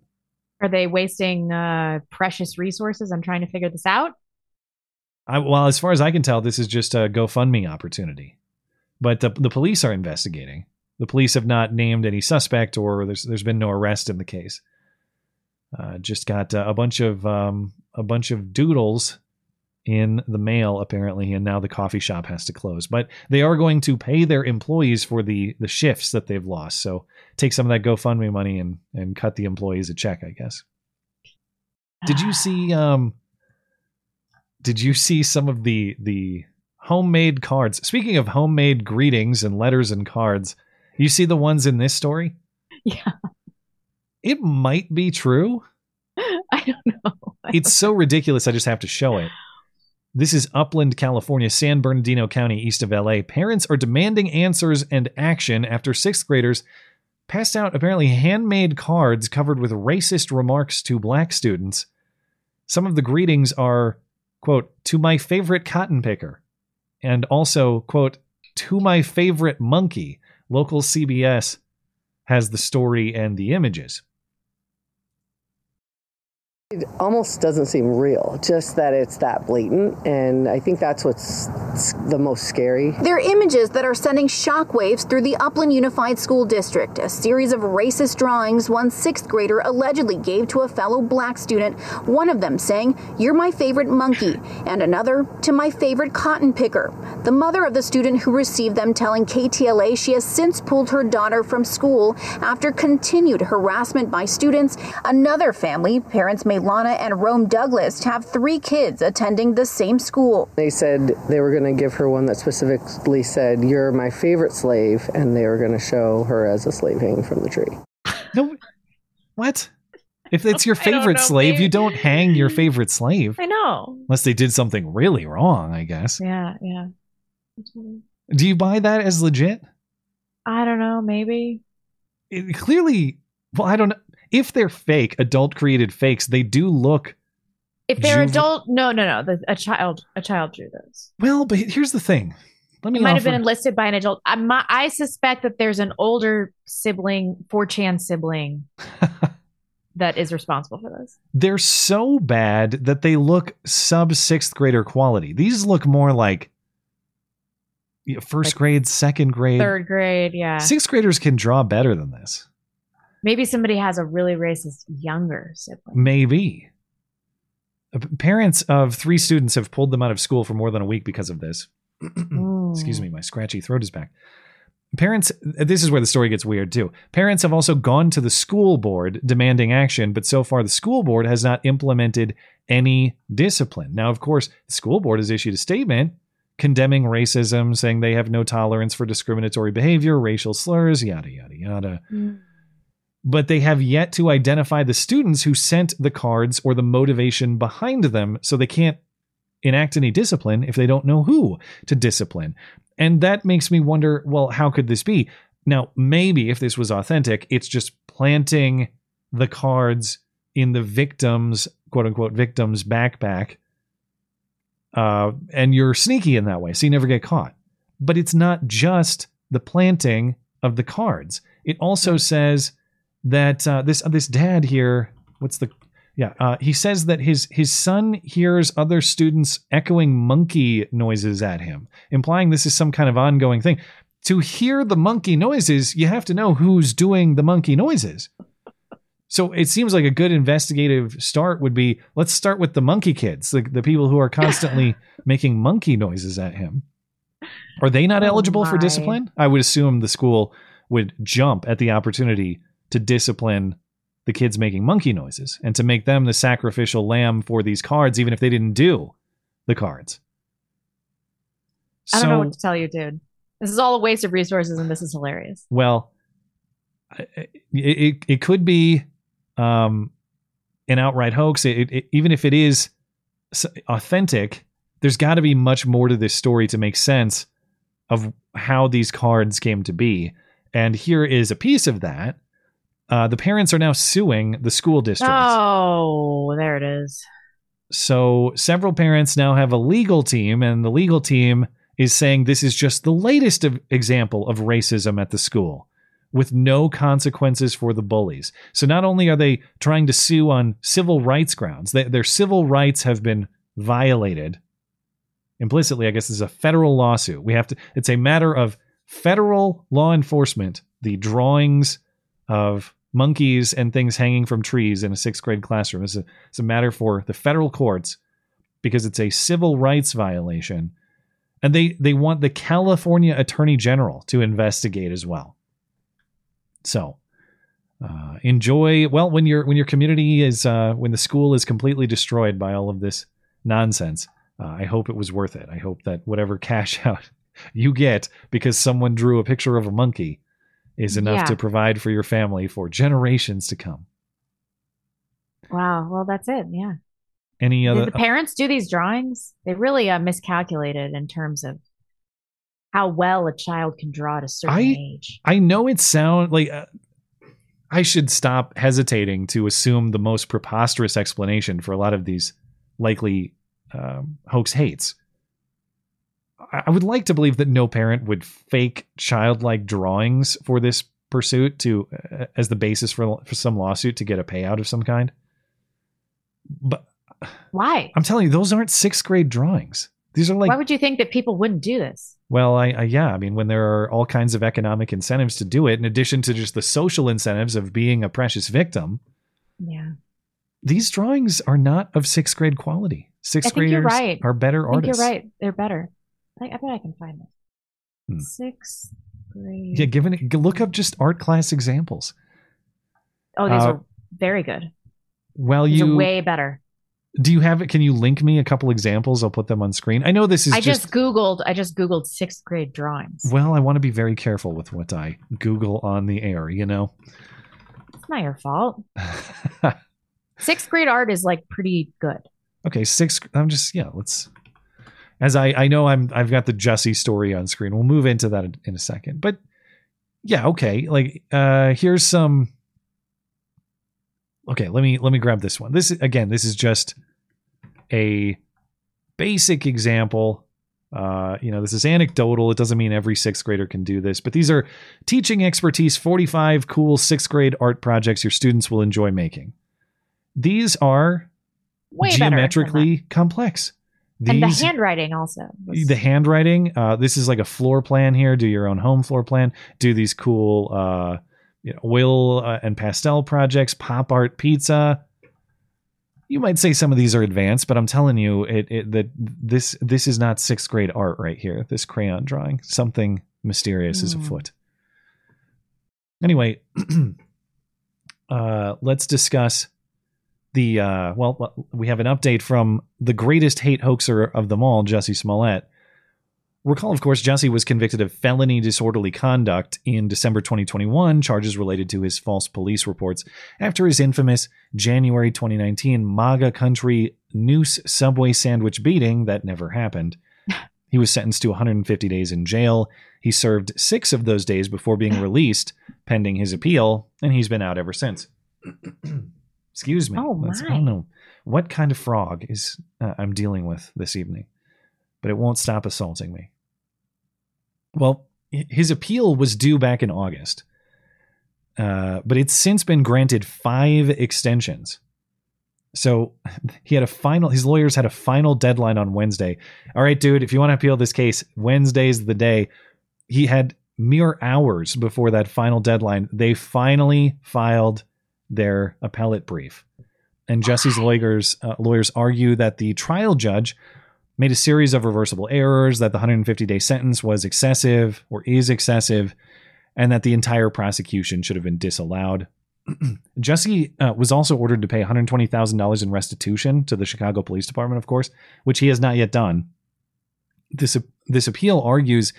[SPEAKER 10] Are they wasting uh, precious resources? I'm trying to figure this out.
[SPEAKER 1] I, well, as far as I can tell, this is just a GoFundMe opportunity. But the, the police are investigating. The police have not named any suspect, or there's there's been no arrest in the case. Uh, just got uh, a bunch of um, a bunch of doodles in the mail apparently, and now the coffee shop has to close. But they are going to pay their employees for the the shifts that they've lost. So take some of that GoFundMe money and and cut the employees a check, I guess. Did you see um did you see some of the the homemade cards? Speaking of homemade greetings and letters and cards, you see the ones in this story?
[SPEAKER 10] Yeah.
[SPEAKER 1] It might be true.
[SPEAKER 10] I don't know.
[SPEAKER 1] It's so ridiculous I just have to show it. This is Upland, California, San Bernardino County, east of LA. Parents are demanding answers and action after sixth graders passed out apparently handmade cards covered with racist remarks to black students. Some of the greetings are, quote, to my favorite cotton picker, and also, quote, to my favorite monkey. Local CBS has the story and the images.
[SPEAKER 26] It almost doesn't seem real, just that it's that blatant. And I think that's what's the most scary.
[SPEAKER 27] They're images that are sending shockwaves through the Upland Unified School District. A series of racist drawings one sixth grader allegedly gave to a fellow black student, one of them saying, You're my favorite monkey, and another, To my favorite cotton picker. The mother of the student who received them telling KTLA she has since pulled her daughter from school after continued harassment by students. Another family, parents Maylana and Rome Douglas, have three kids attending the same school.
[SPEAKER 26] They said they were going to give her one that specifically said, You're my favorite slave, and they were going to show her as a slave hanging from the tree.
[SPEAKER 1] No, what? If it's your favorite
[SPEAKER 10] know,
[SPEAKER 1] slave,
[SPEAKER 10] maybe.
[SPEAKER 1] you don't hang your favorite slave.
[SPEAKER 10] I know.
[SPEAKER 1] Unless they did something really wrong, I guess.
[SPEAKER 10] Yeah, yeah.
[SPEAKER 1] Do you buy that as legit?
[SPEAKER 10] I don't know. Maybe.
[SPEAKER 1] It, clearly, well, I don't know. If they're fake, adult created fakes, they do look.
[SPEAKER 10] If they're
[SPEAKER 1] Juve-
[SPEAKER 10] adult, no, no, no. The, a child, a child drew those.
[SPEAKER 1] Well, but here's the thing. Let me
[SPEAKER 10] It might have been enlisted by an adult. I, my, I suspect that there's an older sibling, 4chan sibling, that is responsible for this.
[SPEAKER 1] they're so bad that they look sub sixth grader quality. These look more like first grade, second grade.
[SPEAKER 10] Third grade, yeah.
[SPEAKER 1] Sixth graders can draw better than this.
[SPEAKER 10] Maybe somebody has a really racist younger sibling.
[SPEAKER 1] Maybe. Uh, Parents of three students have pulled them out of school for more than a week because of this. Excuse me, my scratchy throat is back. Parents, this is where the story gets weird too. Parents have also gone to the school board demanding action, but so far the school board has not implemented any discipline. Now, of course, the school board has issued a statement condemning racism, saying they have no tolerance for discriminatory behavior, racial slurs, yada, yada, yada. But they have yet to identify the students who sent the cards or the motivation behind them, so they can't enact any discipline if they don't know who to discipline. And that makes me wonder well, how could this be? Now, maybe if this was authentic, it's just planting the cards in the victim's quote unquote victim's backpack. Uh, and you're sneaky in that way, so you never get caught. But it's not just the planting of the cards. It also says that uh, this uh, this dad here, what's the yeah, uh, he says that his his son hears other students echoing monkey noises at him, implying this is some kind of ongoing thing. To hear the monkey noises, you have to know who's doing the monkey noises. So it seems like a good investigative start would be let's start with the monkey kids, the, the people who are constantly making monkey noises at him. Are they not
[SPEAKER 10] Oh
[SPEAKER 1] eligible for discipline? I would assume the school would jump at the opportunity to discipline the kids making monkey noises and to make them the sacrificial lamb for these cards, even if they didn't do the cards.
[SPEAKER 10] I don't know what to tell you, dude. This is all a waste of resources, and this is hilarious.
[SPEAKER 1] Well, it, it, it could be um, an outright hoax. It, it, even if it is authentic, there's got to be much more to this story to make sense of how these cards came to be. And here is a piece of that. Uh, the parents are now suing the school district.
[SPEAKER 10] Oh, there it is.
[SPEAKER 1] So several parents now have a legal team, and the legal team is saying this is just the latest of, example of racism at the school with no consequences for the bullies. So not only are they trying to sue on civil rights grounds, they, their civil rights have been violated. Implicitly, I guess this is a federal lawsuit. We have to it's a matter of federal law enforcement, the drawings of monkeys and things hanging from trees in a sixth grade classroom. It's a, it's a matter for the federal courts because it's a civil rights violation. And they, they want the California Attorney General to investigate as well. So uh, enjoy well when your when your community is uh, when the school is completely destroyed by all of this nonsense. Uh, I hope it was worth it. I hope that whatever cash out you get because someone drew a picture of a monkey is enough
[SPEAKER 10] Yeah.
[SPEAKER 1] to provide for your family for generations to come.
[SPEAKER 10] Wow. Well, that's it. Yeah.
[SPEAKER 1] Any other?
[SPEAKER 10] Did the parents do these drawings? They really uh, miscalculated in terms of how well a child can draw at a certain
[SPEAKER 1] I
[SPEAKER 10] age.
[SPEAKER 1] I know it sound like uh, I should stop hesitating to assume the most preposterous explanation for a lot of these likely um, hoax hates. I would like to believe that no parent would fake childlike drawings for this pursuit to uh, as the basis for for some lawsuit to get a payout of some kind. But
[SPEAKER 10] Why?
[SPEAKER 1] I'm telling you, those aren't sixth grade drawings. These are like
[SPEAKER 10] Why would you think that people wouldn't do this?
[SPEAKER 1] well, I, I yeah, I mean, when there are all kinds of economic incentives to do it, in addition to just the social incentives of being a precious victim,
[SPEAKER 10] Yeah.
[SPEAKER 1] these drawings are not of sixth grade quality. Sixth
[SPEAKER 10] I think you're
[SPEAKER 1] graders
[SPEAKER 10] right.
[SPEAKER 1] are better
[SPEAKER 10] I think
[SPEAKER 1] artists.
[SPEAKER 10] you're right. They're better. I, I bet I can find this.
[SPEAKER 1] Hmm.
[SPEAKER 10] Sixth grade.
[SPEAKER 1] Yeah, given it, look up just art class examples.
[SPEAKER 10] Oh, these
[SPEAKER 1] Uh,
[SPEAKER 10] are very good.
[SPEAKER 1] Well,
[SPEAKER 10] These
[SPEAKER 1] you
[SPEAKER 10] are way better.
[SPEAKER 1] do you have it? Can you link me a couple examples? I'll put them on screen. I know this is
[SPEAKER 10] I
[SPEAKER 1] just,
[SPEAKER 10] just googled. I just googled sixth grade drawings.
[SPEAKER 1] well, I want to be very careful with what I Google on the air. You know.
[SPEAKER 10] It's not your fault. Sixth grade art is like pretty good.
[SPEAKER 1] Okay, six. I'm just yeah. Let's. As I I know I'm I've got the Jussie story on screen. We'll move into that in, a second. But yeah, okay. Like uh here's some. Okay, let me let me grab this one. This again. This is just a basic example. Uh, you know, this is anecdotal. It doesn't mean every sixth grader can do this, but these are teaching expertise 45 cool sixth grade art projects your students will enjoy making. These are
[SPEAKER 10] Way
[SPEAKER 1] geometrically complex.
[SPEAKER 10] And the handwriting also.
[SPEAKER 1] the handwriting uh, this is like a floor plan here do your own home floor plan do these cool uh, you know, oil uh, and pastel projects pop art pizza you might say some of these are advanced but i'm telling you it, it that this this is not sixth grade art right here this crayon drawing something mysterious is
[SPEAKER 28] Hmm.
[SPEAKER 1] afoot anyway uh, let's discuss the uh, well we have an update from the greatest hate hoaxer of them all jussie smollett. Recall of course jussie was convicted of felony disorderly conduct in december 2021 charges related to his false police reports after his infamous january 2019 maga country noose subway sandwich beating that never happened. He was sentenced to 150 days in jail. He served six of those days before being released pending his appeal and he's been out ever since Excuse me.
[SPEAKER 10] Oh,
[SPEAKER 1] That's- I
[SPEAKER 10] my.
[SPEAKER 1] don't know what kind of frog is uh, I'm dealing with this evening, but it won't stop assaulting me. Well, his appeal was due back in August, uh, but it's since been granted five extensions. So he had a final. His lawyers had a final deadline on Wednesday. All right, dude, if you want to appeal this case, Wednesday's the day. He had mere hours before that final deadline. They finally filed their appellate brief. And Jussie's lawyers uh, lawyers argue that the trial judge made a series of reversible errors, that the 150 day sentence was excessive or is excessive, and that the entire prosecution should have been disallowed. Jussie uh, was also ordered to pay $120,000 in restitution to the Chicago Police Department, of course, which he has not yet done. This this appeal argues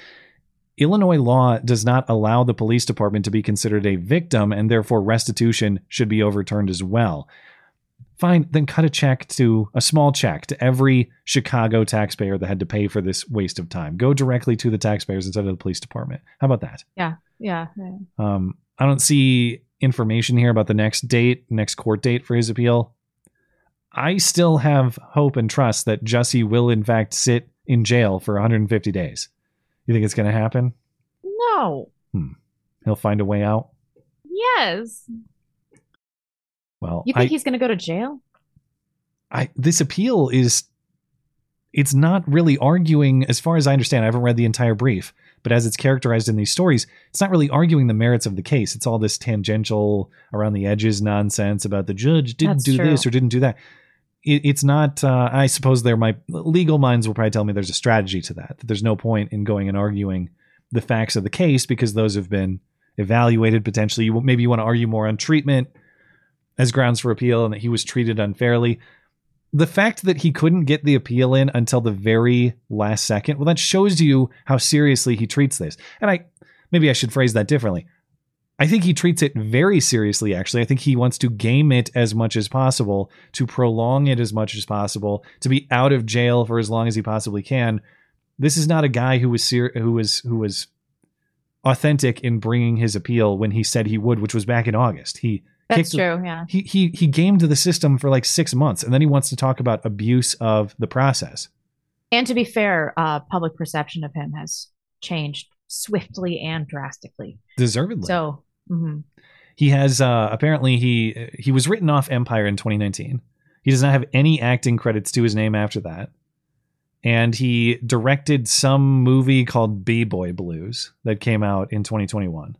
[SPEAKER 1] Illinois law does not allow the police department to be considered a victim, and therefore restitution should be overturned as well. Fine, then cut a check to a small check to every Chicago taxpayer that had to pay for this waste of time. Go directly to the taxpayers instead of the police department. How about that?
[SPEAKER 10] Yeah. Yeah. yeah.
[SPEAKER 1] Um, I don't see information here about the next date, next court date for his appeal. I still have hope and trust that Jussie will, in fact, sit in jail for 150 days. You think it's going to happen?
[SPEAKER 10] No. Hmm.
[SPEAKER 1] He'll find a way out.
[SPEAKER 10] Yes.
[SPEAKER 1] Well,
[SPEAKER 10] You think
[SPEAKER 1] I,
[SPEAKER 10] he's going to go to jail?
[SPEAKER 1] I this appeal is it's not really arguing as far as I understand. I haven't read the entire brief, but as it's characterized in these stories, it's not really arguing the merits of the case. It's all this tangential around the edges nonsense about the judge didn't
[SPEAKER 10] That's
[SPEAKER 1] do
[SPEAKER 10] true.
[SPEAKER 1] this or didn't do that. It, it's not. Uh, I suppose there might legal minds will probably tell me there's a strategy to that. That there's no point in going and arguing the facts of the case because those have been evaluated potentially. You, maybe you want to argue more on treatment as grounds for appeal and that he was treated unfairly. The fact that he couldn't get the appeal in until the very last second, well, that shows you how seriously he treats this. And I maybe I should phrase that differently. I think he treats it very seriously, actually. I think he wants to game it as much as possible, to prolong it as much as possible, to be out of jail for as long as he possibly can. This is not a guy who was ser- who was who was authentic in bringing his appeal when he said he would, which was back in August. He
[SPEAKER 10] That's
[SPEAKER 1] kicked-
[SPEAKER 10] true. Yeah.
[SPEAKER 1] He he he gamed the system for like six months, and then he wants to talk about abuse of the process.
[SPEAKER 10] And to be fair, uh, public perception of him has changed swiftly and drastically.
[SPEAKER 1] Deservedly.
[SPEAKER 10] So, mhm.
[SPEAKER 1] He has uh, apparently he he was written off Empire in 2019. He does not have any acting credits to his name after that. And he directed some movie called B Boy Blues that came out in 2021,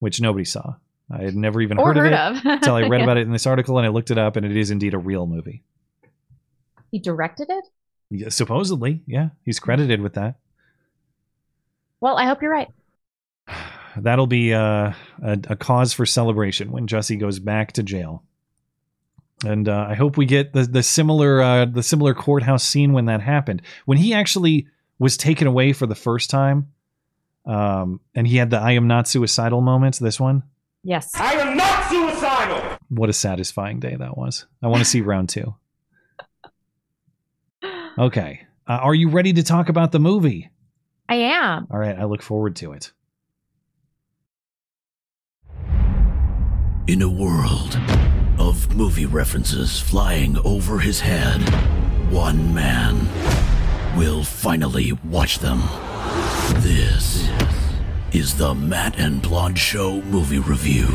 [SPEAKER 1] which nobody saw. I had never even heard,
[SPEAKER 10] heard
[SPEAKER 1] of
[SPEAKER 10] of.
[SPEAKER 1] it until I read
[SPEAKER 10] Yeah.
[SPEAKER 1] about it in this article and I looked it up, and it is indeed a real movie.
[SPEAKER 10] he directed it.
[SPEAKER 1] Yeah, supposedly, yeah, he's credited with that.
[SPEAKER 10] Well, I hope you're right.
[SPEAKER 1] That'll be uh, a, a cause for celebration when Jussie goes back to jail. And uh, I hope we get the the similar uh, the similar courthouse scene when that happened. When he actually was taken away for the first time, um, and he had the "I am not suicidal" moment. This one,
[SPEAKER 10] Yes.
[SPEAKER 28] I am not suicidal!
[SPEAKER 1] what a satisfying day that was. I want to see round two. Okay, uh, are you ready to talk about the movie?
[SPEAKER 10] I am.
[SPEAKER 1] All right, I look forward to it.
[SPEAKER 29] In a world of movie references flying over his head, one man will finally watch them. This is the Matt and Blonde Show movie review.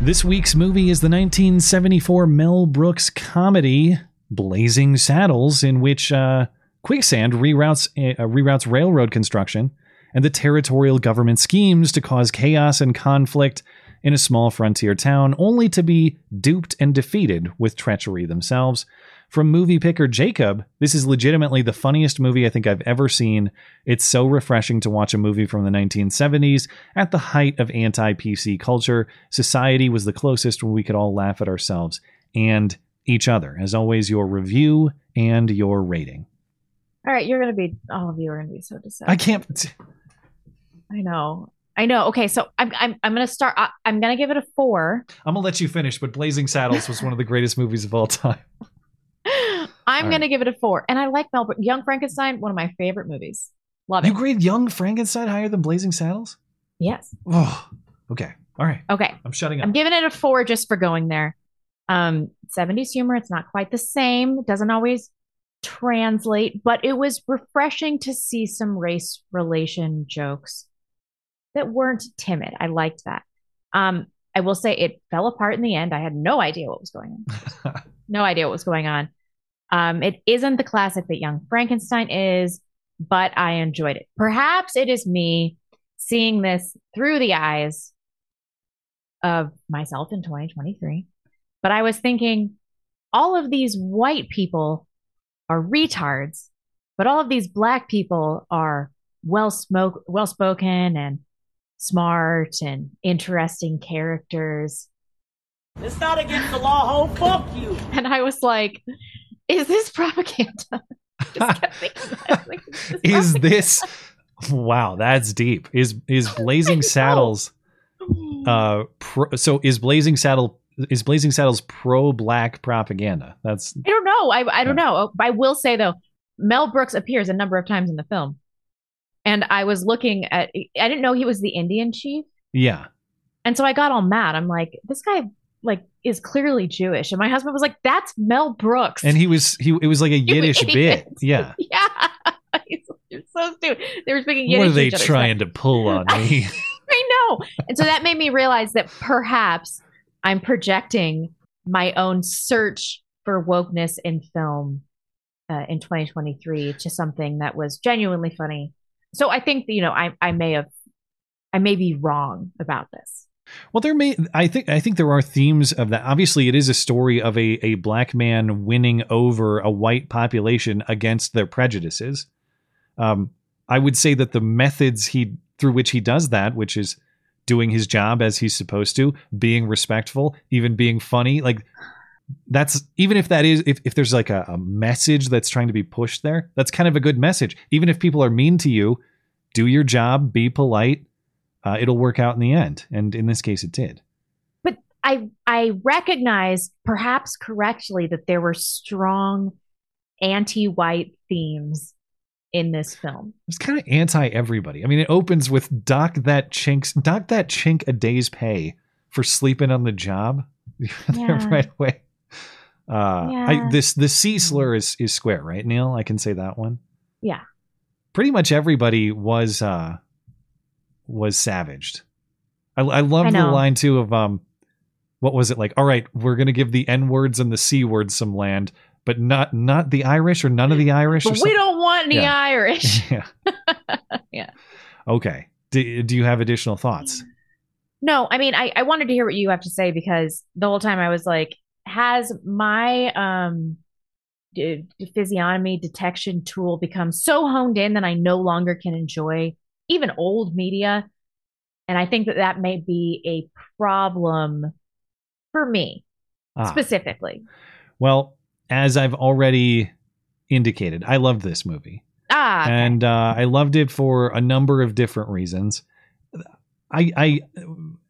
[SPEAKER 1] This week's movie is the 1974 Mel Brooks comedy Blazing Saddles, in which uh, quicksand reroutes uh, reroutes railroad construction, and the territorial government schemes to cause chaos and conflict in a small frontier town, only to be duped and defeated with treachery themselves. From movie picker Jacob, this is legitimately the funniest movie I think I've ever seen. It's so refreshing to watch a movie from the 1970s at the height of anti PC culture. Society was the closest when we could all laugh at ourselves and each other. As always, your review and your rating.
[SPEAKER 10] All right, you're gonna be. All of you are gonna be so disappointed.
[SPEAKER 1] I can't.
[SPEAKER 10] I know. I know. Okay, so I'm I'm I'm gonna start. I, I'm gonna give it a four.
[SPEAKER 1] I'm gonna let you finish, but Blazing Saddles was one of the greatest movies of all time.
[SPEAKER 10] I'm
[SPEAKER 1] All
[SPEAKER 10] gonna
[SPEAKER 1] right.
[SPEAKER 10] give it a four, and I like Mel Brooks. Young Frankenstein, one of my favorite movies. Love
[SPEAKER 1] You
[SPEAKER 10] it.
[SPEAKER 1] You grade Young Frankenstein higher than Blazing Saddles?
[SPEAKER 10] Yes.
[SPEAKER 1] Oh, okay. All right.
[SPEAKER 10] Okay.
[SPEAKER 1] I'm shutting up.
[SPEAKER 10] I'm giving it a four just for going there. Um, 70s humor, it's not quite the same. It doesn't always translate, but it was refreshing to see some race relation jokes that weren't timid. I liked that. Um, I will say it fell apart in the end. I had no idea what was going on. no idea what was going on. Um, it isn't the classic that Young Frankenstein is, but I enjoyed it. Perhaps it is me seeing this through the eyes of myself in 2023. But I was thinking, all of these white people are retards, but all of these black people are well smoke, well spoken and smart and interesting characters.
[SPEAKER 28] It's not against the law, ho. Fuck you.
[SPEAKER 10] And I was like, is this propaganda? Just kept thinking that. Like,
[SPEAKER 1] Is this Wow, that's deep. Is is Blazing Saddles uh pro, so is Blazing Saddle is Blazing Saddles pro black propaganda? That's
[SPEAKER 10] I don't know. I I don't know. Oh, I will say though, Mel Brooks appears a number of times in the film, and I was looking at. I didn't know he was the Indian chief,
[SPEAKER 1] yeah.
[SPEAKER 10] and so I got all mad. I'm like, this guy like is clearly Jewish, and my husband was like, that's Mel Brooks.
[SPEAKER 1] And he was he it was like a Yiddish bit. Yeah.
[SPEAKER 10] yeah, You're so stupid. They were speaking Yiddish.
[SPEAKER 1] What are they trying to pull on me?
[SPEAKER 10] I know. And so that made me realize that perhaps I'm projecting my own search for wokeness in film uh, in 2023 to something that was genuinely funny. So I think, you know, I, I may have, I may be wrong about this.
[SPEAKER 1] Well, there may I think I think there are themes of that. Obviously, it is a story of a a black man winning over a white population against their prejudices. Um, I would say that the methods he through which he does that, which is doing his job as he's supposed to, being respectful, even being funny, like that's even if that is if, if there's like a, a message that's trying to be pushed there, that's kind of a good message. Even if people are mean to you, do your job, be polite, uh, it'll work out in the end. And in this case, it did.
[SPEAKER 10] But I I recognize perhaps correctly that there were strong anti-white themes in this film.
[SPEAKER 1] It's kind of anti everybody. I mean, it opens with dock that chink's dock that chink a day's pay for sleeping on the job.
[SPEAKER 10] Yeah.
[SPEAKER 1] right away. Uh,
[SPEAKER 10] Yeah.
[SPEAKER 1] I, this the C slur is is square, right, Neil? I can say that one.
[SPEAKER 10] Yeah.
[SPEAKER 1] Pretty much everybody was uh was savaged. I, I love the line too of um, what was it like? All right, we're gonna give the N words and the C words some land, but not not the Irish or none of the Irish.
[SPEAKER 10] But we don't want any
[SPEAKER 1] Yeah.
[SPEAKER 10] Irish.
[SPEAKER 1] yeah.
[SPEAKER 10] yeah.
[SPEAKER 1] Okay. Do, do you have additional thoughts?
[SPEAKER 10] No, I mean, I, I wanted to hear what you have to say because the whole time I was like, has my um physiognomy detection tool become so honed in that I no longer can enjoy even old media? And I think that that may be a problem for me
[SPEAKER 1] Ah.
[SPEAKER 10] specifically.
[SPEAKER 1] Well, as I've already indicated, I loved this movie.
[SPEAKER 10] Ah, okay.
[SPEAKER 1] and uh, I loved it for a number of different reasons. I, I,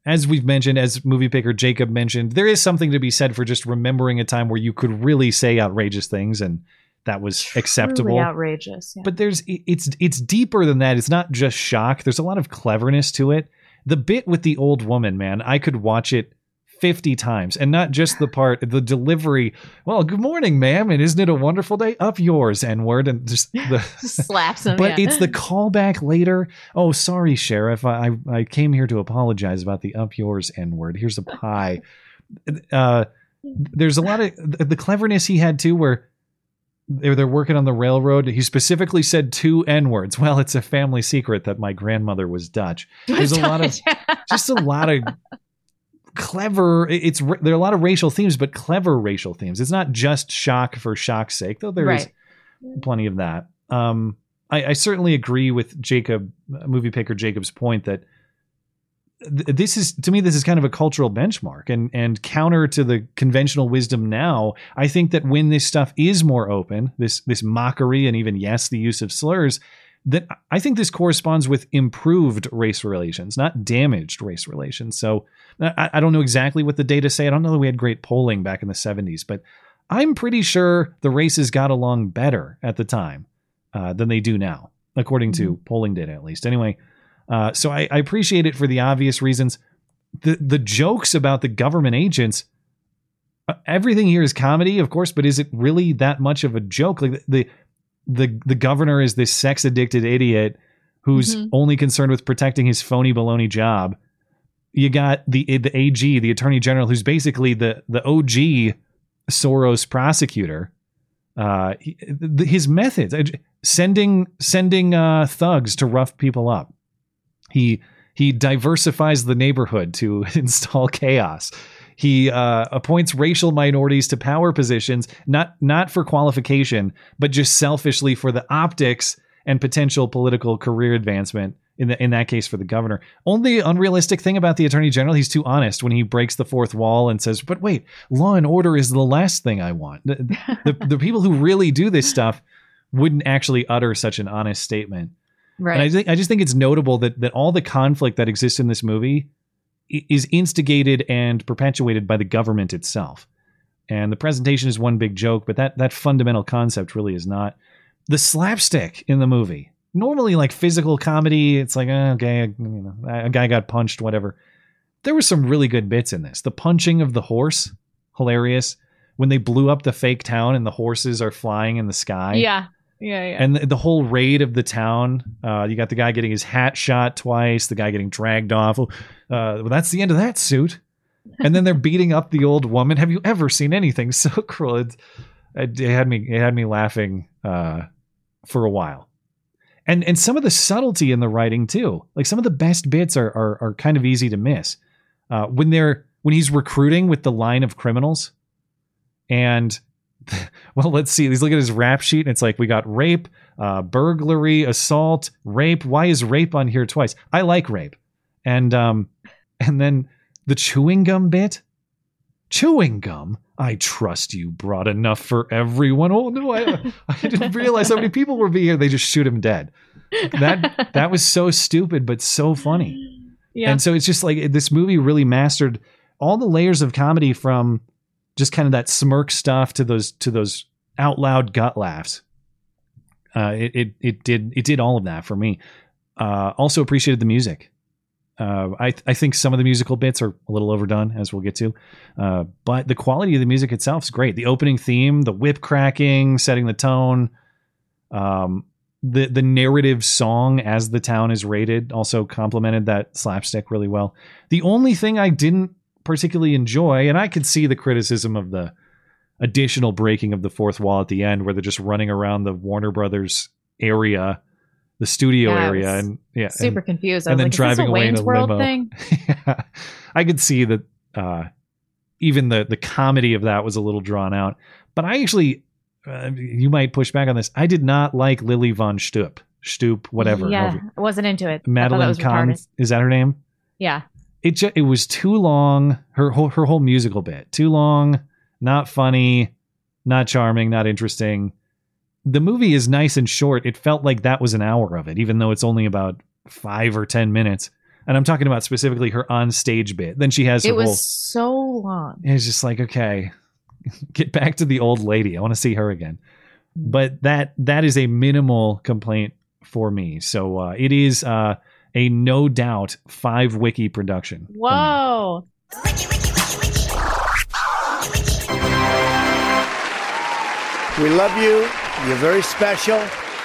[SPEAKER 1] as we've mentioned, as movie picker Jacob mentioned, there is something to be said for just remembering a time where you could really say outrageous things, and that was acceptable.
[SPEAKER 10] Truly outrageous. yeah.
[SPEAKER 1] But there's it's it's deeper than that. It's not just shock. There's a lot of cleverness to it. The bit with the old woman, man, I could watch it 50 times and not just the part the delivery well good morning ma'am and isn't it a wonderful day up yours n word and just the
[SPEAKER 10] slaps him.
[SPEAKER 1] but
[SPEAKER 10] yeah.
[SPEAKER 1] it's the callback later. Oh, sorry, sheriff. I I came here to apologize about the up yours n word. Here's a pie. Uh, there's a lot of the the cleverness he had too, where they're they're working on the railroad. He specifically said two n words. Well, it's a family secret that my grandmother was Dutch. There's a lot of just a lot of clever it's there are a lot of racial themes but clever racial themes. It's not just shock for shock's sake though there is
[SPEAKER 10] Right.
[SPEAKER 1] plenty of that. Um I, I certainly agree with jacob uh, movie picker jacob's point that th- this is to me this is kind of a cultural benchmark and and counter to the conventional wisdom now. I think that when this stuff is more open this this mockery and even yes the use of slurs that i think this corresponds with improved race relations not damaged race relations so I, I don't know exactly what the data say i don't know that we had great polling back in the 70s but i'm pretty sure the races got along better at the time uh, than they do now according to polling data at least anyway uh, so I, I appreciate it for the obvious reasons. The the jokes about the government agents, uh, everything here is comedy, of course, but is it really that much of a joke? Like the the the the governor is this sex addicted idiot who's
[SPEAKER 30] Mhm.
[SPEAKER 1] only concerned with protecting his phony baloney job. You got the the AG, the attorney general, who's basically the the OG Soros prosecutor. Uh, his methods, uh, sending sending uh, thugs to rough people up he he diversifies the neighborhood to install chaos. He uh, appoints racial minorities to power positions, not not for qualification, but just selfishly for the optics and potential political career advancement. In the, in that case, for the governor. Only unrealistic thing about the attorney general, he's too honest when he breaks the fourth wall and says, "But wait, law and order is the last thing I want." The, the, the people who really do this stuff wouldn't actually utter such an honest statement.
[SPEAKER 10] Right.
[SPEAKER 1] And I think I just think it's notable that that all the conflict that exists in this movie is instigated and perpetuated by the government itself. And the presentation is one big joke, but that that fundamental concept really is not. The slapstick in the movie, normally like physical comedy, it's like eh, okay, you know, a guy got punched, whatever. There were some really good bits in this. The punching of the horse, hilarious. When they blew up the fake town and the horses are flying in the sky.
[SPEAKER 10] yeah. Yeah. Yeah.
[SPEAKER 1] And the, the whole raid of the town, uh, you got the guy getting his hat shot twice, the guy getting dragged off. Uh, well, that's the end of that suit. And then they're beating up the old woman. Have you ever seen anything so cruel? It, it, it had me, it had me laughing uh, for a while. And and some of the subtlety in the writing too, like some of the best bits are are, are kind of easy to miss. Uh, when they're when he's recruiting with the line of criminals, and well, let's see. He's looking at his rap sheet, and it's like we got rape, uh, burglary, assault, rape. Why is rape on here twice? I like rape, and um, and then the chewing gum bit. Chewing gum. I trust you brought enough for everyone. Oh no, I I didn't realize how many people were being here. They just shoot him dead. That that was so stupid, but so funny.
[SPEAKER 10] Yeah.
[SPEAKER 1] And so it's just like this movie really mastered all the layers of comedy from just kind of that smirk stuff to those to those out loud gut laughs. Uh, it, it it did it did all of that for me. Uh, also appreciated the music. Uh, I I think some of the musical bits are a little overdone, as we'll get to, uh, but the quality of the music itself is great. The opening theme, the whip cracking, setting the tone, um, the the narrative song as the town is raided also complemented that slapstick really well. The only thing I didn't particularly enjoy, and I could see the criticism of the additional breaking of the fourth wall at the end, where they're just running around the Warner Brothers area, the studio
[SPEAKER 10] Yeah,
[SPEAKER 1] area, and yeah,
[SPEAKER 10] super
[SPEAKER 1] and,
[SPEAKER 10] confused.
[SPEAKER 1] And then
[SPEAKER 10] like,
[SPEAKER 1] driving
[SPEAKER 10] is this a
[SPEAKER 1] away
[SPEAKER 10] Wayne's
[SPEAKER 1] in a
[SPEAKER 10] World
[SPEAKER 1] limo.
[SPEAKER 10] thing?
[SPEAKER 1] Yeah. I could see that uh, even the the comedy of that was a little drawn out. But I actually, uh, you might push back on this. I did not like Lily von Stoop, Stoop, whatever.
[SPEAKER 10] Yeah, I wasn't into it. I thought that
[SPEAKER 1] Madeline Kahn is that her name?
[SPEAKER 10] Yeah.
[SPEAKER 1] It it was too long. Her whole her whole musical bit too long, not funny, not charming, not interesting. The movie is nice and short. It felt like that was an hour of it, even though it's only about five or ten minutes. And I'm talking about specifically her on stage bit. Then she has her
[SPEAKER 10] It was
[SPEAKER 1] whole.
[SPEAKER 10] so long.
[SPEAKER 1] It's just like okay, get back to the old lady. I want to see her again. But that that is a minimal complaint for me. So uh, it is uh, a no doubt five wiki production.
[SPEAKER 10] Whoa.
[SPEAKER 22] We love you. You're very special.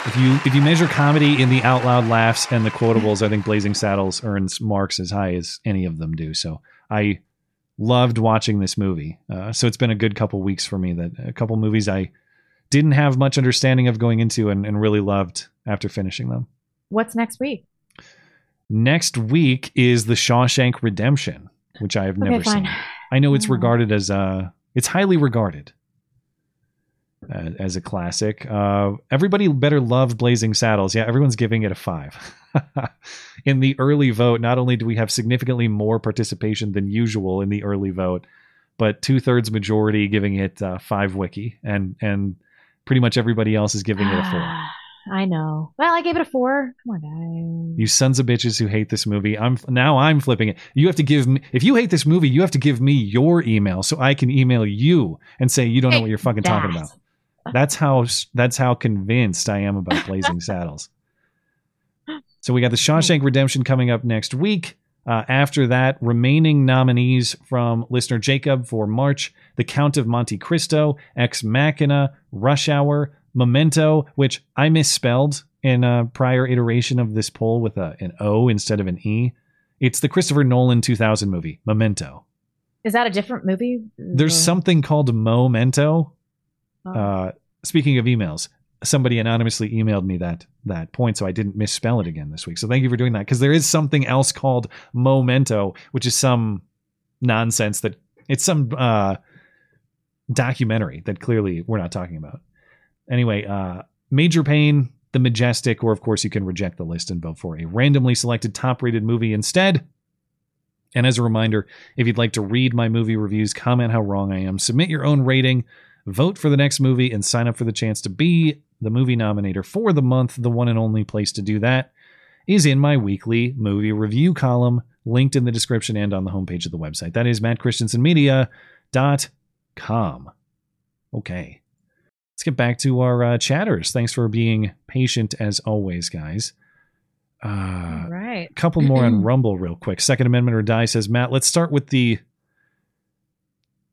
[SPEAKER 1] If you if you measure comedy in the out loud laughs and the quotables, I think Blazing Saddles earns marks as high as any of them do. So I loved watching this movie. Uh, so it's been a good couple weeks for me that a couple movies I didn't have much understanding of going into and, and really loved after finishing them.
[SPEAKER 10] What's next week?
[SPEAKER 1] Next week is The Shawshank Redemption, which I have never seen. I know it's regarded as uh it's highly regarded uh, as a classic. Uh, everybody better love Blazing Saddles. Yeah, everyone's giving it a five. in the early vote, not only do we have significantly more participation than usual in the early vote, but two thirds majority giving it uh, five wiki, and and pretty much everybody else is giving it a four.
[SPEAKER 10] I know. Well, I gave it a four. Come on, guys.
[SPEAKER 1] You sons of bitches who hate this movie. I'm now I'm flipping it. You have to give me if you hate this movie, you have to give me your email so I can email you and say you don't know what you're fucking talking about. That's how that's how convinced I am about Blazing Saddles. So we got the Shawshank Redemption coming up next week. Uh, after that, remaining nominees from listener Jacob for March: The Count of Monte Cristo, Ex Machina, Rush Hour, Memento, which I misspelled in a prior iteration of this poll with a, an O instead of an E. It's the Christopher Nolan 2000 movie, Memento.
[SPEAKER 10] Is that a different movie?
[SPEAKER 1] There's something called Momento. Uh, speaking of emails, somebody anonymously emailed me that that point, so I didn't misspell it again this week. So thank you for doing that because there is something else called Momento, which is some nonsense that it's some uh, documentary that clearly we're not talking about. Anyway, uh, Major Pain, The Majestic, or of course you can reject the list and vote for a randomly selected top-rated movie instead. And as a reminder, if you'd like to read my movie reviews, comment how wrong I am, submit your own rating, vote for the next movie, and sign up for the chance to be the movie nominator for the month, the one and only place to do that is in my weekly movie review column, linked in the description and on the homepage of the website. That is mattchristiansenmedia.com. Okay. Let's get back to our uh, chatters. Thanks for being patient as always, guys. Uh,
[SPEAKER 10] All right.
[SPEAKER 1] a couple more on Rumble real quick. Second Amendment or Die says Matt. Let's start with the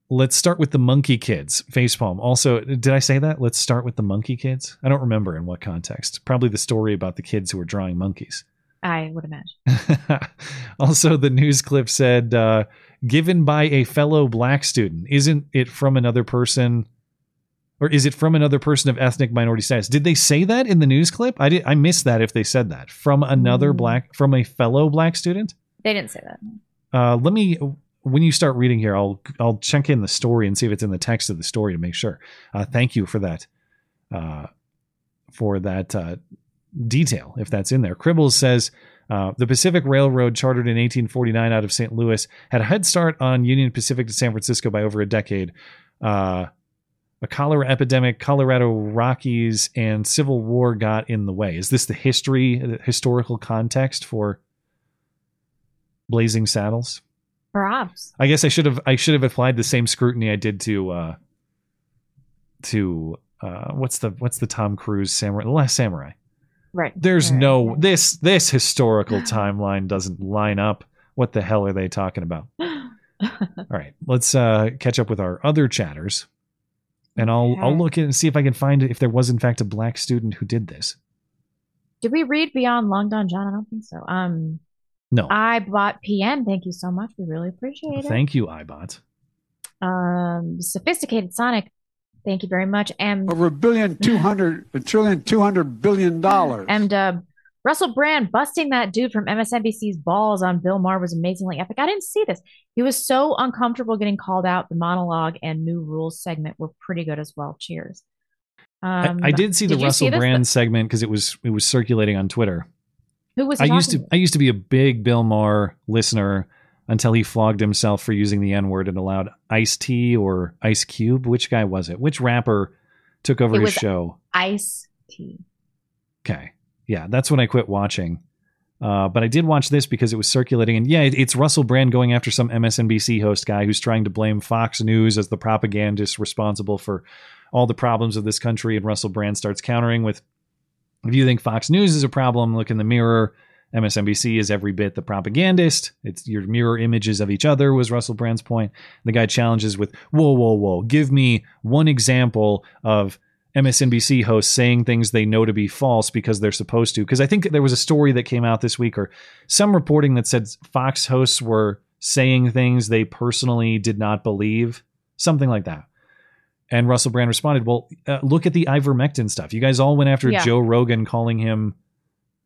[SPEAKER 1] let's start with the Monkey Kids facepalm. Also, did I say that? Let's start with the Monkey Kids. I don't remember in what context. Probably the story about the kids who were drawing monkeys.
[SPEAKER 10] I would imagine.
[SPEAKER 1] also, the news clip said uh, given by a fellow black student. Isn't it from another person? Or is it from another person of ethnic minority status? Did they say that in the news clip? I did. I missed that. If they said that from another black, from a fellow black student.
[SPEAKER 10] They didn't say that.
[SPEAKER 1] Uh, let me when you start reading here, I'll I'll check in the story and see if it's in the text of the story to make sure. Uh, thank you for that, uh, for that uh, detail if that's in there. Cribbles says. Uh, the Pacific Railroad, chartered in 1849 out of St. Louis, had a head start on Union Pacific to San Francisco by over a decade. Uh, a cholera epidemic, Colorado Rockies, and Civil War got in the way. Is this the history, the historical context for Blazing Saddles.
[SPEAKER 10] Perhaps.
[SPEAKER 1] I guess I should have I should have applied the same scrutiny I did to uh to uh what's the what's the Tom Cruise samurai the last samurai.
[SPEAKER 10] Right.
[SPEAKER 1] There's
[SPEAKER 10] Right.
[SPEAKER 1] no this this historical timeline doesn't line up. What the hell are they talking about? All right, let's uh catch up with our other chatters. And I'll I'll look at and see if I can find if there was in fact a black student who did this.
[SPEAKER 10] Did we read beyond Long Don John? I don't think so. Um,
[SPEAKER 1] No.
[SPEAKER 10] I bought PN. Thank you so much. We really appreciate it.
[SPEAKER 1] Thank you, iBot.
[SPEAKER 10] Um, sophisticated Sonic. Thank you very much. M
[SPEAKER 30] Over a billion, two hundred, a trillion, two hundred billion dollars.
[SPEAKER 10] M Dub. Russell Brand busting that dude from MSNBC's balls on Bill Maher was amazingly epic. I didn't see this. He was so uncomfortable getting called out. The monologue and new rules segment were pretty good as well. Cheers.
[SPEAKER 1] I,
[SPEAKER 10] Um,
[SPEAKER 1] I did see the
[SPEAKER 10] you
[SPEAKER 1] Russell
[SPEAKER 10] this?
[SPEAKER 1] Brand segment because it was it was circulating on Twitter.
[SPEAKER 10] Who was
[SPEAKER 1] I used to
[SPEAKER 10] talking
[SPEAKER 1] I used to be a big Bill Maher listener until he flogged himself for using the N word and allowed Ice T or Ice Cube. Which guy was it? Which rapper took over
[SPEAKER 10] It
[SPEAKER 1] his show?
[SPEAKER 10] Ice T.
[SPEAKER 1] Okay, yeah, that's when I quit watching. Uh, but I did watch this because it was circulating, and yeah, it, it's Russell Brand going after some MSNBC host guy who's trying to blame Fox News as the propagandist responsible for all the problems of this country. And Russell Brand starts countering with, "If you think Fox News is a problem, look in the mirror. MSNBC is every bit the propagandist. It's your mirror images of each other." Was Russell Brand's point? The guy challenges with, "Whoa, whoa, whoa! Give me one example of." MSNBC hosts saying things they know to be false because they're supposed to. Because I think there was a story that came out this week or some reporting that said Fox hosts were saying things they personally did not believe, something like that. And Russell Brand responded, "Well, uh, look at the ivermectin stuff. You guys all went after
[SPEAKER 10] Yeah.
[SPEAKER 1] Joe Rogan, calling him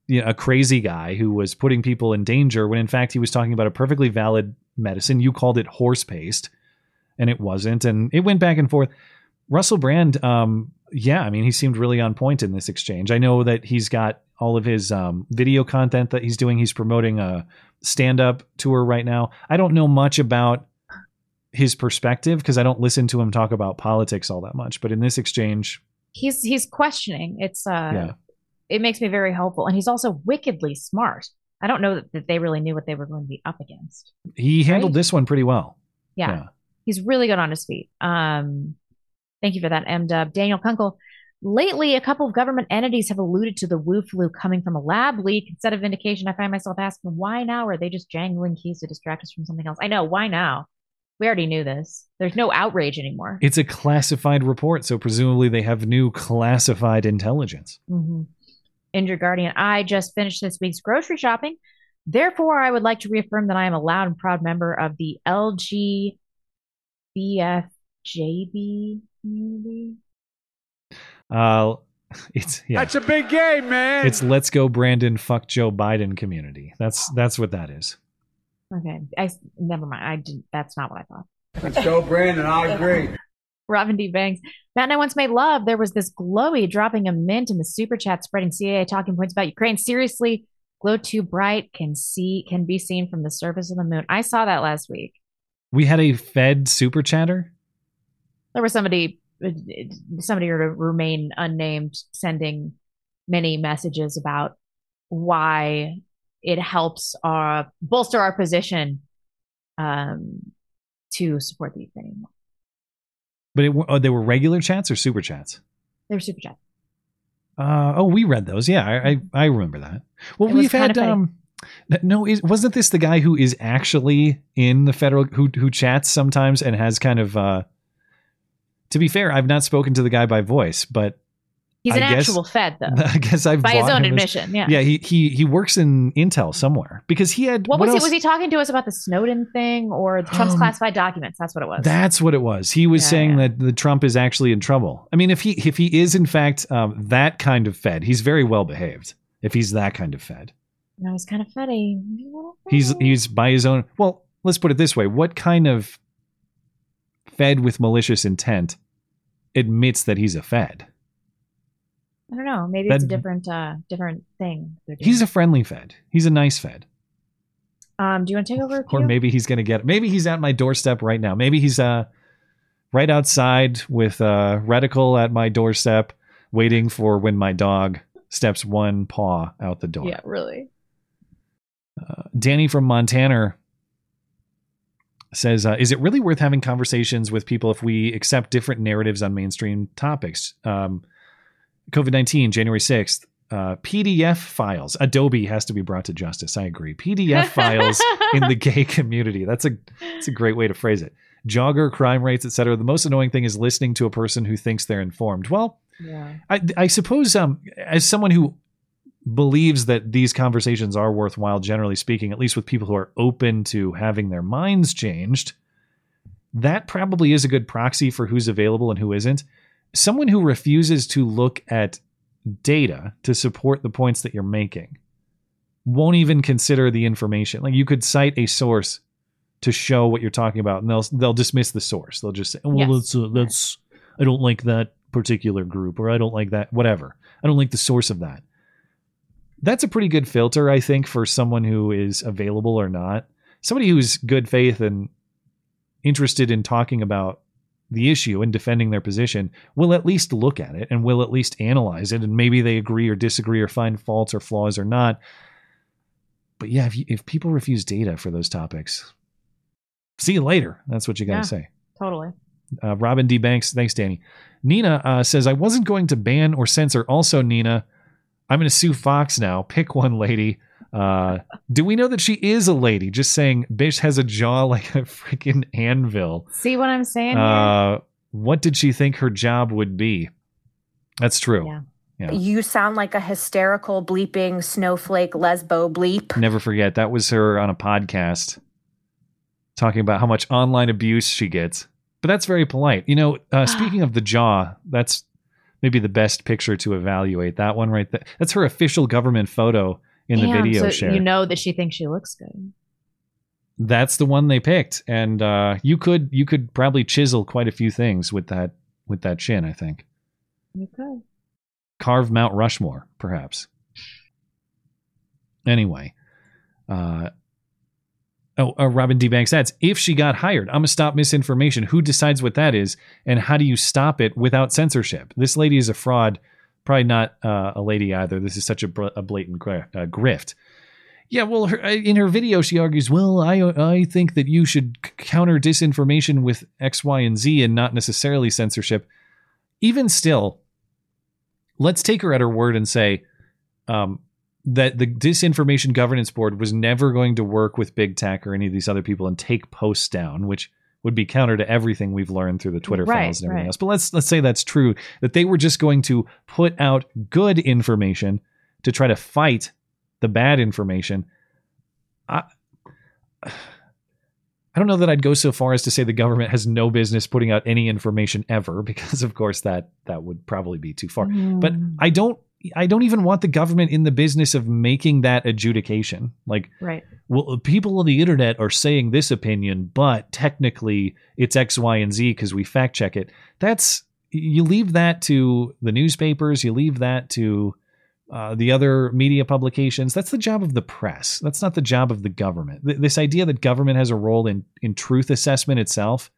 [SPEAKER 1] you know, a crazy guy who was putting people in danger when in fact he was talking about a perfectly valid medicine. You called it horse paste, and it wasn't. And it went back and forth. Russell Brand, um, yeah, I mean, he seemed really on point in this exchange. I know that he's got all of his um, video content that he's doing. He's promoting a stand up tour right now. I don't know much about his perspective because I don't listen to him talk about politics all that much. But in this exchange,
[SPEAKER 10] He's he's questioning. It's uh,
[SPEAKER 1] yeah,
[SPEAKER 10] it makes me very hopeful, and he's also wickedly smart. I don't know that, that they really knew what they were going to be up against.
[SPEAKER 1] he handled
[SPEAKER 10] Right?
[SPEAKER 1] this one pretty well.
[SPEAKER 10] Yeah.
[SPEAKER 1] Yeah.
[SPEAKER 10] He's really good on his feet. Um, thank you for that, M Dub. Daniel Kunkel. Lately, a couple of government entities have alluded to the Wu flu coming from a lab leak. Instead of indication, I find myself asking, why now? Or are they just jangling keys to distract us from something else? I know, why now? We already knew this. There's no outrage anymore.
[SPEAKER 1] It's a classified report, so presumably they have new classified intelligence.
[SPEAKER 10] Mm-hmm. Injured Guardian, I just finished this week's grocery shopping. Therefore, I would like to reaffirm that I am a loud and proud member of the LGBFJB community.
[SPEAKER 1] Uh, it's yeah,
[SPEAKER 30] That's a big game, man.
[SPEAKER 1] it's let's go Brandon fuck Joe Biden community. That's that's what that is.
[SPEAKER 10] Okay, I never mind. I didn't. That's not what I thought.
[SPEAKER 30] Let's go, Brandon. I agree.
[SPEAKER 10] Robin D. Banks. Matt and I once made love. There was this glowy dropping a mint in the super chat, spreading CIA talking points about Ukraine. Seriously, glow too bright can see can be seen from the surface of the moon. I saw that last week.
[SPEAKER 1] We had a Fed super chatter.
[SPEAKER 10] There was somebody somebody to remain unnamed sending many messages about why it helps our bolster our position um, to support the Ukrainian. war.
[SPEAKER 1] But it, oh, they were regular chats or super chats.
[SPEAKER 10] They were super chats.
[SPEAKER 1] Uh, oh, we read those. Yeah, I I, I remember that. Well,
[SPEAKER 10] It
[SPEAKER 1] we've had um, no, is, wasn't this the guy who is actually in the federal who who chats sometimes and has kind of uh. To be fair, I've not spoken to the guy by voice, but
[SPEAKER 10] He's
[SPEAKER 1] I
[SPEAKER 10] an
[SPEAKER 1] guess-
[SPEAKER 10] actual Fed, though.
[SPEAKER 1] I guess I've
[SPEAKER 10] By his own
[SPEAKER 1] him as-
[SPEAKER 10] admission, yeah.
[SPEAKER 1] yeah. He he he works in Intel somewhere because he had
[SPEAKER 10] What, was
[SPEAKER 1] else?
[SPEAKER 10] he? Was he talking to us about the Snowden thing or Trump's
[SPEAKER 1] Um,
[SPEAKER 10] classified documents? That's what it was.
[SPEAKER 1] That's what it was. He was
[SPEAKER 10] Yeah,
[SPEAKER 1] saying that the Trump is actually in trouble. I mean, if he if he is in fact um, that kind of Fed, he's very well behaved. If he's that kind of Fed,
[SPEAKER 10] And I was kind of funny.
[SPEAKER 1] he's he's by his own. Well, let's put it this way: what kind of Fed with malicious intent admits that he's a Fed?
[SPEAKER 10] I don't know. Maybe it's a different, uh, different thing.
[SPEAKER 1] He's a friendly Fed. He's a nice Fed.
[SPEAKER 10] Um, do you want to take over?
[SPEAKER 1] Or maybe he's going to get. Maybe he's at my doorstep right now. Maybe he's uh right outside with uh reticle at my doorstep, waiting for when my dog steps one paw out the door.
[SPEAKER 10] Yeah, really.
[SPEAKER 1] Uh, Danny from Montana says, uh, "Is it really worth having conversations with people if we accept different narratives on mainstream topics?" Um, COVID nineteen, January sixth. Uh, PDF files. Adobe has to be brought to justice. I agree. PDF files in the gay community. That's a that's a great way to phrase it. Jogger, crime rates, etc. The most annoying thing is listening to a person who thinks they're informed. Well,
[SPEAKER 10] Yeah.
[SPEAKER 1] I, I suppose um, as someone who believes that these conversations are worthwhile, generally speaking, at least with people who are open to having their minds changed, that probably is a good proxy for who's available and who isn't. Someone who refuses to look at data to support the points that you're making won't even consider the information. Like you could cite a source to show what you're talking about, and they'll they'll dismiss the source. They'll just say, "Well,
[SPEAKER 31] Yes.
[SPEAKER 1] that's uh, that's I don't like that particular group, or I don't like that whatever. I don't like the source of that." That's a pretty good filter, I think, for someone who is available or not. Somebody who's good faith and interested in talking about the issue and defending their position will at least look at it and will at least analyze it and maybe they agree or disagree or find faults or flaws or not but yeah if, you, if people refuse data for those topics see you later that's what you got to
[SPEAKER 10] Yeah.
[SPEAKER 1] say
[SPEAKER 10] Totally.
[SPEAKER 1] uh, Robin D. Banks, thanks, Danny. Nina uh, says, I wasn't going to ban or censor. Also, Nina, I'm going to sue Fox now. Pick one lady. Uh, do we know that she is a lady? Just saying, Bish has a jaw like a freaking anvil.
[SPEAKER 10] See what I'm saying? here?
[SPEAKER 1] Uh, what did she think her job would be? That's true.
[SPEAKER 10] Yeah.
[SPEAKER 1] Yeah.
[SPEAKER 32] You sound like a hysterical bleeping snowflake lesbo bleep.
[SPEAKER 1] Never forget. That was her on a podcast talking about how much online abuse she gets. But that's very polite. You know, uh, speaking of the jaw, that's maybe the best picture to evaluate. That one right there. That's her official government photo in the video
[SPEAKER 10] so
[SPEAKER 1] share.
[SPEAKER 10] You know that she thinks she looks good.
[SPEAKER 1] that's the one they picked. And uh, you could you could probably chisel quite a few things with that with that chin, I think.
[SPEAKER 10] You could.
[SPEAKER 1] carve Mount Rushmore, perhaps. Anyway, uh, oh, uh, Robin D. Banks adds, if she got hired, I'm gonna stop misinformation. Who decides what that is, and how do you stop it without censorship? This lady is a fraud. Probably not uh, a lady either. This is such a, br- a blatant gri- uh, grift. Yeah, well, her, uh, in her video, she argues, well, I I think that you should counter disinformation with X, Y, and Z, and not necessarily censorship. Even still, let's take her at her word and say um, that the Disinformation Governance Board was never going to work with big tech or any of these other people and take posts down, which would be counter to everything we've learned through the Twitter
[SPEAKER 10] Right,
[SPEAKER 1] files and everything
[SPEAKER 10] right.
[SPEAKER 1] else. But let's let's say that's true that they were just going to put out good information to try to fight the bad information. I I don't know that I'd go so far as to say the government has no business putting out any information ever, because of course that that would probably be too far. But mm. I don't I don't even want the government in the business of making that adjudication. Like
[SPEAKER 10] Right.
[SPEAKER 1] well, people on the internet are saying this opinion, but technically it's X, Y, and Z because we fact check it. That's you leave that to the newspapers, you leave that to uh, the other media publications. That's the job of the press. That's not the job of the government. Th- this idea that government has a role in in truth assessment itself.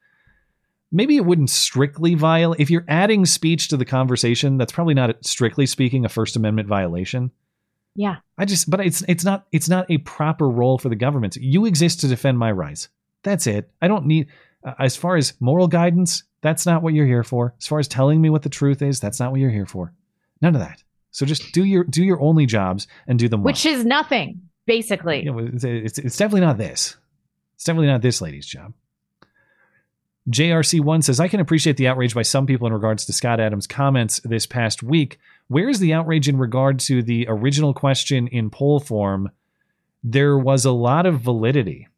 [SPEAKER 1] Maybe it wouldn't strictly violate. If you're adding speech to the conversation, that's probably not strictly speaking a First Amendment violation.
[SPEAKER 10] Yeah.
[SPEAKER 1] I just, but it's it's not it's not a proper role for the government. You exist to defend my rights. That's it. I don't need uh, as far as moral guidance. That's not what you're here for. As far as telling me what the truth is, that's not what you're here for. None of that. So just do your do your only jobs and do them well.
[SPEAKER 10] Which is nothing, basically.
[SPEAKER 1] You know, it's, it's, it's definitely not this. It's definitely not this lady's job. JRC1 says, I can appreciate the outrage by some people in regards to Scott Adams' comments this past week. Where is the outrage in regard to the original question in poll form? There was a lot of validity.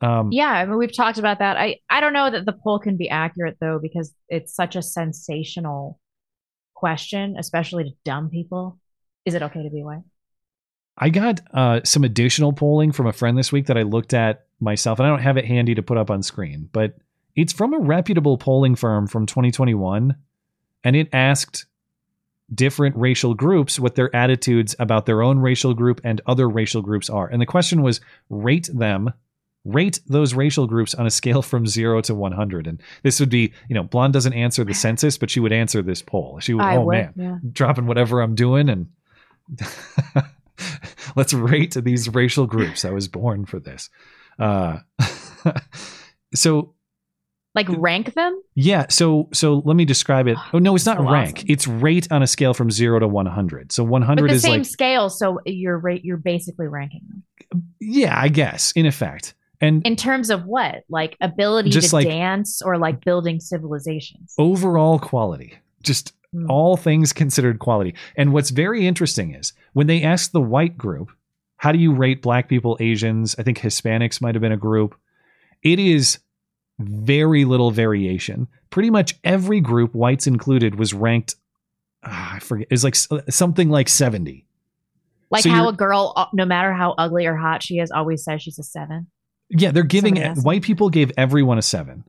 [SPEAKER 1] Um,
[SPEAKER 10] yeah, I mean, we've talked about that. I, I don't know that the poll can be accurate, though, because it's such a sensational question, especially to dumb people. Is it okay to be white?
[SPEAKER 1] I got uh, some additional polling from a friend this week that I looked at myself, and I don't have it handy to put up on screen, but it's from a reputable polling firm from 2021, and it asked different racial groups what their attitudes about their own racial group and other racial groups are. And the question was rate them, rate those racial groups on a scale from zero to 100. And this would be, you know, Blonde doesn't answer the census, but she would answer this poll. She would,
[SPEAKER 10] I
[SPEAKER 1] oh
[SPEAKER 10] would,
[SPEAKER 1] man,
[SPEAKER 10] yeah.
[SPEAKER 1] dropping whatever I'm doing and let's rate these racial groups. I was born for this. Uh, so
[SPEAKER 10] Like rank them?
[SPEAKER 1] yeah, so so let me describe it. Oh no, it's not
[SPEAKER 10] So
[SPEAKER 1] rank.
[SPEAKER 10] awesome.
[SPEAKER 1] It's rate on a scale from zero to one hundred. So one
[SPEAKER 10] With
[SPEAKER 1] hundred
[SPEAKER 10] the
[SPEAKER 1] is
[SPEAKER 10] same
[SPEAKER 1] like
[SPEAKER 10] scale, so you're rate you're basically ranking them.
[SPEAKER 1] yeah, I guess in effect. And
[SPEAKER 10] In terms of what? Like ability to
[SPEAKER 1] like-
[SPEAKER 10] dance or like building civilizations.
[SPEAKER 1] overall quality, just
[SPEAKER 10] Hmm.
[SPEAKER 1] all things considered quality. And what's very interesting is when they asked the white group, how do you rate black people, Asians? I think Hispanics might have been a group. It is very little variation. Pretty much every group, whites included, was ranked. ah, I forget. It was like something like seventy.
[SPEAKER 10] Like
[SPEAKER 1] So
[SPEAKER 10] how a girl, uh, no matter how ugly or hot she is, always says she's a seven.
[SPEAKER 1] Yeah, they're giving white people gave everyone a seven.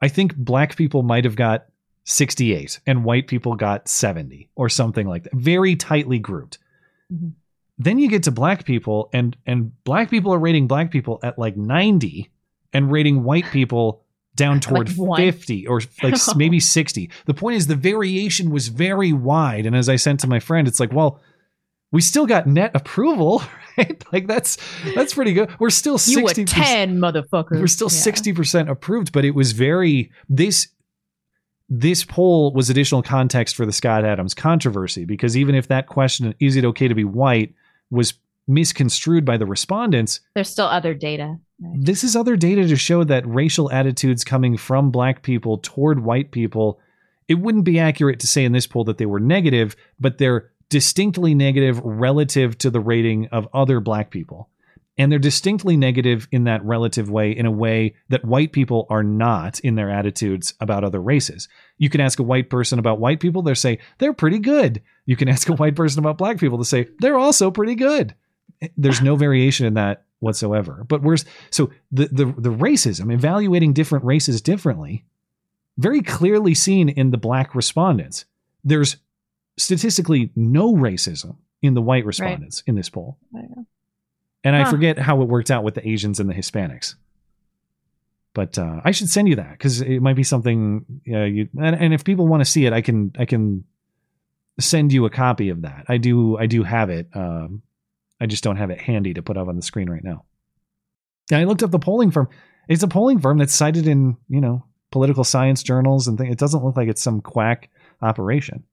[SPEAKER 1] I think black people might have got 68 and white people got 70 or something like that. Very tightly grouped.
[SPEAKER 10] Mhm.
[SPEAKER 1] Then you get to black people and and black people are rating black people at like 90 and rating white people down toward
[SPEAKER 10] one.
[SPEAKER 1] 50 or like maybe 60. The point is the variation was very wide and as I sent to my friend it's like, well, we still got net approval, right? Like that's that's pretty good. We're still 60
[SPEAKER 10] You a ten, motherfucker.
[SPEAKER 1] we're still
[SPEAKER 10] Yeah.
[SPEAKER 1] sixty percent approved, but it was very this this poll was additional context for the Scott Adams controversy because even if that question is it okay to be white was misconstrued by the respondents,
[SPEAKER 10] There's still other data.
[SPEAKER 1] This is other data to show that racial attitudes coming from black people toward white people, it wouldn't be accurate to say in this poll that they were negative, but they're distinctly negative relative to the rating of other black people. And they're distinctly negative in that relative way, in a way that white people are not in their attitudes about other races. You can ask a white person about white people, they'll say they're pretty good. You can ask a white person about black people, to say they're also pretty good. Eh, there's no variation in that whatsoever. But where's so the the the racism, evaluating different races differently, very clearly seen in the black respondents. There's statistically no racism in the white respondents in this poll. And I forget how it worked out with the Asians and the Hispanics. But uh, I should send you that because it might be something. Uh, you and, and if people want to see it, I can I can send you a copy of that. I do I do have it. Um, I just don't have it handy to put up on the screen right now. And I looked up the polling firm. It's a polling firm that's cited in you know political science journals and things. It doesn't look like it's some quack operation.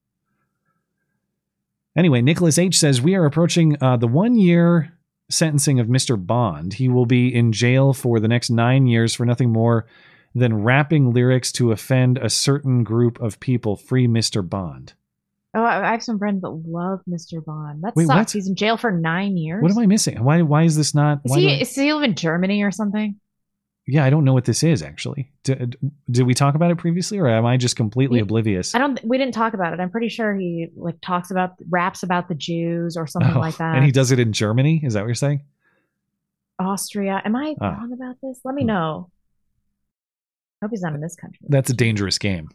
[SPEAKER 1] Anyway, Nicholas H says we are approaching uh, the one year sentencing of Mr. Bond. He will be in jail for the next nine years for nothing more than rapping lyrics to offend a certain group of people. Free Mr. Bond.
[SPEAKER 10] Oh, I have some friends that love Mr. Bond. That
[SPEAKER 1] Wait,
[SPEAKER 10] sucks.
[SPEAKER 1] what?
[SPEAKER 10] He's in jail for nine years.
[SPEAKER 1] What am I missing? Why? Why is this not?
[SPEAKER 10] Is
[SPEAKER 1] why
[SPEAKER 10] he,
[SPEAKER 1] do I-
[SPEAKER 10] is he live in Germany or something?
[SPEAKER 1] yeah, I don't know what this is actually. Did, did we talk about it previously, or am I just completely oblivious?
[SPEAKER 10] I don't. We didn't talk about it. I'm pretty sure he like talks about raps about the Jews or something
[SPEAKER 1] Oh,
[SPEAKER 10] like that.
[SPEAKER 1] And he does it in Germany. Is that what you're saying?
[SPEAKER 10] Austria. Am I
[SPEAKER 1] Ah.
[SPEAKER 10] wrong about this? Let me know. I Hope he's not in this country.
[SPEAKER 1] That's a dangerous game.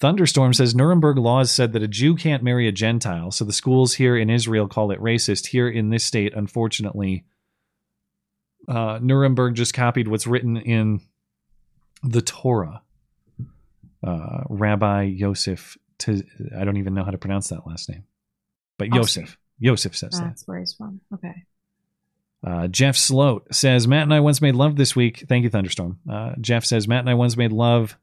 [SPEAKER 1] Thunderstorm says Nuremberg laws said that a Jew can't marry a Gentile, so the schools here in Israel call it racist. Here in this state, unfortunately, uh, Nuremberg just copied what's written in the Torah. Uh, Rabbi Yosef, T- I don't even know how to pronounce that last name, but. Yosef. Yosef says that.
[SPEAKER 10] That's where he's from. Okay.
[SPEAKER 1] Uh, Jeff Sloat says Matt and I once made love this week. Thank you, Thunderstorm. Uh, Jeff says Matt and I once made love,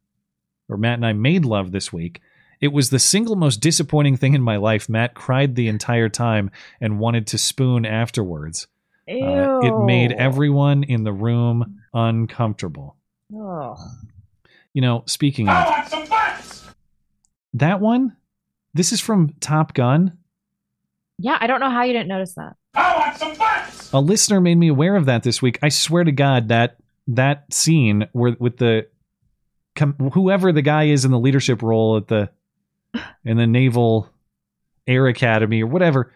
[SPEAKER 1] or Matt and I made love this week. It was the single most disappointing thing in my life. Matt cried the entire time and wanted to spoon afterwards. Uh, it made everyone in the room uncomfortable.
[SPEAKER 10] Oh.
[SPEAKER 1] You know, speaking of that one, this is from Top Gun.
[SPEAKER 10] Yeah, I don't know how you didn't notice that. I want some butts.
[SPEAKER 1] A listener made me aware of that this week. I swear to God that that scene where with the com, whoever the guy is in the leadership role at the in the Naval Air Academy or whatever,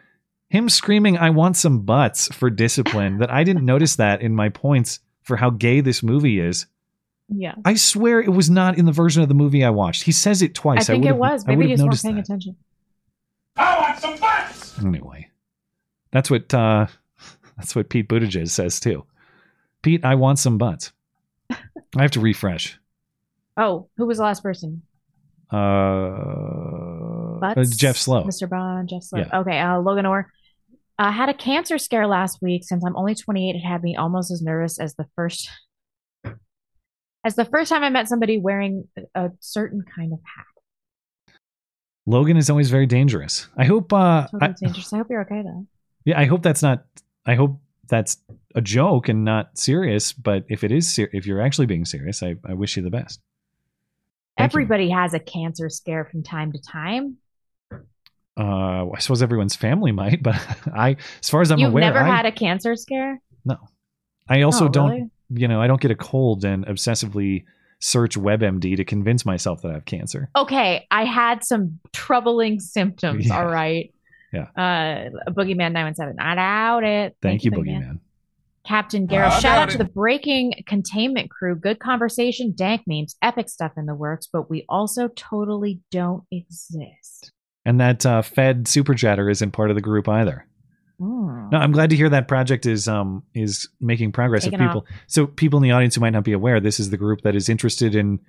[SPEAKER 1] him screaming "I want some butts" for discipline. that I didn't notice that in my points for how gay this movie is.
[SPEAKER 10] Yeah.
[SPEAKER 1] I swear it was not in the version of the movie I watched. He says it twice.
[SPEAKER 10] I think it was. Maybe
[SPEAKER 1] would
[SPEAKER 10] you just weren't paying
[SPEAKER 1] that.
[SPEAKER 10] attention. I want some butts.
[SPEAKER 1] Anyway, that's what uh, that's what Pete Buttigieg says too. Pete, I want some butts. I have to refresh.
[SPEAKER 10] Oh, who was the last person?
[SPEAKER 1] Uh,
[SPEAKER 10] Butts?
[SPEAKER 1] uh, Jeff Slow.
[SPEAKER 10] Mr. Bond, Jeff Slow.
[SPEAKER 1] Yeah.
[SPEAKER 10] Okay, uh, Logan Orr. I had a cancer scare last week. Since I'm only 28, it had me almost as nervous as the first as the first time I met somebody wearing a certain kind of hat.
[SPEAKER 1] Logan is always very dangerous. I hope. Uh,
[SPEAKER 10] Totally
[SPEAKER 1] I,
[SPEAKER 10] dangerous. I hope you're okay though.
[SPEAKER 1] yeah, I hope that's not. I hope that's a joke and not serious. But if it is, ser- if you're actually being serious, I, I wish you the best. Thank you.
[SPEAKER 10] Everybody has a cancer scare from time to time.
[SPEAKER 1] Uh, I suppose everyone's family might, but I, as far as I'm aware.
[SPEAKER 10] You've
[SPEAKER 1] aware,
[SPEAKER 10] never
[SPEAKER 1] I,
[SPEAKER 10] had a cancer scare?
[SPEAKER 1] no. I also
[SPEAKER 10] Oh,
[SPEAKER 1] don't.
[SPEAKER 10] really?
[SPEAKER 1] You know, I don't get a cold and obsessively search WebMD to convince myself that I have cancer.
[SPEAKER 10] Okay, I had some troubling symptoms.
[SPEAKER 1] Yeah.
[SPEAKER 10] All right.
[SPEAKER 1] Yeah.
[SPEAKER 10] Uh, Boogeyman nine one seven. I doubt it.
[SPEAKER 1] Thank, you, Boogeyman.
[SPEAKER 10] Captain Gareth.
[SPEAKER 1] I
[SPEAKER 10] Shout out
[SPEAKER 1] doubt
[SPEAKER 10] to the breaking containment crew. Good conversation, dank memes, epic stuff in the works, but we also totally don't exist.
[SPEAKER 1] And that uh, Fed super chatter isn't part of the group either.
[SPEAKER 10] Hmm.
[SPEAKER 1] No, I'm glad to hear that project is um is making progress. If
[SPEAKER 10] Taking
[SPEAKER 1] people, so people in the audience who might not be aware, this is the group that is interested in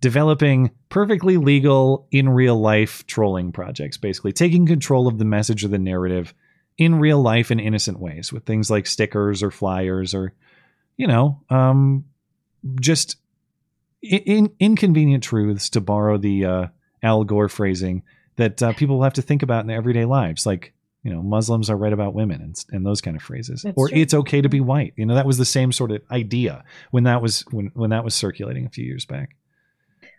[SPEAKER 1] developing perfectly legal in real life trolling projects. Basically, taking control of the message of the narrative in real life in innocent ways with things like stickers or flyers or you know um just in, in inconvenient truths to borrow the uh, Al Gore phrasing that uh, people will have to think about in their everyday lives, like you know Muslims are right about women and, and those kind of phrases,
[SPEAKER 10] That's
[SPEAKER 1] or
[SPEAKER 10] true.
[SPEAKER 1] it's okay to be white. You know that was the same sort of idea when that was when when that was circulating a few years back.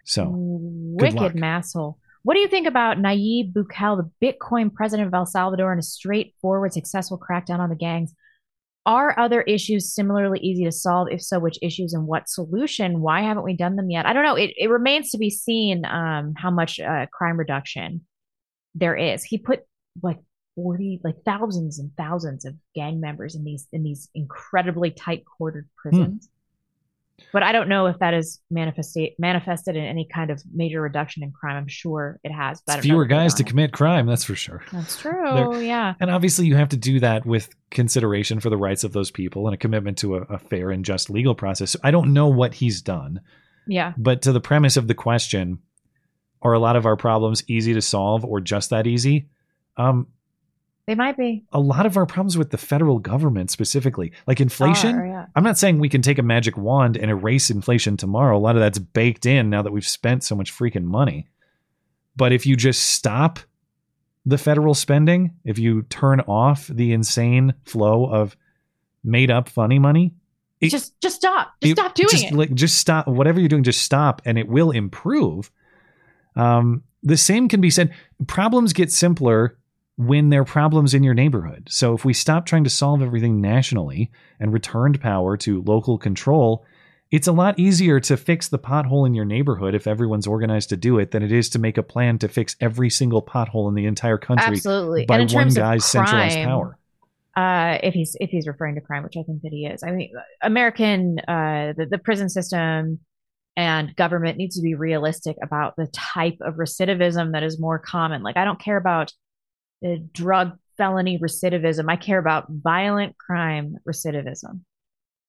[SPEAKER 1] So.
[SPEAKER 10] Wicked masshole. What do you think about Nayib Bukele, the Bitcoin president of El Salvador, and a straightforward, successful crackdown on the gangs? Are other issues similarly easy to solve? If so, which issues and what solution? Why haven't we done them yet? I don't know. It, it remains to be seen um, how much uh, crime reduction there is. He put like forty, like thousands and thousands of gang members in these in these incredibly tight quartered prisons. But I don't know if that is manifested manifested in any kind of major reduction in crime. I'm sure it has. But I
[SPEAKER 1] It's
[SPEAKER 10] don't
[SPEAKER 1] fewer guys to
[SPEAKER 10] it.
[SPEAKER 1] commit crime, that's for sure.
[SPEAKER 10] That's true. yeah.
[SPEAKER 1] And obviously, you have to do that with consideration for the rights of those people and a commitment to a, a fair and just legal process. So I don't know what he's done,
[SPEAKER 10] Yeah.
[SPEAKER 1] but to the premise of the question, are a lot of our problems easy to solve or just that easy? Um,
[SPEAKER 10] They might be.
[SPEAKER 1] a lot of our problems with the federal government specifically, like inflation.
[SPEAKER 10] Are, yeah.
[SPEAKER 1] I'm not saying we can take a magic wand and erase inflation tomorrow. A lot of that's baked in now that we've spent so much freaking money. But if you just stop the federal spending, if you turn off the insane flow of made up funny money, it-
[SPEAKER 10] just just stop. Just
[SPEAKER 1] it-
[SPEAKER 10] stop doing
[SPEAKER 1] just,
[SPEAKER 10] it.
[SPEAKER 1] Like, just stop. Whatever you're doing, just stop, and it will improve. Um, the same can be said. Problems get simpler when there are problems in your neighborhood. So if we stop trying to solve everything nationally and returned power to local control, it's a lot easier to fix the pothole in your neighborhood if everyone's organized to do it than it is to make a plan to fix every single pothole in the entire country
[SPEAKER 10] Absolutely.
[SPEAKER 1] by
[SPEAKER 10] in
[SPEAKER 1] one
[SPEAKER 10] terms
[SPEAKER 1] guy's
[SPEAKER 10] of
[SPEAKER 1] centralized power.
[SPEAKER 10] Uh, if he's if he's referring to crime, which I think that he is. I mean, American uh, the, the prison system and government needs to be realistic about the type of recidivism that is more common. Like, I don't care about drug felony recidivism. I care about violent crime recidivism.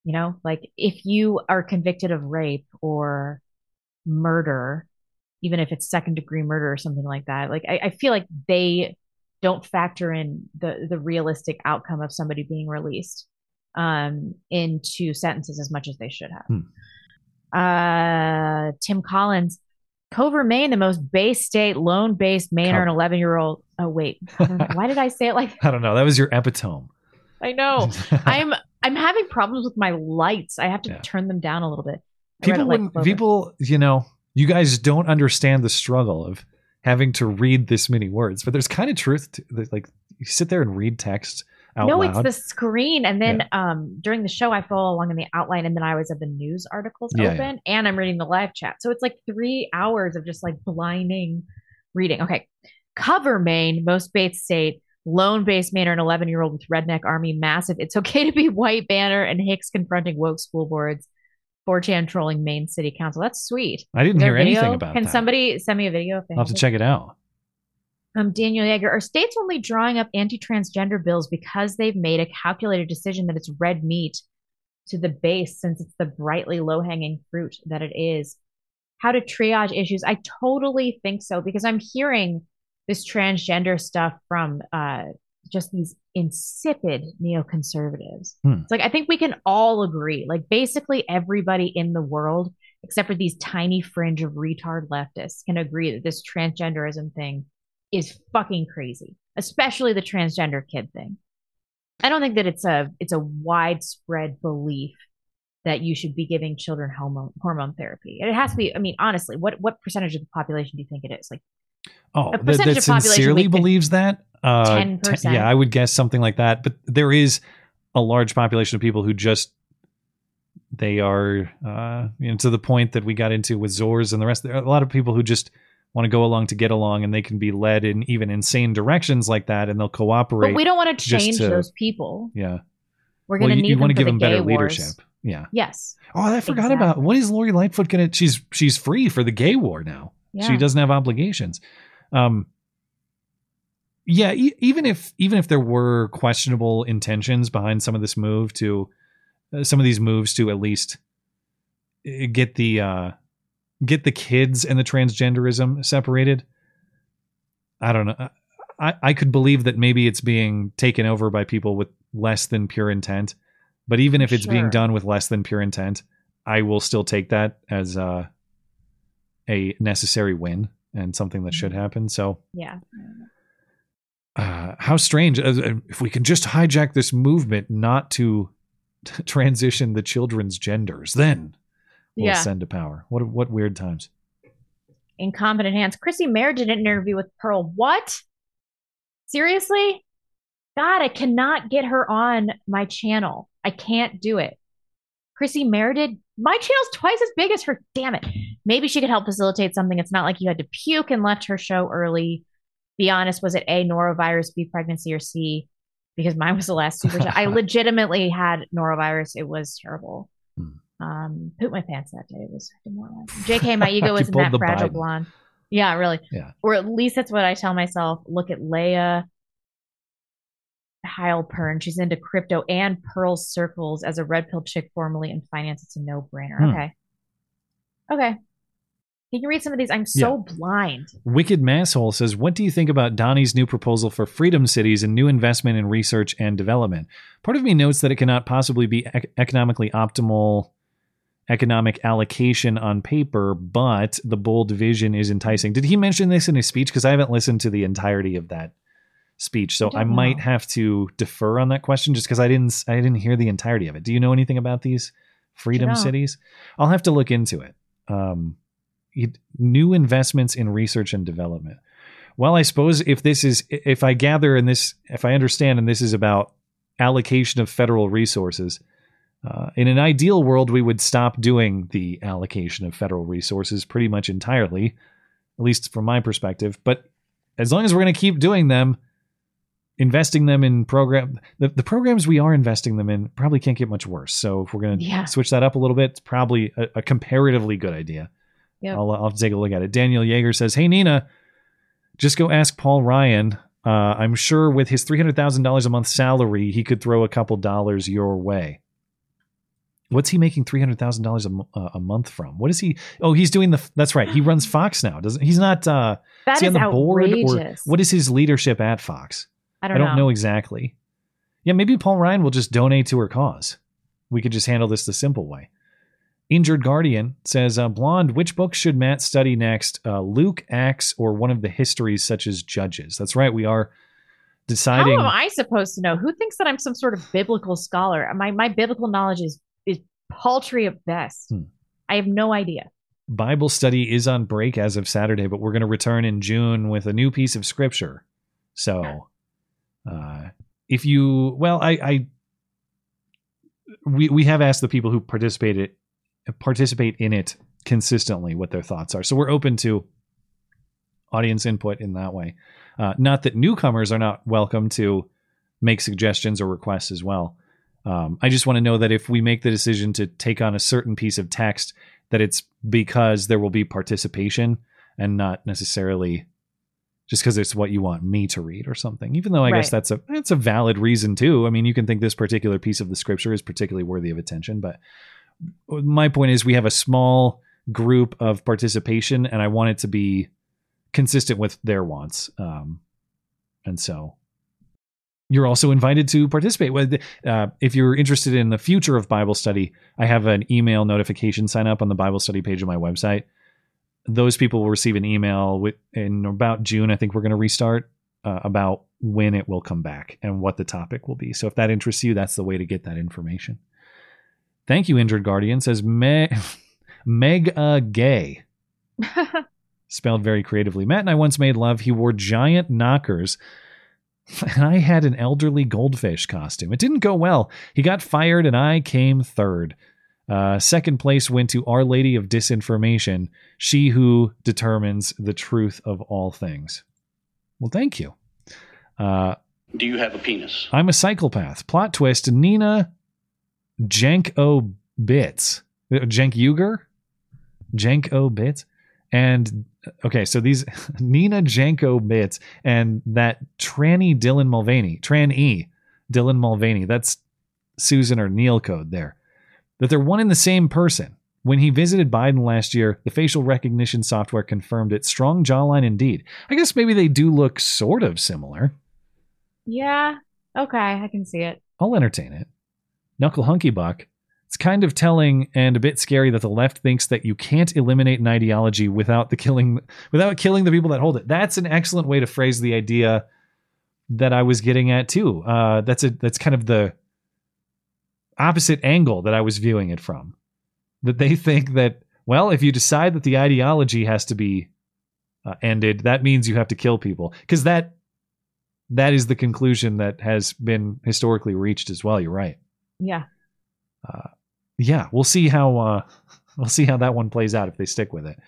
[SPEAKER 10] You know, like if you are convicted of rape or murder, even if it's second degree murder or something like that, like I, I feel like they don't factor in the the realistic outcome of somebody being released um, into sentences as much as they should have. Uh, Tim Collins, Cover, Maine, the most base state, lone based or an 11 year old. Oh, wait. I don't know. Why did I say it like
[SPEAKER 1] I don't know. That was your epitome.
[SPEAKER 10] I know. I'm I'm having problems with my lights. I have to turn them down a little bit. I
[SPEAKER 1] people
[SPEAKER 10] like
[SPEAKER 1] people you know you guys don't understand the struggle of having to read this many words but there's kind of truth to like you sit there and read text out
[SPEAKER 10] no,
[SPEAKER 1] loud
[SPEAKER 10] it's the screen. And then um during the show I follow along in the outline and then I always have the news articles
[SPEAKER 1] Yeah,
[SPEAKER 10] open and I'm reading the live chat. So it's like three hours of just like blinding reading. Okay. Cover Maine, most Bates state, lone base Maine or an 11 year old with redneck army, massive. It's okay to be white banner and Hicks confronting woke school boards. 4chan trolling Maine City Council. That's sweet.
[SPEAKER 1] I didn't hear
[SPEAKER 10] video?
[SPEAKER 1] anything about
[SPEAKER 10] Can
[SPEAKER 1] that.
[SPEAKER 10] somebody send me a video?
[SPEAKER 1] I'll have to check it out
[SPEAKER 10] Um, Daniel Yeager, are states only drawing up anti-transgender bills because they've made a calculated decision that it's red meat to the base since it's the brightly low-hanging fruit that it is? How to triage issues? I totally think so because I'm hearing this transgender stuff from uh, just these insipid neoconservatives.
[SPEAKER 1] Hmm.
[SPEAKER 10] It's like I think we can all agree, like basically everybody in the world, except for these tiny fringe of retard leftists, can agree that this transgenderism thing is fucking crazy, especially the transgender kid thing. I don't think that it's a it's a widespread belief that you should be giving children hormone hormone therapy. And it has to be. I mean, honestly, what what percentage of the population do you think it is? Like
[SPEAKER 1] Oh,
[SPEAKER 10] a
[SPEAKER 1] that,
[SPEAKER 10] percentage
[SPEAKER 1] that
[SPEAKER 10] population
[SPEAKER 1] sincerely believes that? Uh,
[SPEAKER 10] 10%.
[SPEAKER 1] yeah, I would guess something like that. But there is a large population of people who just they are uh, you know to the point that we got into with Zors and the rest. There are a lot of people who just want to go along to get along, and they can be led in even insane directions like that, and they'll cooperate.
[SPEAKER 10] But we don't want to change
[SPEAKER 1] to-
[SPEAKER 10] those people.
[SPEAKER 1] Yeah,
[SPEAKER 10] We're
[SPEAKER 1] Well,
[SPEAKER 10] going to
[SPEAKER 1] you-
[SPEAKER 10] need
[SPEAKER 1] you
[SPEAKER 10] them
[SPEAKER 1] wanna give
[SPEAKER 10] the
[SPEAKER 1] them better
[SPEAKER 10] wars.
[SPEAKER 1] leadership. Yeah.
[SPEAKER 10] Yes.
[SPEAKER 1] Oh, I forgot about what is Lori Lightfoot gonna? She's she's free for the gay war now. She doesn't have obligations. Um. Yeah, e- even if even if there were questionable intentions behind some of this move to uh, some of these moves to at least uh, get the uh get the kids and the transgenderism separated. I don't know. I I could believe that maybe it's being taken over by people with less than pure intent. But even if it's being done with less than pure intent, I will still take that as uh, a necessary win and something that should happen. So,
[SPEAKER 10] Yeah.
[SPEAKER 1] uh, how strange uh, if we can just hijack this movement not to transition the children's genders, then we'll
[SPEAKER 10] Yeah.
[SPEAKER 1] ascend to power. What what weird times.
[SPEAKER 10] Incompetent hands. Chrissie Mayr did an interview with Pearl. What? Seriously? God, I cannot get her on my channel. I can't do it. Chrissie Mayr did. My channel's twice as big as her. Damn it. Maybe she could help facilitate something. It's not like you had to puke and left her show early. Be honest, was it A, norovirus, B, pregnancy, or C? Because mine was the last super chat. I legitimately had norovirus. It was terrible. Hmm. Um, pooped my pants that day. It was demoralizing. JK, my ego isn't that fragile
[SPEAKER 1] Biden.
[SPEAKER 10] blonde. Yeah, really.
[SPEAKER 1] Yeah.
[SPEAKER 10] Or at least that's what I tell myself. Look at Layah Heilpern. She's into crypto and Pearl circles as a red pill chick formerly in finance. It's a no brainer.
[SPEAKER 1] Hmm.
[SPEAKER 10] Okay. Okay. You can read some of these. I'm so blind.
[SPEAKER 1] Wicked Masshole says, What do you think about Donnie's new proposal for Freedom Cities and new investment in research and development? Part of me notes that it cannot possibly be ec- economically optimal economic allocation on paper, but the bold vision is enticing. Did he mention this in his speech? Because I haven't listened to the entirety of that speech, so
[SPEAKER 10] I
[SPEAKER 1] I, might
[SPEAKER 10] know.
[SPEAKER 1] have to defer on that question just because I didn't I didn't hear the entirety of it. Do you know anything about these freedom cities? I'll have to look into it. Um, it- new investments in research and development. Well, I suppose if this is, if I gather and this, if I understand, and this is about allocation of federal resources, uh, in an ideal world, we would stop doing the allocation of federal resources pretty much entirely, at least from my perspective. But as long as we're going to keep doing them, investing them in program, the, the programs we are investing them in probably can't get much worse. So if we're going to
[SPEAKER 10] Yeah.
[SPEAKER 1] switch that up a little bit, it's probably a, a comparatively good idea.
[SPEAKER 10] Yep.
[SPEAKER 1] I'll, I'll take a look at it. Daniel Yeager says, Hey, Nina, just go ask Paul Ryan. Uh, I'm sure with his $300,000 a month salary, he could throw a couple dollars your way. What's he making $300,000 a, uh, a month from? What is he? Oh, he's doing the, that's right. He runs Fox now. Doesn't, he's not, uh,
[SPEAKER 10] That
[SPEAKER 1] is he
[SPEAKER 10] is
[SPEAKER 1] on the board or
[SPEAKER 10] outrageous.
[SPEAKER 1] what is his leadership at Fox?
[SPEAKER 10] I don't know.
[SPEAKER 1] know exactly. Yeah, maybe Paul Ryan will just donate to her cause. We could just handle this the simple way. Injured Guardian says, uh, Blonde, which book should Matt study next? Uh, Luke, Acts, or one of the histories such as Judges? That's right. We are deciding.
[SPEAKER 10] How am I supposed to know? Who thinks that I'm some sort of biblical scholar? My my biblical knowledge is paltry at best.
[SPEAKER 1] Hmm.
[SPEAKER 10] I have no idea.
[SPEAKER 1] Bible study is on break as of Saturday, but we're going to return in June with a new piece of scripture. So, uh, if you, well, I, I, we we have asked the people who participated participate in it consistently what their thoughts are. So we're open to audience input in that way. Uh, not that newcomers are not welcome to make suggestions or requests as well. Um, I just want to know that if we make the decision to take on a certain piece of text, that it's because there will be participation and not necessarily just because it's what you want me to read or something. Even though I guess that's a that's a valid reason too. I mean, you can think this particular piece of the scripture is particularly worthy of attention, but my point is we have a small group of participation, and I want it to be consistent with their wants. Um, and so you're also invited to participate. Uh, if you're interested in the future of Bible study, I have an email notification sign up on the Bible study page of my website. Those people will receive an email with, in about June. I think we're going to restart uh, about when it will come back and what the topic will be. So if that interests you, that's the way to get that information. Thank you, Injured Guardian. Says Meg, Meg uh, Gay. Spelled very creatively. Matt and I once made love. He wore giant knockers and I had an elderly goldfish costume. It didn't go well. He got fired, and I came third. Uh, second place went to Our Lady of Disinformation, she who determines the truth of all things. Well, thank you. Uh,
[SPEAKER 33] Do you have a penis?
[SPEAKER 1] I'm a psychopath. Plot twist Nina Janko Bits. Uh, Jenk Uger? Janko Bits? And okay, so these Nina Janko bits and that tranny Dylan Mulvaney, Tran E Dylan Mulvaney, that's Susan or Neil code there, that they're one and the same person. When he visited Biden last year, the facial recognition software confirmed it. Strong jawline indeed. I guess maybe they do look sort of similar.
[SPEAKER 10] Yeah. Okay, I can see it.
[SPEAKER 1] I'll entertain it. Knuckle Hunky Buck. It's kind of telling and a bit scary that the left thinks that you can't eliminate an ideology without the killing without killing the people that hold it. That's an excellent way to phrase the idea that I was getting at too. Uh, that's a that's kind of the opposite angle that I was viewing it from. That they think that well, if you decide that the ideology has to be uh, ended, that means you have to kill people because that that is the conclusion that has been historically reached as well. You're right.
[SPEAKER 10] Yeah.
[SPEAKER 1] Uh, yeah, we'll see how uh, we'll see how that one plays out if they stick with it.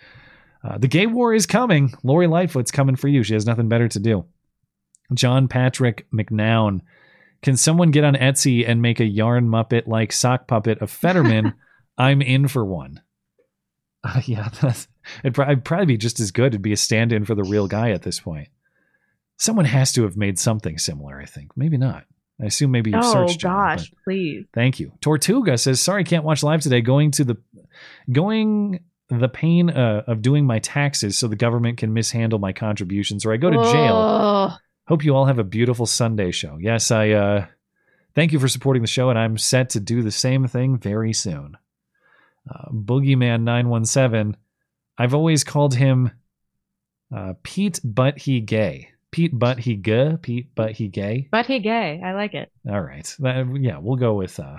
[SPEAKER 1] Uh, the gay war is coming. Lori Lightfoot's coming for you. She has nothing better to do. John Patrick McNown. Can someone get on Etsy and make a yarn muppet like sock puppet of Fetterman? I'm in for one. Uh, yeah, that's, it'd, it'd probably be just as good. It'd be a stand in for the real guy at this point. Someone has to have made something similar, I think. Maybe not. I assume maybe you've
[SPEAKER 10] oh
[SPEAKER 1] searched. John,
[SPEAKER 10] gosh, please.
[SPEAKER 1] Thank you. Tortuga says, "Sorry, can't watch live today. Going to the, going the pain uh, of doing my taxes so the government can mishandle my contributions, or I go to jail. Hope you all have a beautiful Sunday show. Yes, I uh, thank you for supporting the show, and I'm set to do the same thing very soon. Uh, Boogeyman nine one seven. I've always called him uh, Pete, but he gay. Pete, but he gay. Pete, but he gay.
[SPEAKER 10] But he gay. I like it.
[SPEAKER 1] All right. Yeah, we'll go with uh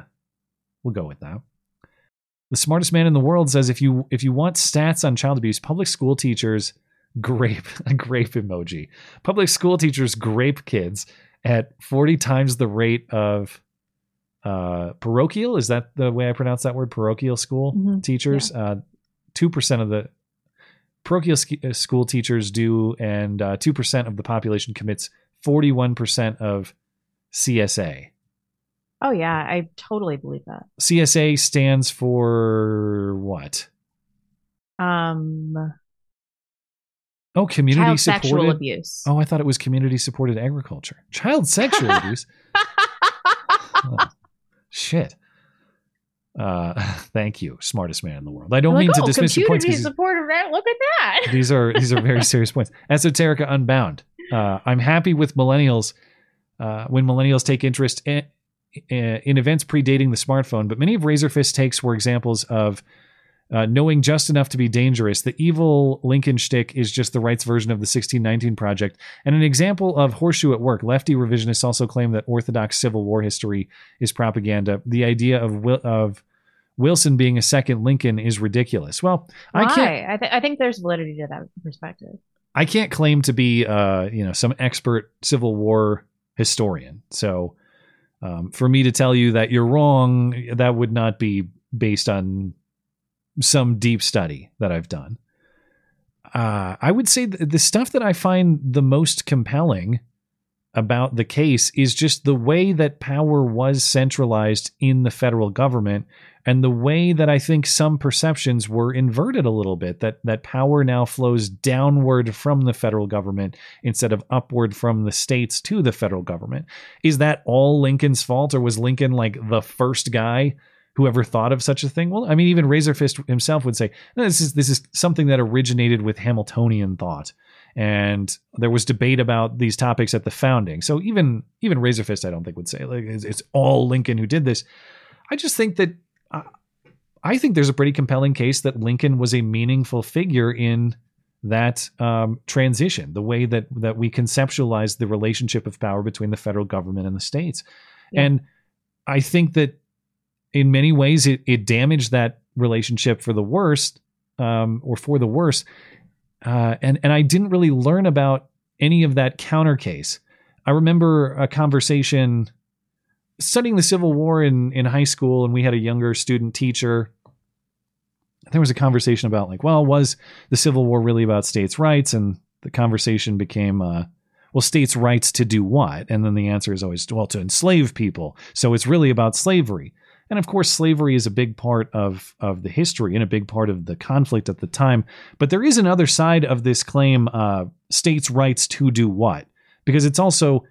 [SPEAKER 1] we'll go with that. The smartest man in the world says if you if you want stats on child abuse, public school teachers grape a grape emoji. Public school teachers grape kids at 40 times the rate of uh parochial is that the way I pronounce that word parochial school
[SPEAKER 10] Mhm,
[SPEAKER 1] teachers uh 2% of the parochial sk- uh, school teachers do and uh, 2% of the population commits 41% of CSA.
[SPEAKER 10] Oh yeah, I totally believe that.
[SPEAKER 1] CSA stands for what?
[SPEAKER 10] Um,
[SPEAKER 1] Oh, community
[SPEAKER 10] Child
[SPEAKER 1] supported
[SPEAKER 10] sexual abuse.
[SPEAKER 1] Oh, I thought it was community supported agriculture. Child sexual abuse. Oh, shit. Uh, thank you, smartest man in the world. I don't
[SPEAKER 10] Like,
[SPEAKER 1] mean to
[SPEAKER 10] oh,
[SPEAKER 1] dismiss your points.
[SPEAKER 10] community
[SPEAKER 1] 'cause
[SPEAKER 10] supportive. right? Look at that.
[SPEAKER 1] these are these are very serious points. Esoterica Unbound. Uh, I'm happy with millennials uh, when millennials take interest in, in events predating the smartphone, but many of Razörfist's takes were examples of uh, knowing just enough to be dangerous. The evil Lincoln shtick is just the rights version of the 1619 Project, and an example of horseshoe at work. Lefty revisionists also claim that Orthodox Civil War history is propaganda. The idea of Wil- of Wilson being a second Lincoln is ridiculous. Well, I can't.
[SPEAKER 10] I, th- I think there's validity to that perspective.
[SPEAKER 1] I can't claim to be, uh, you know, some expert Civil War historian. So, um, for me to tell you that you're wrong, that would not be based on some deep study that I've done. Uh, I would say th- the stuff that I find the most compelling about the case is just the way that power was centralized in the federal government and the way that I think some perceptions were inverted a little bit that that power now flows downward from the federal government instead of upward from the states to the federal government. Is that all Lincoln's fault or was Lincoln like the first guy whoever thought of such a thing. Well, I mean, even Razörfist himself would say no, this is this is something that originated with Hamiltonian thought, and there was debate about these topics at the founding. So even even Razörfist, I don't think would say like it's, it's all Lincoln who did this. I just think that uh, I think there's a pretty compelling case that Lincoln was a meaningful figure in that um, transition, the way that that we conceptualize the relationship of power between the federal government and the states,
[SPEAKER 10] Yeah.
[SPEAKER 1] and I think that in many ways it, it damaged that relationship for the worst um, or for the worse. Uh, and and I didn't really learn about any of that counter case. I remember a conversation studying the Civil War in in high school, and we had a younger student teacher. There was a conversation about like, well, was the Civil War really about states' rights? And the conversation became, uh, well, states' rights to do what? And then the answer is always, well, to enslave people. So it's really about slavery. And of course, slavery is a big part of, of the history and a big part of the conflict at the time. But there is another side of this claim uh, states' rights to do what? Because it's also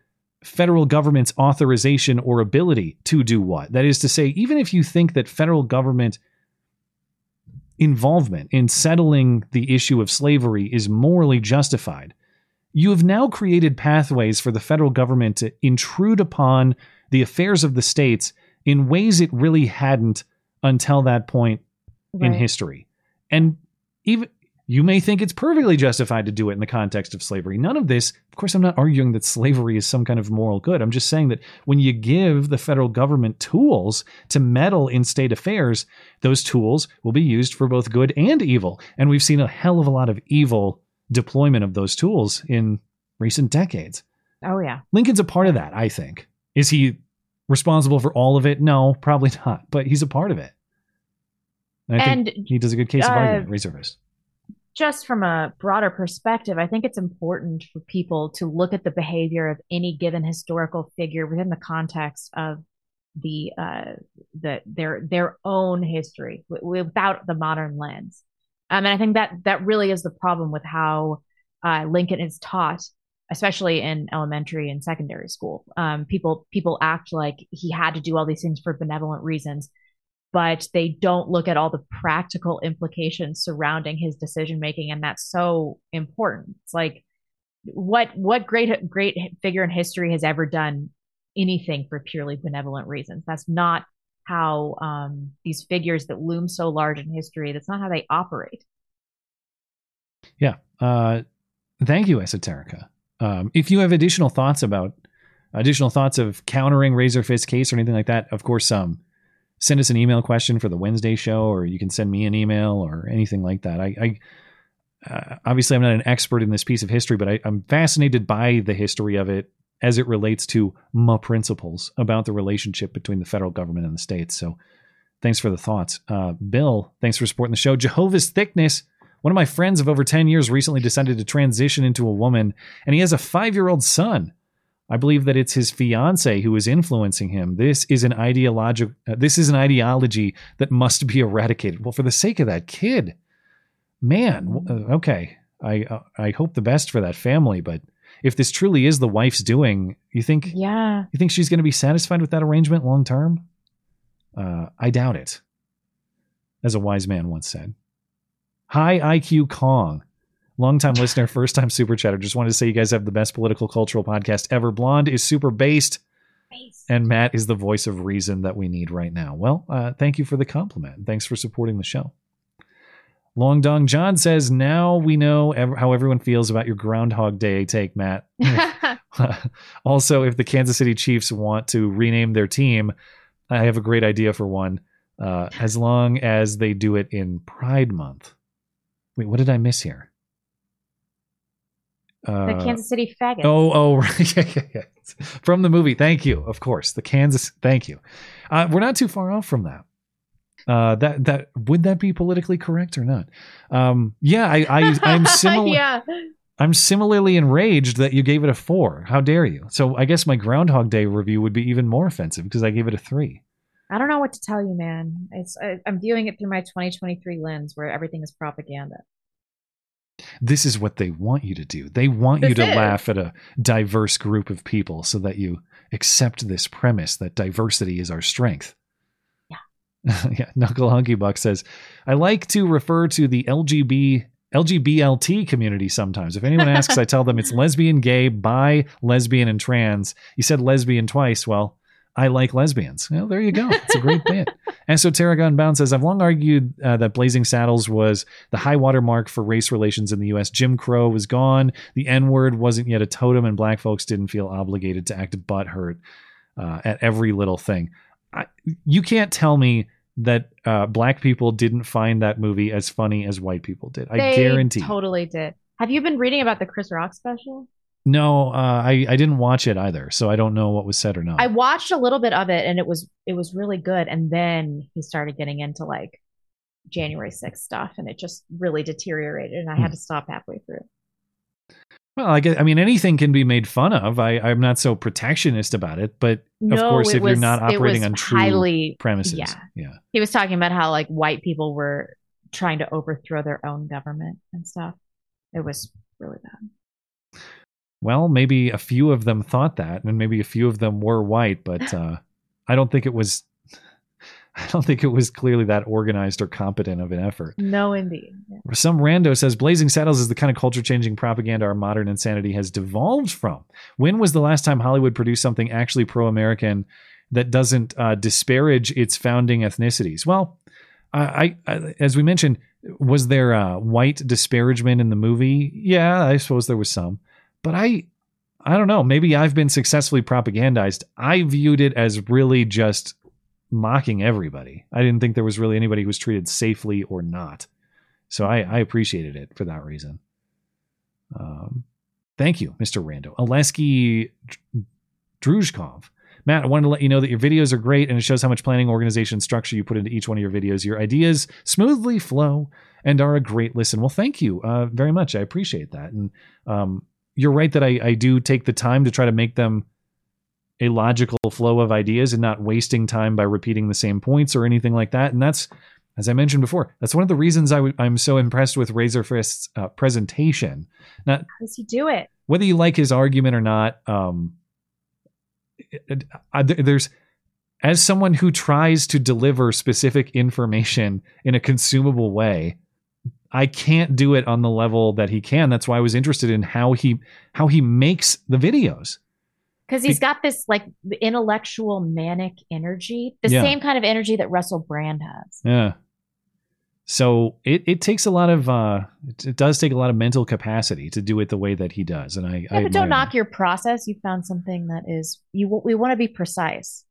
[SPEAKER 1] federal government's authorization or ability to do what? That is to say, even if you think that federal government involvement in settling the issue of slavery is morally justified, you have now created pathways for the federal government to intrude upon the affairs of the states in ways it really hadn't until that point in history. And even you may think it's perfectly justified to do it in the context of slavery. None of this, of course, I'm not arguing that slavery is some kind of moral good. I'm just saying that when you give the federal government tools to meddle in state affairs, those tools will be used for both good and evil. And we've seen a hell of a lot of evil deployment of those tools in recent decades.
[SPEAKER 10] Oh yeah.
[SPEAKER 1] Lincoln's a part of that, I think. Is he responsible for all of it? No, probably not, but he's a part of it. And
[SPEAKER 10] And,
[SPEAKER 1] he does a good case of
[SPEAKER 10] uh,
[SPEAKER 1] argument, Razörfist.
[SPEAKER 10] just from a broader perspective, I think it's important for people to look at the behavior of any given historical figure within the context of the uh, the their their own history w- without the modern lens. Um, and I think that that really is the problem with how uh, Lincoln is taught, especially in elementary and secondary school. Um, people people act like he had to do all these things for benevolent reasons, but they don't look at all the practical implications surrounding his decision making, and that's so important. It's like what what great great figure in history has ever done anything for purely benevolent reasons? That's not how um, these figures that loom so large in history. That's not how they operate.
[SPEAKER 1] Yeah. Uh, thank you, Esoterica. Um, if you have additional thoughts about additional thoughts of countering Razörfist case or anything like that, of course, um, send us an email question for the Wednesday show, or you can send me an email or anything like that. I, I uh, obviously I'm not an expert in this piece of history, but I, I'm fascinated by the history of it as it relates to my principles about the relationship between the federal government and the states. So, thanks for the thoughts, uh, Bill. Thanks for supporting the show. Jehovah's Thickness. One of my friends of over 10 years recently decided to transition into a woman, and he has a five year old son. I believe that it's his fiance who is influencing him. This is an ideologic. Uh, this is an ideology that must be eradicated. Well, for the sake of that kid, man. uh, Okay, I uh, I hope the best for that family. But if this truly is the wife's doing, you think
[SPEAKER 10] Yeah.
[SPEAKER 1] you think she's going to be satisfied with that arrangement long term? Uh, I doubt it. As a wise man once said. Hi, IQ Kong. Longtime listener, first time super chatter. Just wanted to say you guys have the best political cultural podcast ever. Blonde is super based, and Matt is the voice of reason that we need right now. Well, uh, thank you for the compliment. Thanks for supporting the show. Long Dong John says, Now we know ev- how everyone feels about your Groundhog Day take, Matt. also, if the Kansas City Chiefs want to rename their team, I have a great idea for one. Uh, as long as they do it in Pride Month. Wait, what did I miss here? Uh,
[SPEAKER 10] the Kansas City faggot.
[SPEAKER 1] Oh, oh, right. yeah, yeah, yeah. From the movie. Thank you. Of course. The Kansas. Thank you. Uh, we're not too far off from that. Uh, that that would that be politically correct or not? Um, yeah, I, I I'm similar.
[SPEAKER 10] yeah.
[SPEAKER 1] I'm similarly enraged that you gave it a four. How dare you? So I guess my Groundhog Day review would be even more offensive because I gave it a three.
[SPEAKER 10] I don't know what to tell you, man. It's I, I'm viewing it through my 2023 lens, where everything is propaganda.
[SPEAKER 1] This is what they want you to do. They want you to
[SPEAKER 10] is.
[SPEAKER 1] laugh at a diverse group of people so that you accept this premise that diversity is our strength.
[SPEAKER 10] Yeah.
[SPEAKER 1] yeah, Knuckle Hunky Buck says, I like to refer to the LGB LGBLT community sometimes. If anyone asks, I tell them it's lesbian, gay, bi, lesbian, and trans. You said lesbian twice. Well, I like lesbians. Well, there you go. It's a great bit. And Esoteric Unbound says, I've long argued uh, that Blazing Saddles was the high water mark for race relations in the U.S. Jim Crow was gone. The N word wasn't yet a totem, and black folks didn't feel obligated to act butthurt uh, at every little thing. I, you can't tell me that uh, black people didn't find that movie as funny as white people did. I
[SPEAKER 10] They
[SPEAKER 1] guarantee.
[SPEAKER 10] Totally did. Have you been reading about the Chris Rock special?
[SPEAKER 1] No, uh, I I didn't watch it either, so I don't know what was said or not.
[SPEAKER 10] I watched a little bit of it and it was it was really good. And then he started getting into like January 6th stuff and it just really deteriorated and I
[SPEAKER 1] Hmm.
[SPEAKER 10] had to stop halfway through.
[SPEAKER 1] well, I guess I mean anything can be made fun of. I I'm not so protectionist about it, but of course, if you're not operating on true
[SPEAKER 10] highly-
[SPEAKER 1] premises,
[SPEAKER 10] yeah.
[SPEAKER 1] yeah.
[SPEAKER 10] He was talking about how like white people were trying to overthrow their own government and stuff. It was really bad.
[SPEAKER 1] Well, maybe a few of them thought that, and maybe a few of them were white, but uh, I don't think it was. I don't think it was clearly that organized or competent of an effort.
[SPEAKER 10] No, indeed. Yeah.
[SPEAKER 1] Some rando says Blazing Saddles is the kind of culture changing propaganda our modern insanity has devolved from. When was the last time Hollywood produced something actually pro American that doesn't uh, disparage its founding ethnicities? Well, I, I, as we mentioned, was there uh, white disparagement in the movie? Yeah, I suppose there was some, but I, I don't know. Maybe I've been successfully propagandized. I viewed it as really just mocking everybody. I didn't think there was really anybody who was treated safely or not. So I, I appreciated it for that reason. Um, thank you, Mr. Rando. Oleski Druzhkov. Matt, I wanted to let you know that your videos are great and it shows how much planning, organization, structure you put into each one of your videos. Your ideas smoothly flow and are a great listen. Well, thank you uh, very much. I appreciate that. And um, you're right that I, I do take the time to try to make them a logical flow of ideas and not wasting time by repeating the same points or anything like that. And that's, as I mentioned before, that's one of the reasons i w- I'm so impressed with Razörfist's uh, presentation. Now,
[SPEAKER 10] How does he do it?
[SPEAKER 1] whether you like his argument or not, um, it- it- I- there's as someone who tries to deliver specific information in a consumable way, I can't do it on the level that he can. That's why I was interested in how he how he makes the videos.
[SPEAKER 10] Because he's got this like intellectual manic energy, the
[SPEAKER 1] Yeah.
[SPEAKER 10] same kind of energy that Russell Brand has.
[SPEAKER 1] Yeah. So it, it takes a lot of uh it, it does take a lot of mental capacity to do it the way that he does, and I, I
[SPEAKER 10] Yeah, but don't knock your process. You found something that is you. We want to be precise.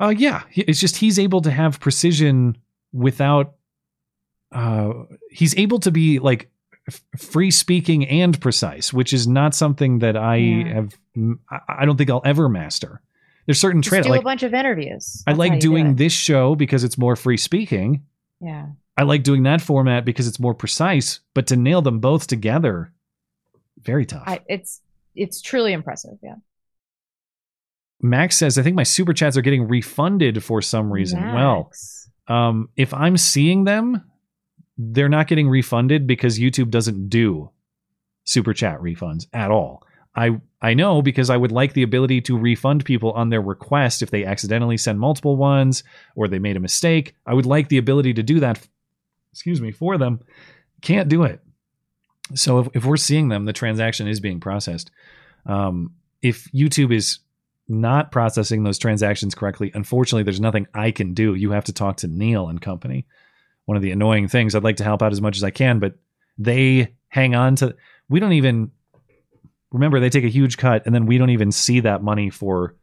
[SPEAKER 1] Uh, yeah, it's just he's able to have precision without. Uh, he's able to be like f- free speaking and precise, which is not something that I
[SPEAKER 10] Yeah.
[SPEAKER 1] have. I- I don't think I'll ever master. There's certain traits
[SPEAKER 10] do
[SPEAKER 1] like
[SPEAKER 10] a bunch of interviews.
[SPEAKER 1] I
[SPEAKER 10] That's how
[SPEAKER 1] like
[SPEAKER 10] you do
[SPEAKER 1] doing this show because it's more free speaking.
[SPEAKER 10] Yeah.
[SPEAKER 1] I like doing that format because it's more precise. But to nail them both together, very tough.
[SPEAKER 10] I, it's it's truly impressive. Yeah.
[SPEAKER 1] Max says, I think my super chats are getting refunded for some reason. Well, um, if I'm seeing them, they're not getting refunded because YouTube doesn't do super chat refunds at all. I I know because I would like the ability to refund people on their request if they accidentally send multiple ones or they made a mistake. I would like the ability to do that. Excuse me for them. Can't do it. So if, if we're seeing them, the transaction is being processed. Um, if YouTube is not processing those transactions correctly, unfortunately, there's nothing I can do. You have to talk to Neil and company. One of the annoying things, I'd like to help out as much as I can, but they hang on to. We don't even remember they take a huge cut, and then we don't even see that money for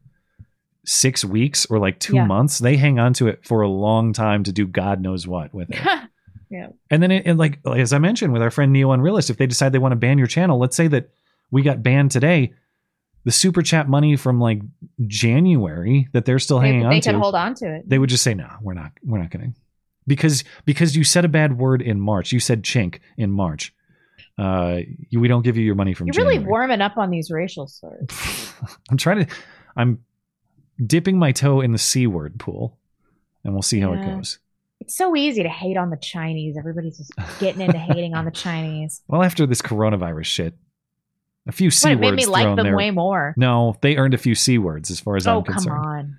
[SPEAKER 1] six weeks or like two
[SPEAKER 10] Yeah.
[SPEAKER 1] months. They hang on to it for a long time to do God knows what with it.
[SPEAKER 10] yeah.
[SPEAKER 1] And then, it, and like as I mentioned with our friend Neo Unrealist, if they decide they want to ban your channel, let's say that we got banned today, the super chat money from like January that they're still
[SPEAKER 10] They,
[SPEAKER 1] hanging
[SPEAKER 10] they
[SPEAKER 1] on
[SPEAKER 10] could
[SPEAKER 1] to,
[SPEAKER 10] hold on to it.
[SPEAKER 1] they would just say, "No, we're not. We're not going to," because because you said a bad word in March. You said chink in March. Uh, you, we don't give you your money from
[SPEAKER 10] You're
[SPEAKER 1] January.
[SPEAKER 10] really warming up on these racial slurs.
[SPEAKER 1] I'm trying to. I'm dipping my toe in the c word pool, and we'll see how it goes.
[SPEAKER 10] It's so easy to hate on the Chinese. Everybody's just getting into hating on the Chinese.
[SPEAKER 1] Well, after this coronavirus shit, a few c
[SPEAKER 10] But it
[SPEAKER 1] words
[SPEAKER 10] made me like them
[SPEAKER 1] there.
[SPEAKER 10] way more.
[SPEAKER 1] No, they earned a few c words as far as
[SPEAKER 10] oh,
[SPEAKER 1] I'm concerned.
[SPEAKER 10] Oh come on.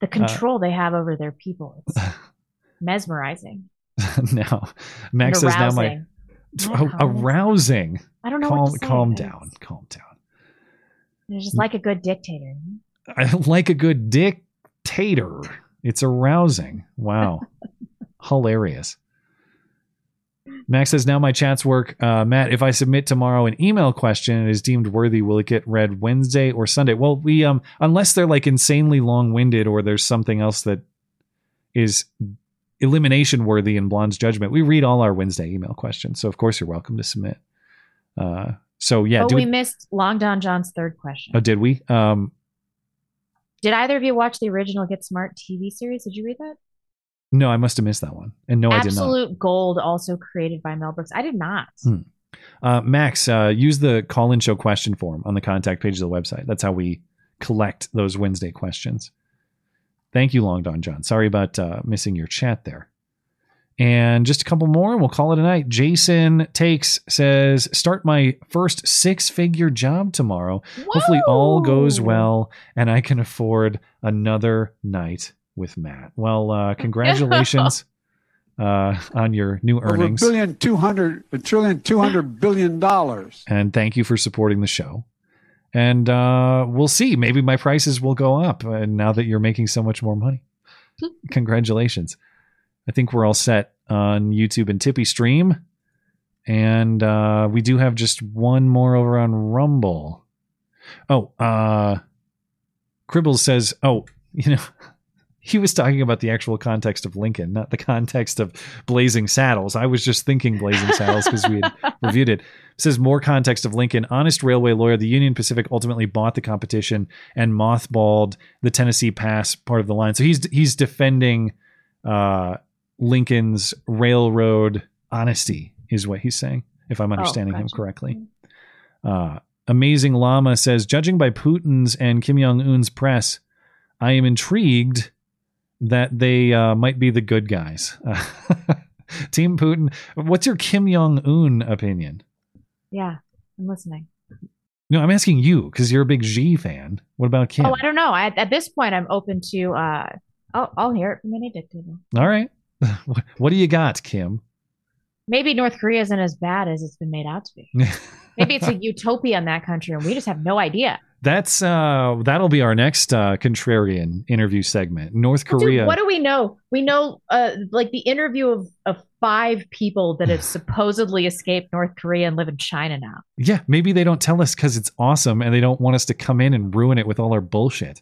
[SPEAKER 10] The control they have over their people. Mesmerizing.
[SPEAKER 1] no, Max says now my
[SPEAKER 10] Arousing.
[SPEAKER 1] Arousing.
[SPEAKER 10] I don't know
[SPEAKER 1] Calm, calm down. Calm down.
[SPEAKER 10] It's just like a good dictator.
[SPEAKER 1] I like a good dictator. It's arousing. Wow. Hilarious. Max says, now my chats work. Uh, Matt, if I submit tomorrow an email question and is deemed worthy, will it get read Wednesday or Sunday? Well, we, um, unless they're like insanely long winded or there's something else that is elimination worthy in Blonde's judgment, we read all our Wednesday email questions. So, of course, you're welcome to submit. Uh, so, yeah.
[SPEAKER 10] oh,
[SPEAKER 1] do
[SPEAKER 10] we
[SPEAKER 1] it-
[SPEAKER 10] missed Long Don John's third question.
[SPEAKER 1] oh, did we? Um,
[SPEAKER 10] Did either of you watch the original Get Smart TV series? Did you read that?
[SPEAKER 1] no, I must have missed that one. And no, I did not.
[SPEAKER 10] Absolute Gold, also created by Mel Brooks. I did not.
[SPEAKER 1] Hmm. Uh, Max, uh, use the call in show question form on the contact page of the website. That's how we collect those Wednesday questions. Thank you, Long Don John. Sorry about uh, missing your chat there. And just a couple more, and we'll call it a night. Jason Takes says, Start my first six figure job tomorrow. Hopefully, all goes well and I can afford another night with Matt. Well, uh, congratulations uh, on your new
[SPEAKER 30] Over a
[SPEAKER 1] earnings.
[SPEAKER 30] billion, two hundred, a trillion, two hundred billion dollars.
[SPEAKER 1] and thank you for supporting the show. And uh, we'll see. Maybe my prices will go up uh, now that you're making so much more money. Congratulations. I think we're all set on YouTube and Tippy Stream. And uh, we do have just one more over on Rumble. Oh, uh, Cribbles says, oh, you know, he was talking about the actual context of Lincoln, not the context of Blazing Saddles. I was just thinking Blazing Saddles because we had reviewed it. it. says more context of Lincoln. Honest railway lawyer. The Union Pacific ultimately bought the competition and mothballed the Tennessee Pass part of the line. So he's he's defending uh, Lincoln's railroad honesty, is what he's saying. If I'm understanding him
[SPEAKER 10] gotcha.
[SPEAKER 1] correctly. Uh, Amazing Llama says, judging by Putin's and Kim Jong Un's press, I am intrigued that they uh, might be the good guys. Team Putin. What's your Kim Jong Un opinion?
[SPEAKER 10] Yeah, I'm listening.
[SPEAKER 1] No, I'm asking you because you're a big Xi fan. What about Kim?
[SPEAKER 10] Oh, I don't know. I, at this point, I'm open to. uh I'll, I'll hear it from any dictator.
[SPEAKER 1] All right. What- what do you got, Kim?
[SPEAKER 10] Maybe North Korea isn't as bad as it's been made out to be. Maybe it's a utopia in that country, and we just have no idea.
[SPEAKER 1] That's uh that'll be our next uh contrarian interview segment. North Korea.
[SPEAKER 10] Dude, what do we know? We know, uh, like the interview of of five people that have supposedly escaped North Korea and live in China now.
[SPEAKER 1] yeah, maybe they don't tell us because it's awesome and they don't want us to come in and ruin it with all our bullshit.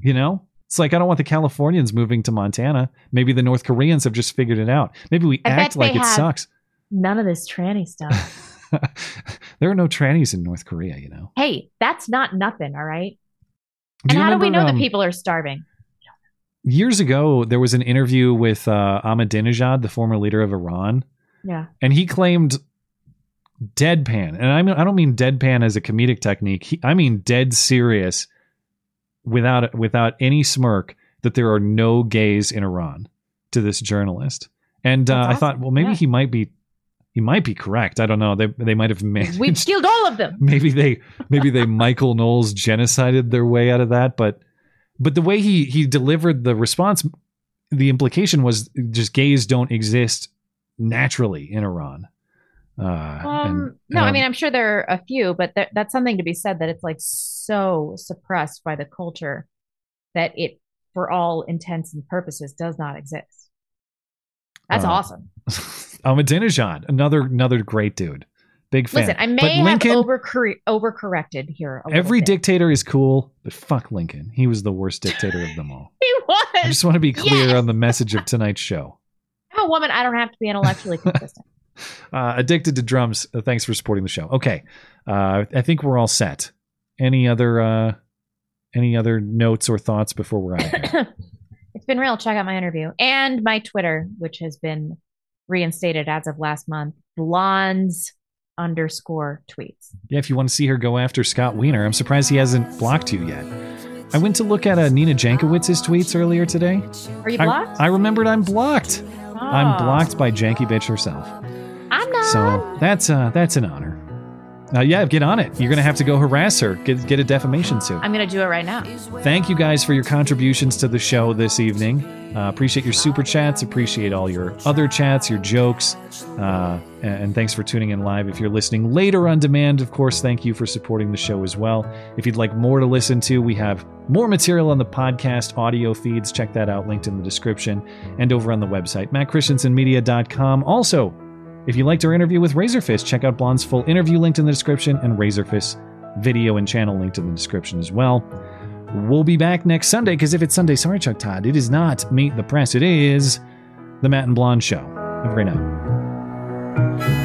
[SPEAKER 1] You know? It's like I don't want the Californians moving to Montana. Maybe the North Koreans have just figured it out. Maybe we
[SPEAKER 10] I
[SPEAKER 1] act like it sucks.
[SPEAKER 10] None of this tranny stuff.
[SPEAKER 1] there are no trannies in North Korea, you know.
[SPEAKER 10] hey, that's not nothing, all right?
[SPEAKER 1] Do
[SPEAKER 10] and how do we know
[SPEAKER 1] um,
[SPEAKER 10] that people are starving?
[SPEAKER 1] Years ago, there was an interview with uh, Ahmadinejad, the former leader of Iran,
[SPEAKER 10] Yeah.
[SPEAKER 1] and he claimed deadpan, and I mean I don't mean deadpan as a comedic technique. He, I mean dead serious, without without any smirk, that there are no gays in Iran. To this journalist, and uh,
[SPEAKER 10] That's
[SPEAKER 1] I thought, well, maybe
[SPEAKER 10] Yeah.
[SPEAKER 1] he might be, he might be correct. I don't know. They they might have managed.
[SPEAKER 10] We've killed all of them.
[SPEAKER 1] maybe they maybe they Michael Knowles genocided their way out of that, but but the way he he delivered the response, the implication was just gays don't exist naturally in Iran. Uh,
[SPEAKER 10] Um,
[SPEAKER 1] and-
[SPEAKER 10] no, I mean, I'm sure there are a few, but there, that's something to be said that it's like so suppressed by the culture that it, for all intents and purposes, does not exist. That's
[SPEAKER 1] Uh,
[SPEAKER 10] awesome.
[SPEAKER 1] Ahmadinejad, another another great dude, big fan.
[SPEAKER 10] Listen, I
[SPEAKER 1] But
[SPEAKER 10] may have
[SPEAKER 1] Lincoln,
[SPEAKER 10] overcor- overcorrected here.
[SPEAKER 1] Every
[SPEAKER 10] bit.
[SPEAKER 1] dictator is cool, but fuck Lincoln. He was the worst dictator of them all.
[SPEAKER 10] He was.
[SPEAKER 1] I just want to be clear on the message of tonight's show.
[SPEAKER 10] I'm a woman. I don't have to be intellectually consistent.
[SPEAKER 1] Uh, addicted to drums. Uh, thanks for supporting the show. Okay, uh, I think we're all set. Any other uh, any other notes or thoughts before we're out?
[SPEAKER 10] It's been real. Check out my interview and my Twitter, which has been reinstated as of last month. Blondes underscore tweets.
[SPEAKER 1] yeah, if you want to see her go after Scott Wiener, I'm surprised he hasn't blocked you yet. I went to look at uh, Nina Jankowicz's tweets earlier today.
[SPEAKER 10] Are you
[SPEAKER 1] I-
[SPEAKER 10] blocked?
[SPEAKER 1] I, remembered I'm blocked. I'm
[SPEAKER 10] Oh.
[SPEAKER 1] blocked by Janky Bitch herself.
[SPEAKER 10] I'm not.
[SPEAKER 1] So that's uh that's an honor. Uh, yeah, get on it. You're going to have to go harass her. Get get a defamation suit.
[SPEAKER 10] I'm going to do it right now.
[SPEAKER 1] Thank you guys for your contributions to the show this evening. Uh, appreciate your super chats. Appreciate all your other chats, your jokes. Uh, and, and thanks for tuning in live. If you're listening later on demand, of course, thank you for supporting the show as well. If you'd like more to listen to, we have more material on the podcast audio feeds. Check that out, linked in the description and over on the website, mattchristiansenmedia.com. Also, if you liked our interview with Razörfist, check out Blonde's full interview linked in the description and Razörfist's video and channel linked in the description as well. We'll be back next Sunday because if it's Sunday, sorry, Chuck Todd, it is not Meet the Press. It is the Matt and Blonde Show. Have a great night.